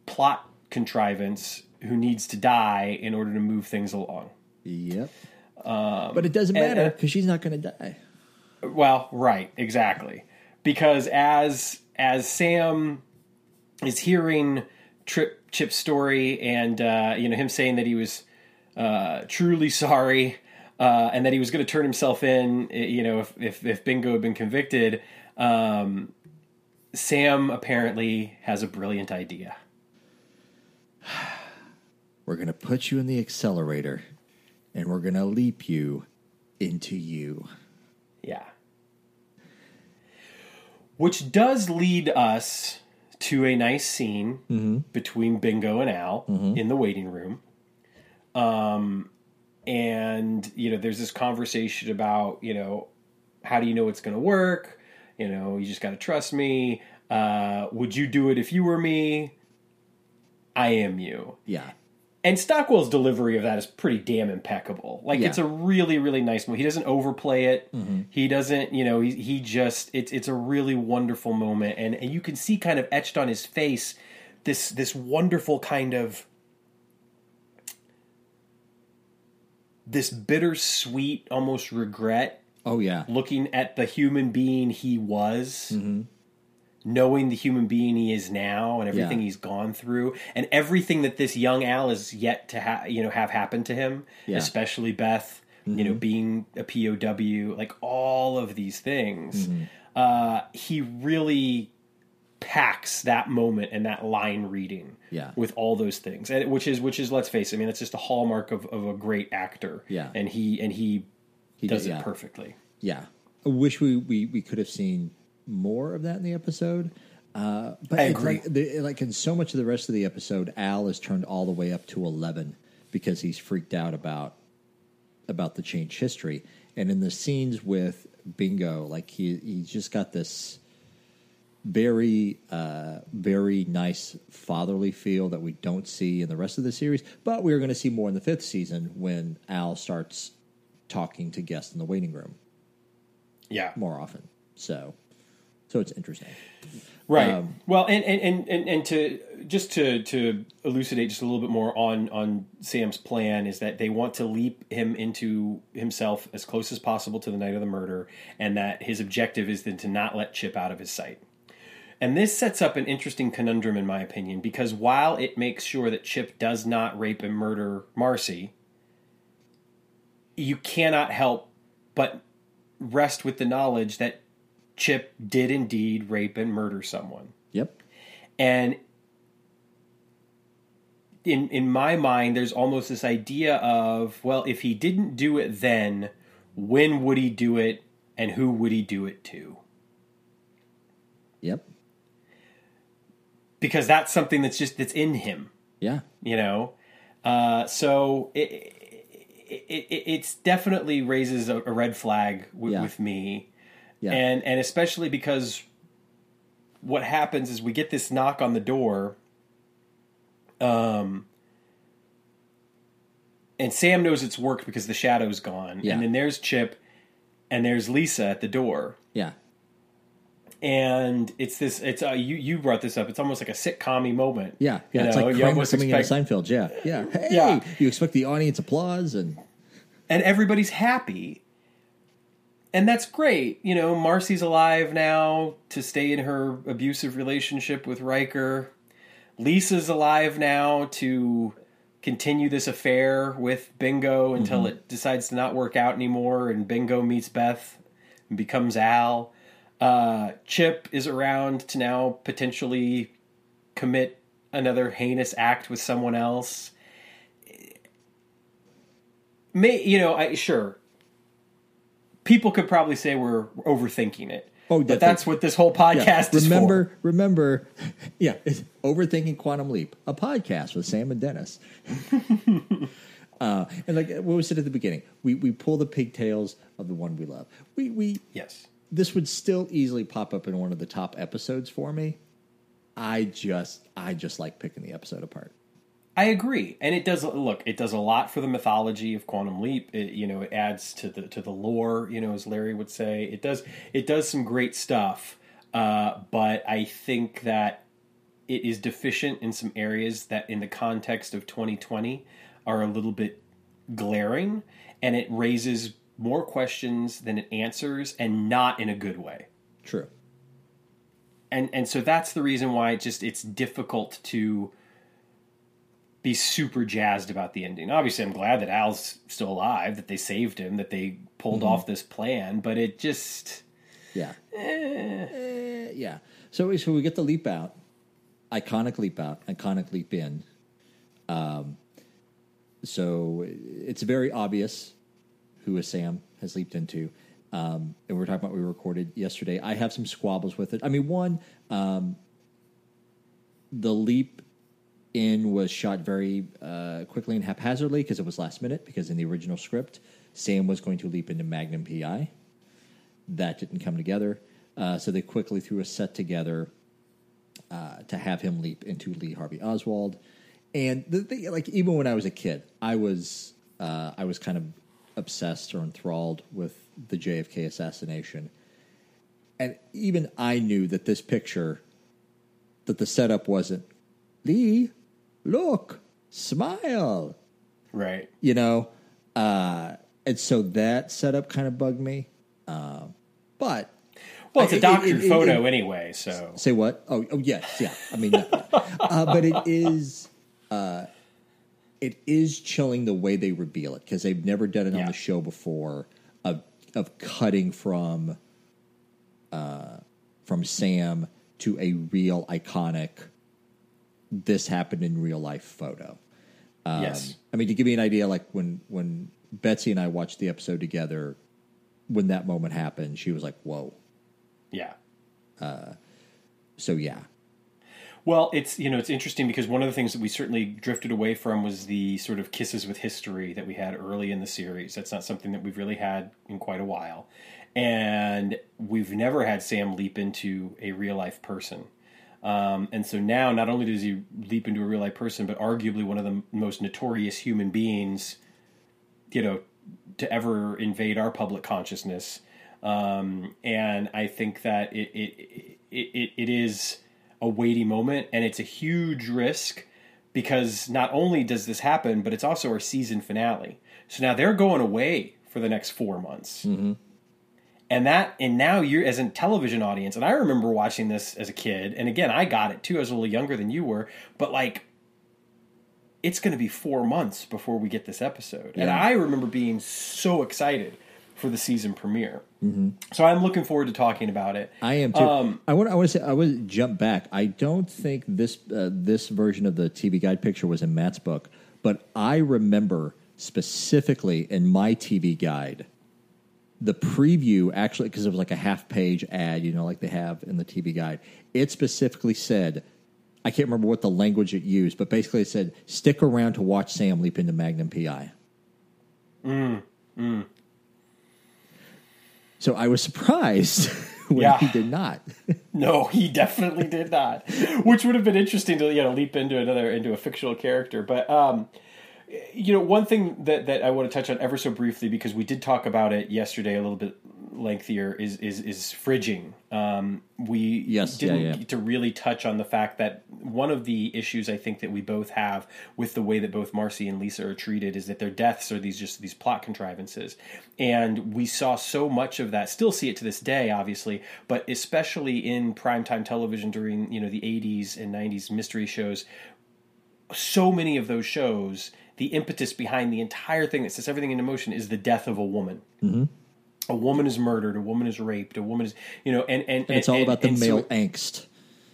plot contrivance who needs to die in order to move things along. Yep. but it doesn't Um, matter because she's not going to die. Well, right, exactly. Because as as Sam is hearing Trip Chip's story and uh, you know him saying that he was uh, truly sorry uh, and that he was going to turn himself in. eh, You know, if if, if Bingo had been convicted, um, Sam apparently has a brilliant idea. We're going to put you in the accelerator and we're going to leap you into you. Yeah. Which does lead us to a nice scene between Bingo and Al in the waiting room. Um, and, you know, there's this conversation about, you know, how do you know it's going to work? You know, you just got to trust me. Uh, would you do it if you were me? I am you. Yeah. And Stockwell's delivery of that is pretty damn impeccable. Like Yeah. it's a really, really nice movie. He doesn't overplay it. Mm-hmm. He doesn't, you know, he he just it's it's a really wonderful moment, and, and you can see kind of etched on his face this this wonderful kind of this bittersweet, almost regret Oh, yeah. looking at the human being he was, mm-hmm. Knowing the human being he is now, and everything Yeah. he's gone through, and everything that this young Al is yet to have, you know, have happened to him, Yeah. especially Beth, you know, being a POW, like all of these things. Uh, he really packs that moment and that line reading Yeah. with all those things and which is which is let's face it i mean it's just a hallmark of, of a great actor Yeah. and he and he He does did, it yeah. perfectly Yeah. I wish we, we, we could have seen more of that in the episode. Uh, but I agree. Like, the, like in so much of the rest of the episode, Al is turned all the way up to 11 because he's freaked out about about the changed history. And in the scenes with Bingo, like he he's just got this very uh, very nice fatherly feel that we don't see in the rest of the series, but we're going to see more in the fifth season when Al starts talking to guests in the waiting room yeah more often. So, so it's interesting. Right. Um, well, and, and, and, and, and to just to, to elucidate just a little bit more on, on Sam's plan is that they want to leap him into himself as close as possible to the night of the murder, and that his objective is then to not let Chip out of his sight. And this sets up an interesting conundrum, in my opinion, because while it makes sure that Chip does not rape and murder Marcy, you cannot help but rest with the knowledge that Chip did indeed rape and murder someone. Yep. And in in my mind there's almost this idea of well if he didn't do it then when would he do it and who would he do it to? Yep. Because that's something that's just that's in him. Yeah. you know uh, so it, it, it it's definitely raises a, a red flag w- Yeah. with me Yeah. and and especially because what happens is we get this knock on the door um and Sam knows it's worked because the shadow's gone Yeah. and then there's Chip and there's Lisa at the door yeah. and it's this it's uh, you you brought this up it's almost like a sitcom moment Yeah. Yeah. You it's know, like you Kramer almost coming expect- into Seinfeld. Yeah. Yeah. Hey, Yeah. you expect the audience applause and and everybody's happy. And that's great. You know, Marcy's alive now to stay in her abusive relationship with Riker. Lisa's alive now to continue this affair with Bingo until it decides to not work out anymore and Bingo meets Beth and becomes Al. Uh, Chip is around to now potentially commit another heinous act with someone else may you know I sure people could probably say we're overthinking it. Oh, but that's what this whole yeah. podcast is remember, for. remember, yeah, it's overthinking quantum leap, a podcast with Sam and Dennis. uh, and like what we said at the beginning, we we pull the pigtails of the one we love. We we Yes. this would still easily pop up in one of the top episodes for me. I just I just like picking the episode apart. I agree, and it does look. It does a lot for the mythology of Quantum Leap. It, you know, it adds to the to the lore. You know, as Larry would say, it does it does some great stuff. Uh, but I think that it is deficient in some areas that, in the context of 2020, are a little bit glaring, and it raises more questions than it answers, and not in a good way. True. and and so that's the reason why it just it's difficult to be super jazzed about the ending. Obviously, I'm glad that Al's still alive, that they saved him, that they pulled Mm-hmm. off this plan. But it just, Yeah. eh, Eh, yeah. So, so we get the leap out, iconic leap out, iconic leap in. Um, so it's very obvious who a Sam has leaped into. Um, and we we're talking about what we recorded yesterday. I have some squabbles with it. I mean, one, um, the leap in was shot very uh, quickly and haphazardly because it was last minute. Because in the original script, Sam was going to leap into Magnum PI. That didn't come together, uh, so they quickly threw a set together uh, to have him leap into Lee Harvey Oswald. And the thing, like even when I was a kid, I was uh, I was kind of obsessed or enthralled with the JFK assassination, and even I knew that this picture, that the setup wasn't Lee, look, smile, right. you know, uh, and so that setup kind of bugged me. Um, but Well, it's a doctored photo it- anyway, so Say what? Oh, oh yes, yeah. I mean, uh, but it is, uh, it is chilling the way they reveal it because they've never done it on the show before of of cutting from, uh, from Sam to a real iconic. This happened in real life photo. Um, yes. I mean, to give you an idea, like when when Betsy and I watched the episode together, when that moment happened, she was like, "Whoa!" Yeah. So yeah, Well, it's you know it's interesting because one of the things that we certainly drifted away from was the sort of kisses with history that we had early in the series. That's not something that we've really had in quite a while, and we've never had Sam leap into a real life person. Um, and so now, not only does he leap into a real life person, but arguably one of the most notorious human beings, you know, to ever invade our public consciousness. Um, and I think that it it, it it it is a weighty moment, and it's a huge risk because not only does this happen, but it's also our season finale. So now they're going away for the next four months. And that, and now you're as a television audience, and I remember watching this as a kid, and again, I got it too. I was a little younger than you were, but like, it's going to be four months before we get this episode, and I remember being so excited for the season premiere. So I'm looking forward to talking about it. I am too. Um, I want. I want to say. I want to jump back. I don't think this uh, this version of the TV guide picture was in Matt's book, but I remember specifically in my TV guide the preview actually because it was like a half page ad, you know, like they have in the TV guide. It specifically said. I can't remember what the language it used, but basically it said, "Stick around to watch Sam leap into Magnum PI." Mm. mm. So I was surprised when Yeah. he did not. No, he definitely did not. Which would have been interesting to you know leap into another into a fictional character. But um, you know, one thing that that I want to touch on ever so briefly because we did talk about it yesterday a little bit lengthier is is is fridging. Um, we Yes, didn't yeah. get to really touch on the fact that one of the issues I think that we both have with the way that both Marcy and Lisa are treated is that their deaths are these just these plot contrivances, and we saw so much of that. Still see it to this day, obviously, but especially in primetime television during you know the '80s and '90s mystery shows. So many of those shows, the impetus behind the entire thing that sets everything into motion is the death of a woman. Mm-hmm. A woman is murdered. A woman is raped. A woman is, you know, and and, And it's all and- about the and so male angst.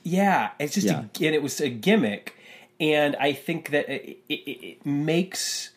yeah, it's just Yeah. a, and it was a gimmick, and I think that it, it, it makes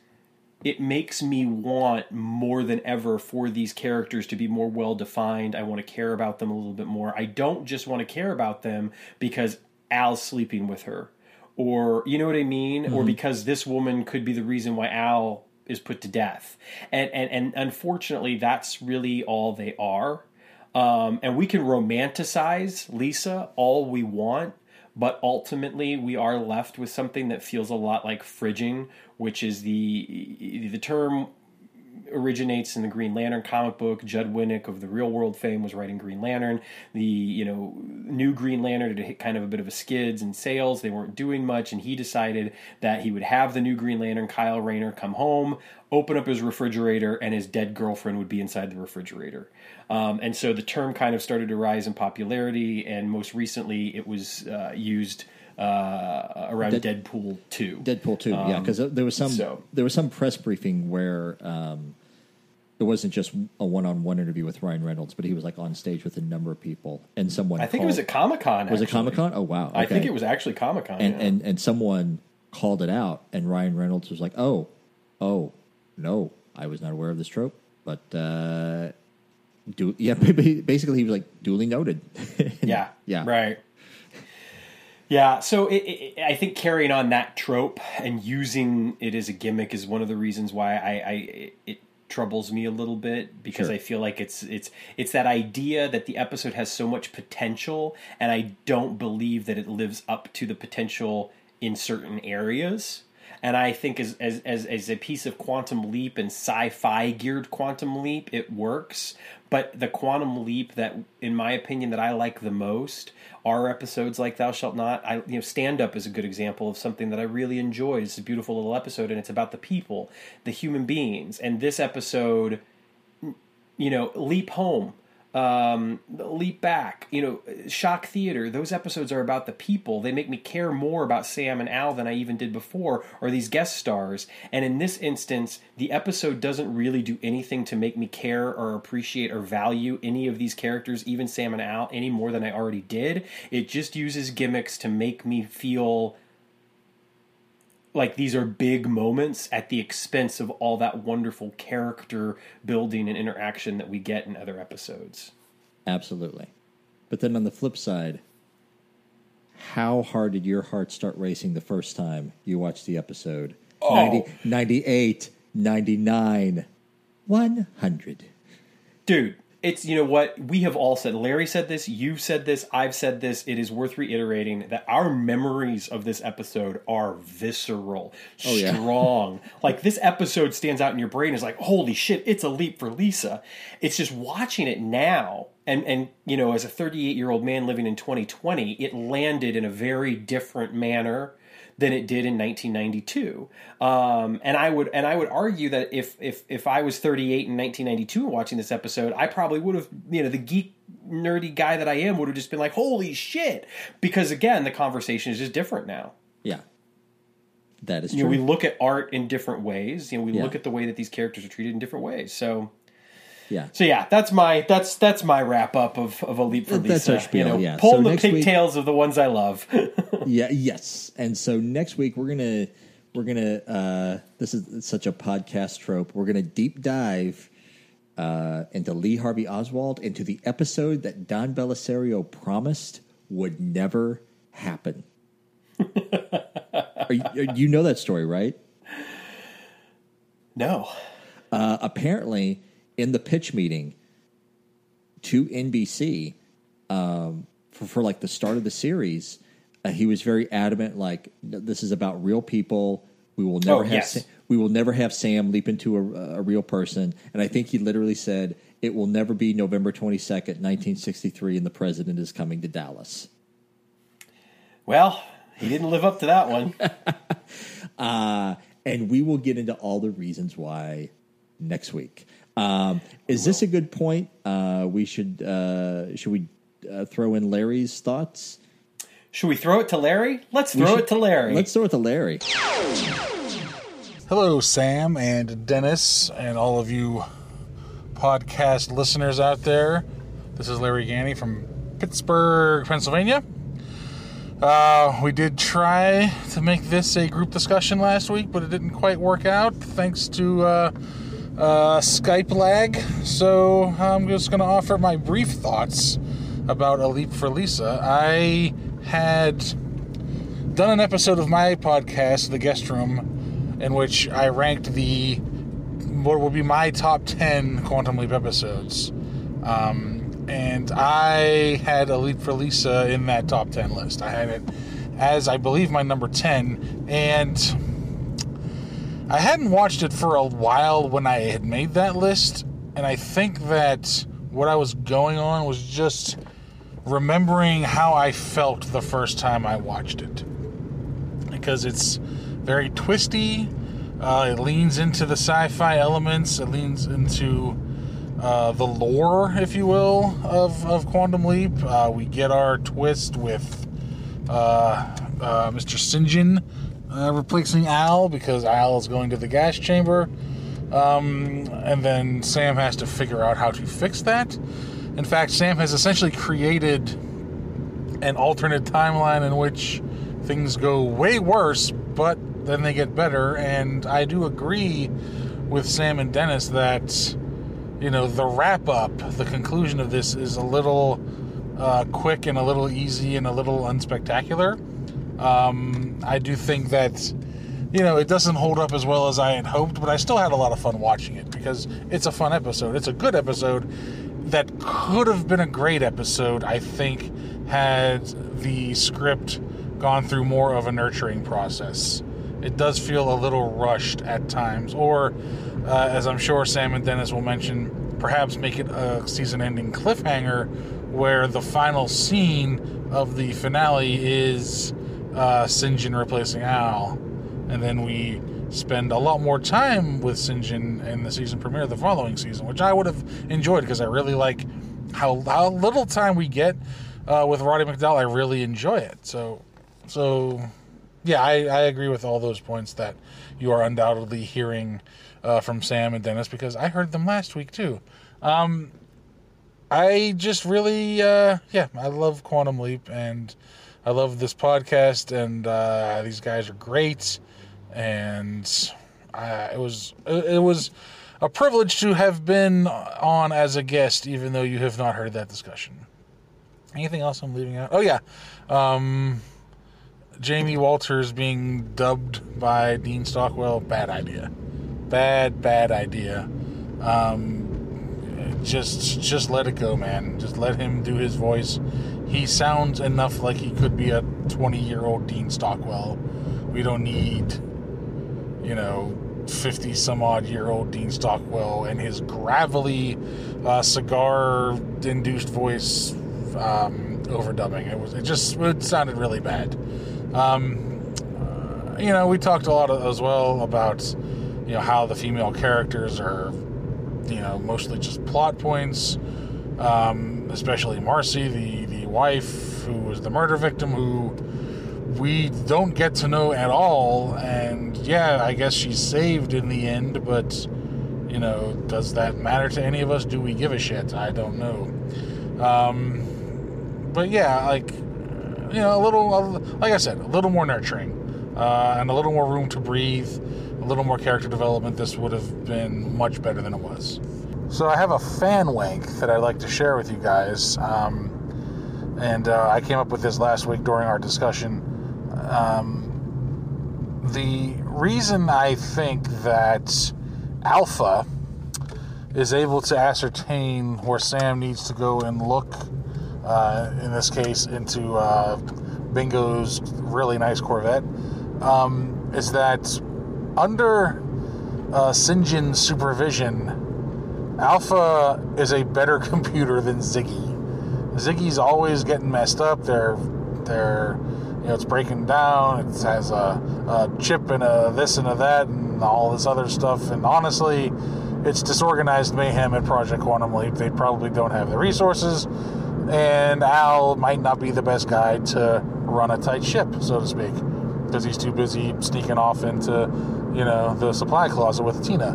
it makes me want more than ever for these characters to be more well defined. I want to care about them a little bit more. I don't just want to care about them because Al's sleeping with her, or you know what I mean, or because this woman could be the reason why Al is put to death. And and and unfortunately, that's really all they are. Um, and we can romanticize Lisa all we want, but ultimately we are left with something that feels a lot like fridging, which is the the term originates in the Green Lantern comic book. Judd Winick of the Real World fame was writing Green Lantern. The you know new Green Lantern had hit kind of a bit of a skids and sales. They weren't doing much, and he decided that he would have the new Green Lantern, Kyle Rayner, come home, open up his refrigerator, and his dead girlfriend would be inside the refrigerator. Um, and so the term kind of started to rise in popularity, and most recently it was uh, used uh, around Dead- Deadpool two. Deadpool too, yeah, because there was some so- there was some press briefing where um, it wasn't just a one on one interview with Ryan Reynolds, but he was like on stage with a number of people, and someone I think it was at Comic Con. was it Comic Con? Oh wow, I think it was actually Comic Con. and, and and someone called it out, and Ryan Reynolds was like, "Oh, oh, no, I was not aware of this trope." But uh, do yeah, basically he was like duly noted. yeah, yeah, right. Yeah, so it, it, I think carrying on that trope and using it as a gimmick is one of the reasons why I, I it troubles me a little bit because Sure. I feel like it's it's it's that idea that the episode has so much potential and I don't believe that it lives up to the potential in certain areas. And I think as as as, as a piece of quantum leap and sci-fi geared quantum leap, it works. But the quantum leap that, in my opinion, that I like the most are episodes like Thou Shalt Not. I you know, Stand Up is a good example of something that I really enjoy. It's a beautiful little episode, and it's about the people, the human beings. And this episode, you know, Leap Home, um, Leap Back, you know, Shock Theater. Those episodes are about the people. They make me care more about Sam and Al than I even did before, or these guest stars. And in this instance, the episode doesn't really do anything to make me care or appreciate or value any of these characters, even Sam and Al, any more than I already did. It just uses gimmicks to make me feel like these are big moments at the expense of all that wonderful character building and interaction that we get in other episodes. absolutely. But then on the flip side, how hard did your heart start racing the first time you watched the episode? Oh. 90, 98, 99, 100. Dude, it's you know what we have all said. Larry said this, you've said this, I've said this. It is worth reiterating that our memories of this episode are visceral, Oh, yeah. strong. like this episode stands out in your brain as like, holy shit, it's a leap for Lisa. It's just watching it now, and and you know, as a 38 year old man living in 2020, it landed in a very different manner than it did in 1992. Um, and I would and I would argue that if if if I was 38 in 1992 watching this episode, I probably would have you know the geek nerdy guy that I am would have just been like, "Holy shit!" Because again, the conversation is just different now. Yeah. That is You true. know, we look at art in different ways. You know, we Yeah. look at the way that these characters are treated in different ways. So. Yeah. So yeah, that's my that's that's my wrap up of, of a leap for That's Lisa. our spiel, you know, yeah. pull So the pigtails of the ones I love. yeah yes and so next week we're gonna we're gonna uh this is such a podcast trope we're gonna deep dive uh into lee harvey oswald into the episode that don bellisario promised would never happen Are you, you know that story right no, uh, apparently in the pitch meeting to NBC um, for, for like the start of the series, uh, he was very adamant. Like this is about real people. We will never Oh, have yes. Sa- we will never have Sam leap into a, a real person. And I think he literally said it will never be November twenty second, nineteen sixty three, and the president is coming to Dallas. well, he didn't live up to that one. Uh, and we will get into all the reasons why next week. Um, is this a good point? Uh, we should uh, should we uh, throw in Larry's thoughts? Should we throw it to Larry? Let's throw should- it to Larry. Let's throw it to Larry. Hello, Sam and Dennis, and all of you podcast listeners out there. This is Larry Ganny from Pittsburgh, Pennsylvania. Uh, we did try to make this a group discussion last week, but it didn't quite work out thanks to uh, uh, Skype lag. So I'm just going to offer my brief thoughts about A Leap for Lisa. I had done an episode of my podcast, The Guest Room, in which I ranked the what will be my top 10 Quantum Leap episodes. Um, and I had A Leap for Lisa in that top 10 list. I had it as, I believe, my number 10. And I hadn't watched it for a while when I had made that list. And I think that what I was going on was just remembering how I felt the first time I watched it because it's very twisty. Uh, it leans into the sci-fi elements. It leans into uh, the lore, if you will, of, of Quantum Leap. Uh, we get our twist with uh, uh, Mr. Sinjin uh, replacing Al because Al is going to the gas chamber. Um, and then Sam has to figure out how to fix that. In fact, Sam has essentially created an alternate timeline in which things go way worse, but then they get better. And I do agree with Sam and Dennis that, you know, the wrap up, the conclusion of this is a little uh, quick and a little easy and a little unspectacular. Um, I do think that, you know, it doesn't hold up as well as I had hoped, but I still had a lot of fun watching it because it's a fun episode. It's a good episode that could have been a great episode, I think, had the script gone through more of a nurturing process. It does feel a little rushed at times, or uh, as I'm sure Sam and Dennis will mention, perhaps make it a season ending cliffhanger where the final scene of the finale is uh, Sinjin replacing Al, and then we spend a lot more time with Sinjin in the season premiere the following season, which I would have enjoyed because I really like how how little time we get uh, with Roddy McDowall. I really enjoy it. So, so yeah, I, I agree with all those points that you are undoubtedly hearing uh, from Sam and Dennis because I heard them last week too. Um, I just really, uh, yeah, I love Quantum Leap and I love this podcast, and uh, these guys are great. And uh, it was it was a privilege to have been on as a guest, even though you have not heard that discussion. Anything else I'm leaving out? Oh yeah, um, Jamie Walters being dubbed by Dean Stockwell. Bad idea. Bad bad idea. Um, just just let it go, man. Just let him do his voice. He sounds enough like he could be a 20 year old Dean Stockwell. We don't need, you know, 50 some odd year old Dean Stockwell and his gravelly uh, cigar induced voice um, overdubbing. It was it just it sounded really bad. Um, uh, you know, we talked a lot of, as well about you know how the female characters are you know mostly just plot points. Um, especially Marcy, the the wife who was the murder victim, who we don't get to know at all. And yeah, I guess she's saved in the end, but you know, does that matter to any of us? Do we give a shit? I don't know. Um, but yeah, like you know, a little, like I said, a little more nurturing uh, and a little more room to breathe, a little more character development. This would have been much better than it was. So I have a fan wank that I'd like to share with you guys. Um, and uh, I came up with this last week during our discussion. Um, the reason I think that Alpha is able to ascertain where Sam needs to go and look, uh, in this case, into uh, Bingo's really nice Corvette, um, is that under uh, supervision, Alpha is a better computer than Ziggy. Ziggy's always getting messed up. They're they're you know it's breaking down. It has a, a chip and a this and a that and all this other stuff. And honestly, it's disorganized mayhem at Project Quantum Leap. They probably don't have the resources, and Al might not be the best guy to run a tight ship, so to speak, because he's too busy sneaking off into you know the supply closet with Tina.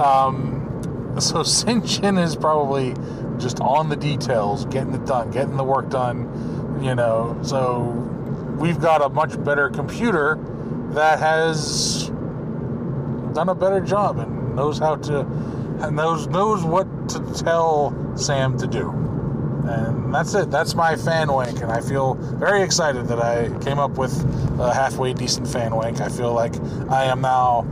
Um, so Sinjin is probably just on the details, getting it done, getting the work done, you know. So we've got a much better computer that has done a better job and knows how to and knows knows what to tell Sam to do. And that's it. That's my fan wank, and I feel very excited that I came up with a halfway decent fan wank. I feel like I am now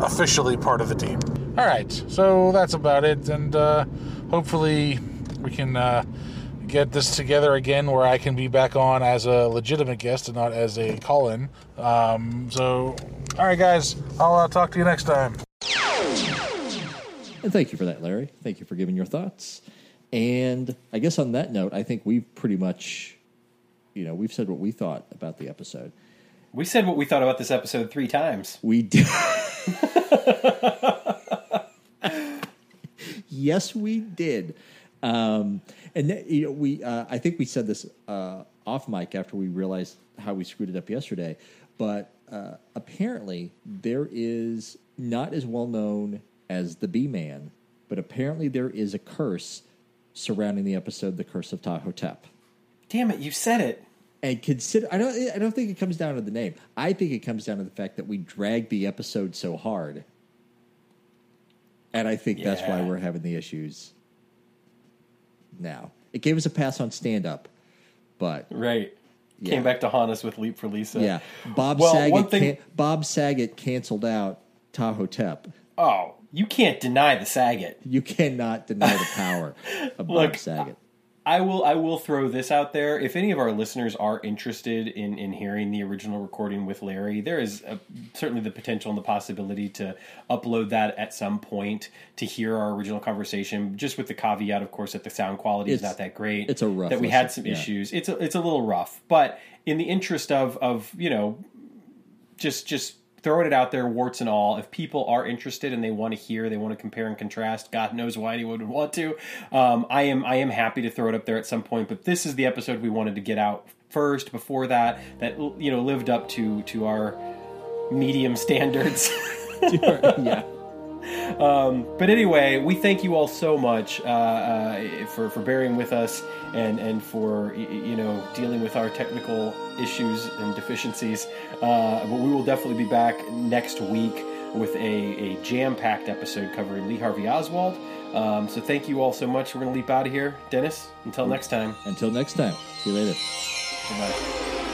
officially part of the team. All right, so that's about it, and uh, hopefully we can uh, get this together again where I can be back on as a legitimate guest and not as a call-in. Um, so, all right, guys, I'll uh, talk to you next time. And thank you for that, Larry. Thank you for giving your thoughts. And I guess on that note, I think we've pretty much, you know, we've said what we thought about the episode. We said what we thought about this episode three times. We did. yes, we did. Um, and th- you know, we, uh, I think we said this uh, off mic after we realized how we screwed it up yesterday, but uh, apparently there is not as well known as the Bee Man, but apparently there is a curse surrounding the episode "The Curse of Ptah-Hotep." Damn it, you said it. And consider, I don't, I don't think it comes down to the name. I think it comes down to the fact that we dragged the episode so hard, and I think that's why Yeah. we're having the issues now. It gave us a pass on stand up, but Right. Yeah. Came back to haunt us with Leap for Lisa. yeah, Bob Well, Saget. one thing- can, Bob Saget canceled out Ptah-Hotep. Oh, you can't deny the Saget. You cannot deny the power of Bob Look, Saget. I will. I will throw this out there. If any of our listeners are interested in in hearing the original recording with Larry, there is a, certainly the potential and the possibility to upload that at some point to hear our original conversation. Just with the caveat, of course, that the sound quality is not that great. it's a rough That we had some yeah. issues. It's a, it's a little rough, but in the interest of of you know just just throwing it out there, warts and all. If people are interested and they want to hear, they want to compare and contrast. God knows why anyone would want to. Um, I am I am happy to throw it up there at some point. But this is the episode we wanted to get out first. Before that, that you know lived up to to our medium standards. yeah. but anyway, we thank you all so much uh, uh, for for bearing with us and and for you know dealing with our technical issues and deficiencies. Uh, but we will definitely be back next week with a, a jam packed episode covering Lee Harvey Oswald. Um, so thank you all so much. We're gonna leap out of here, Dennis. Until next time. Until next time. See you later. Bye.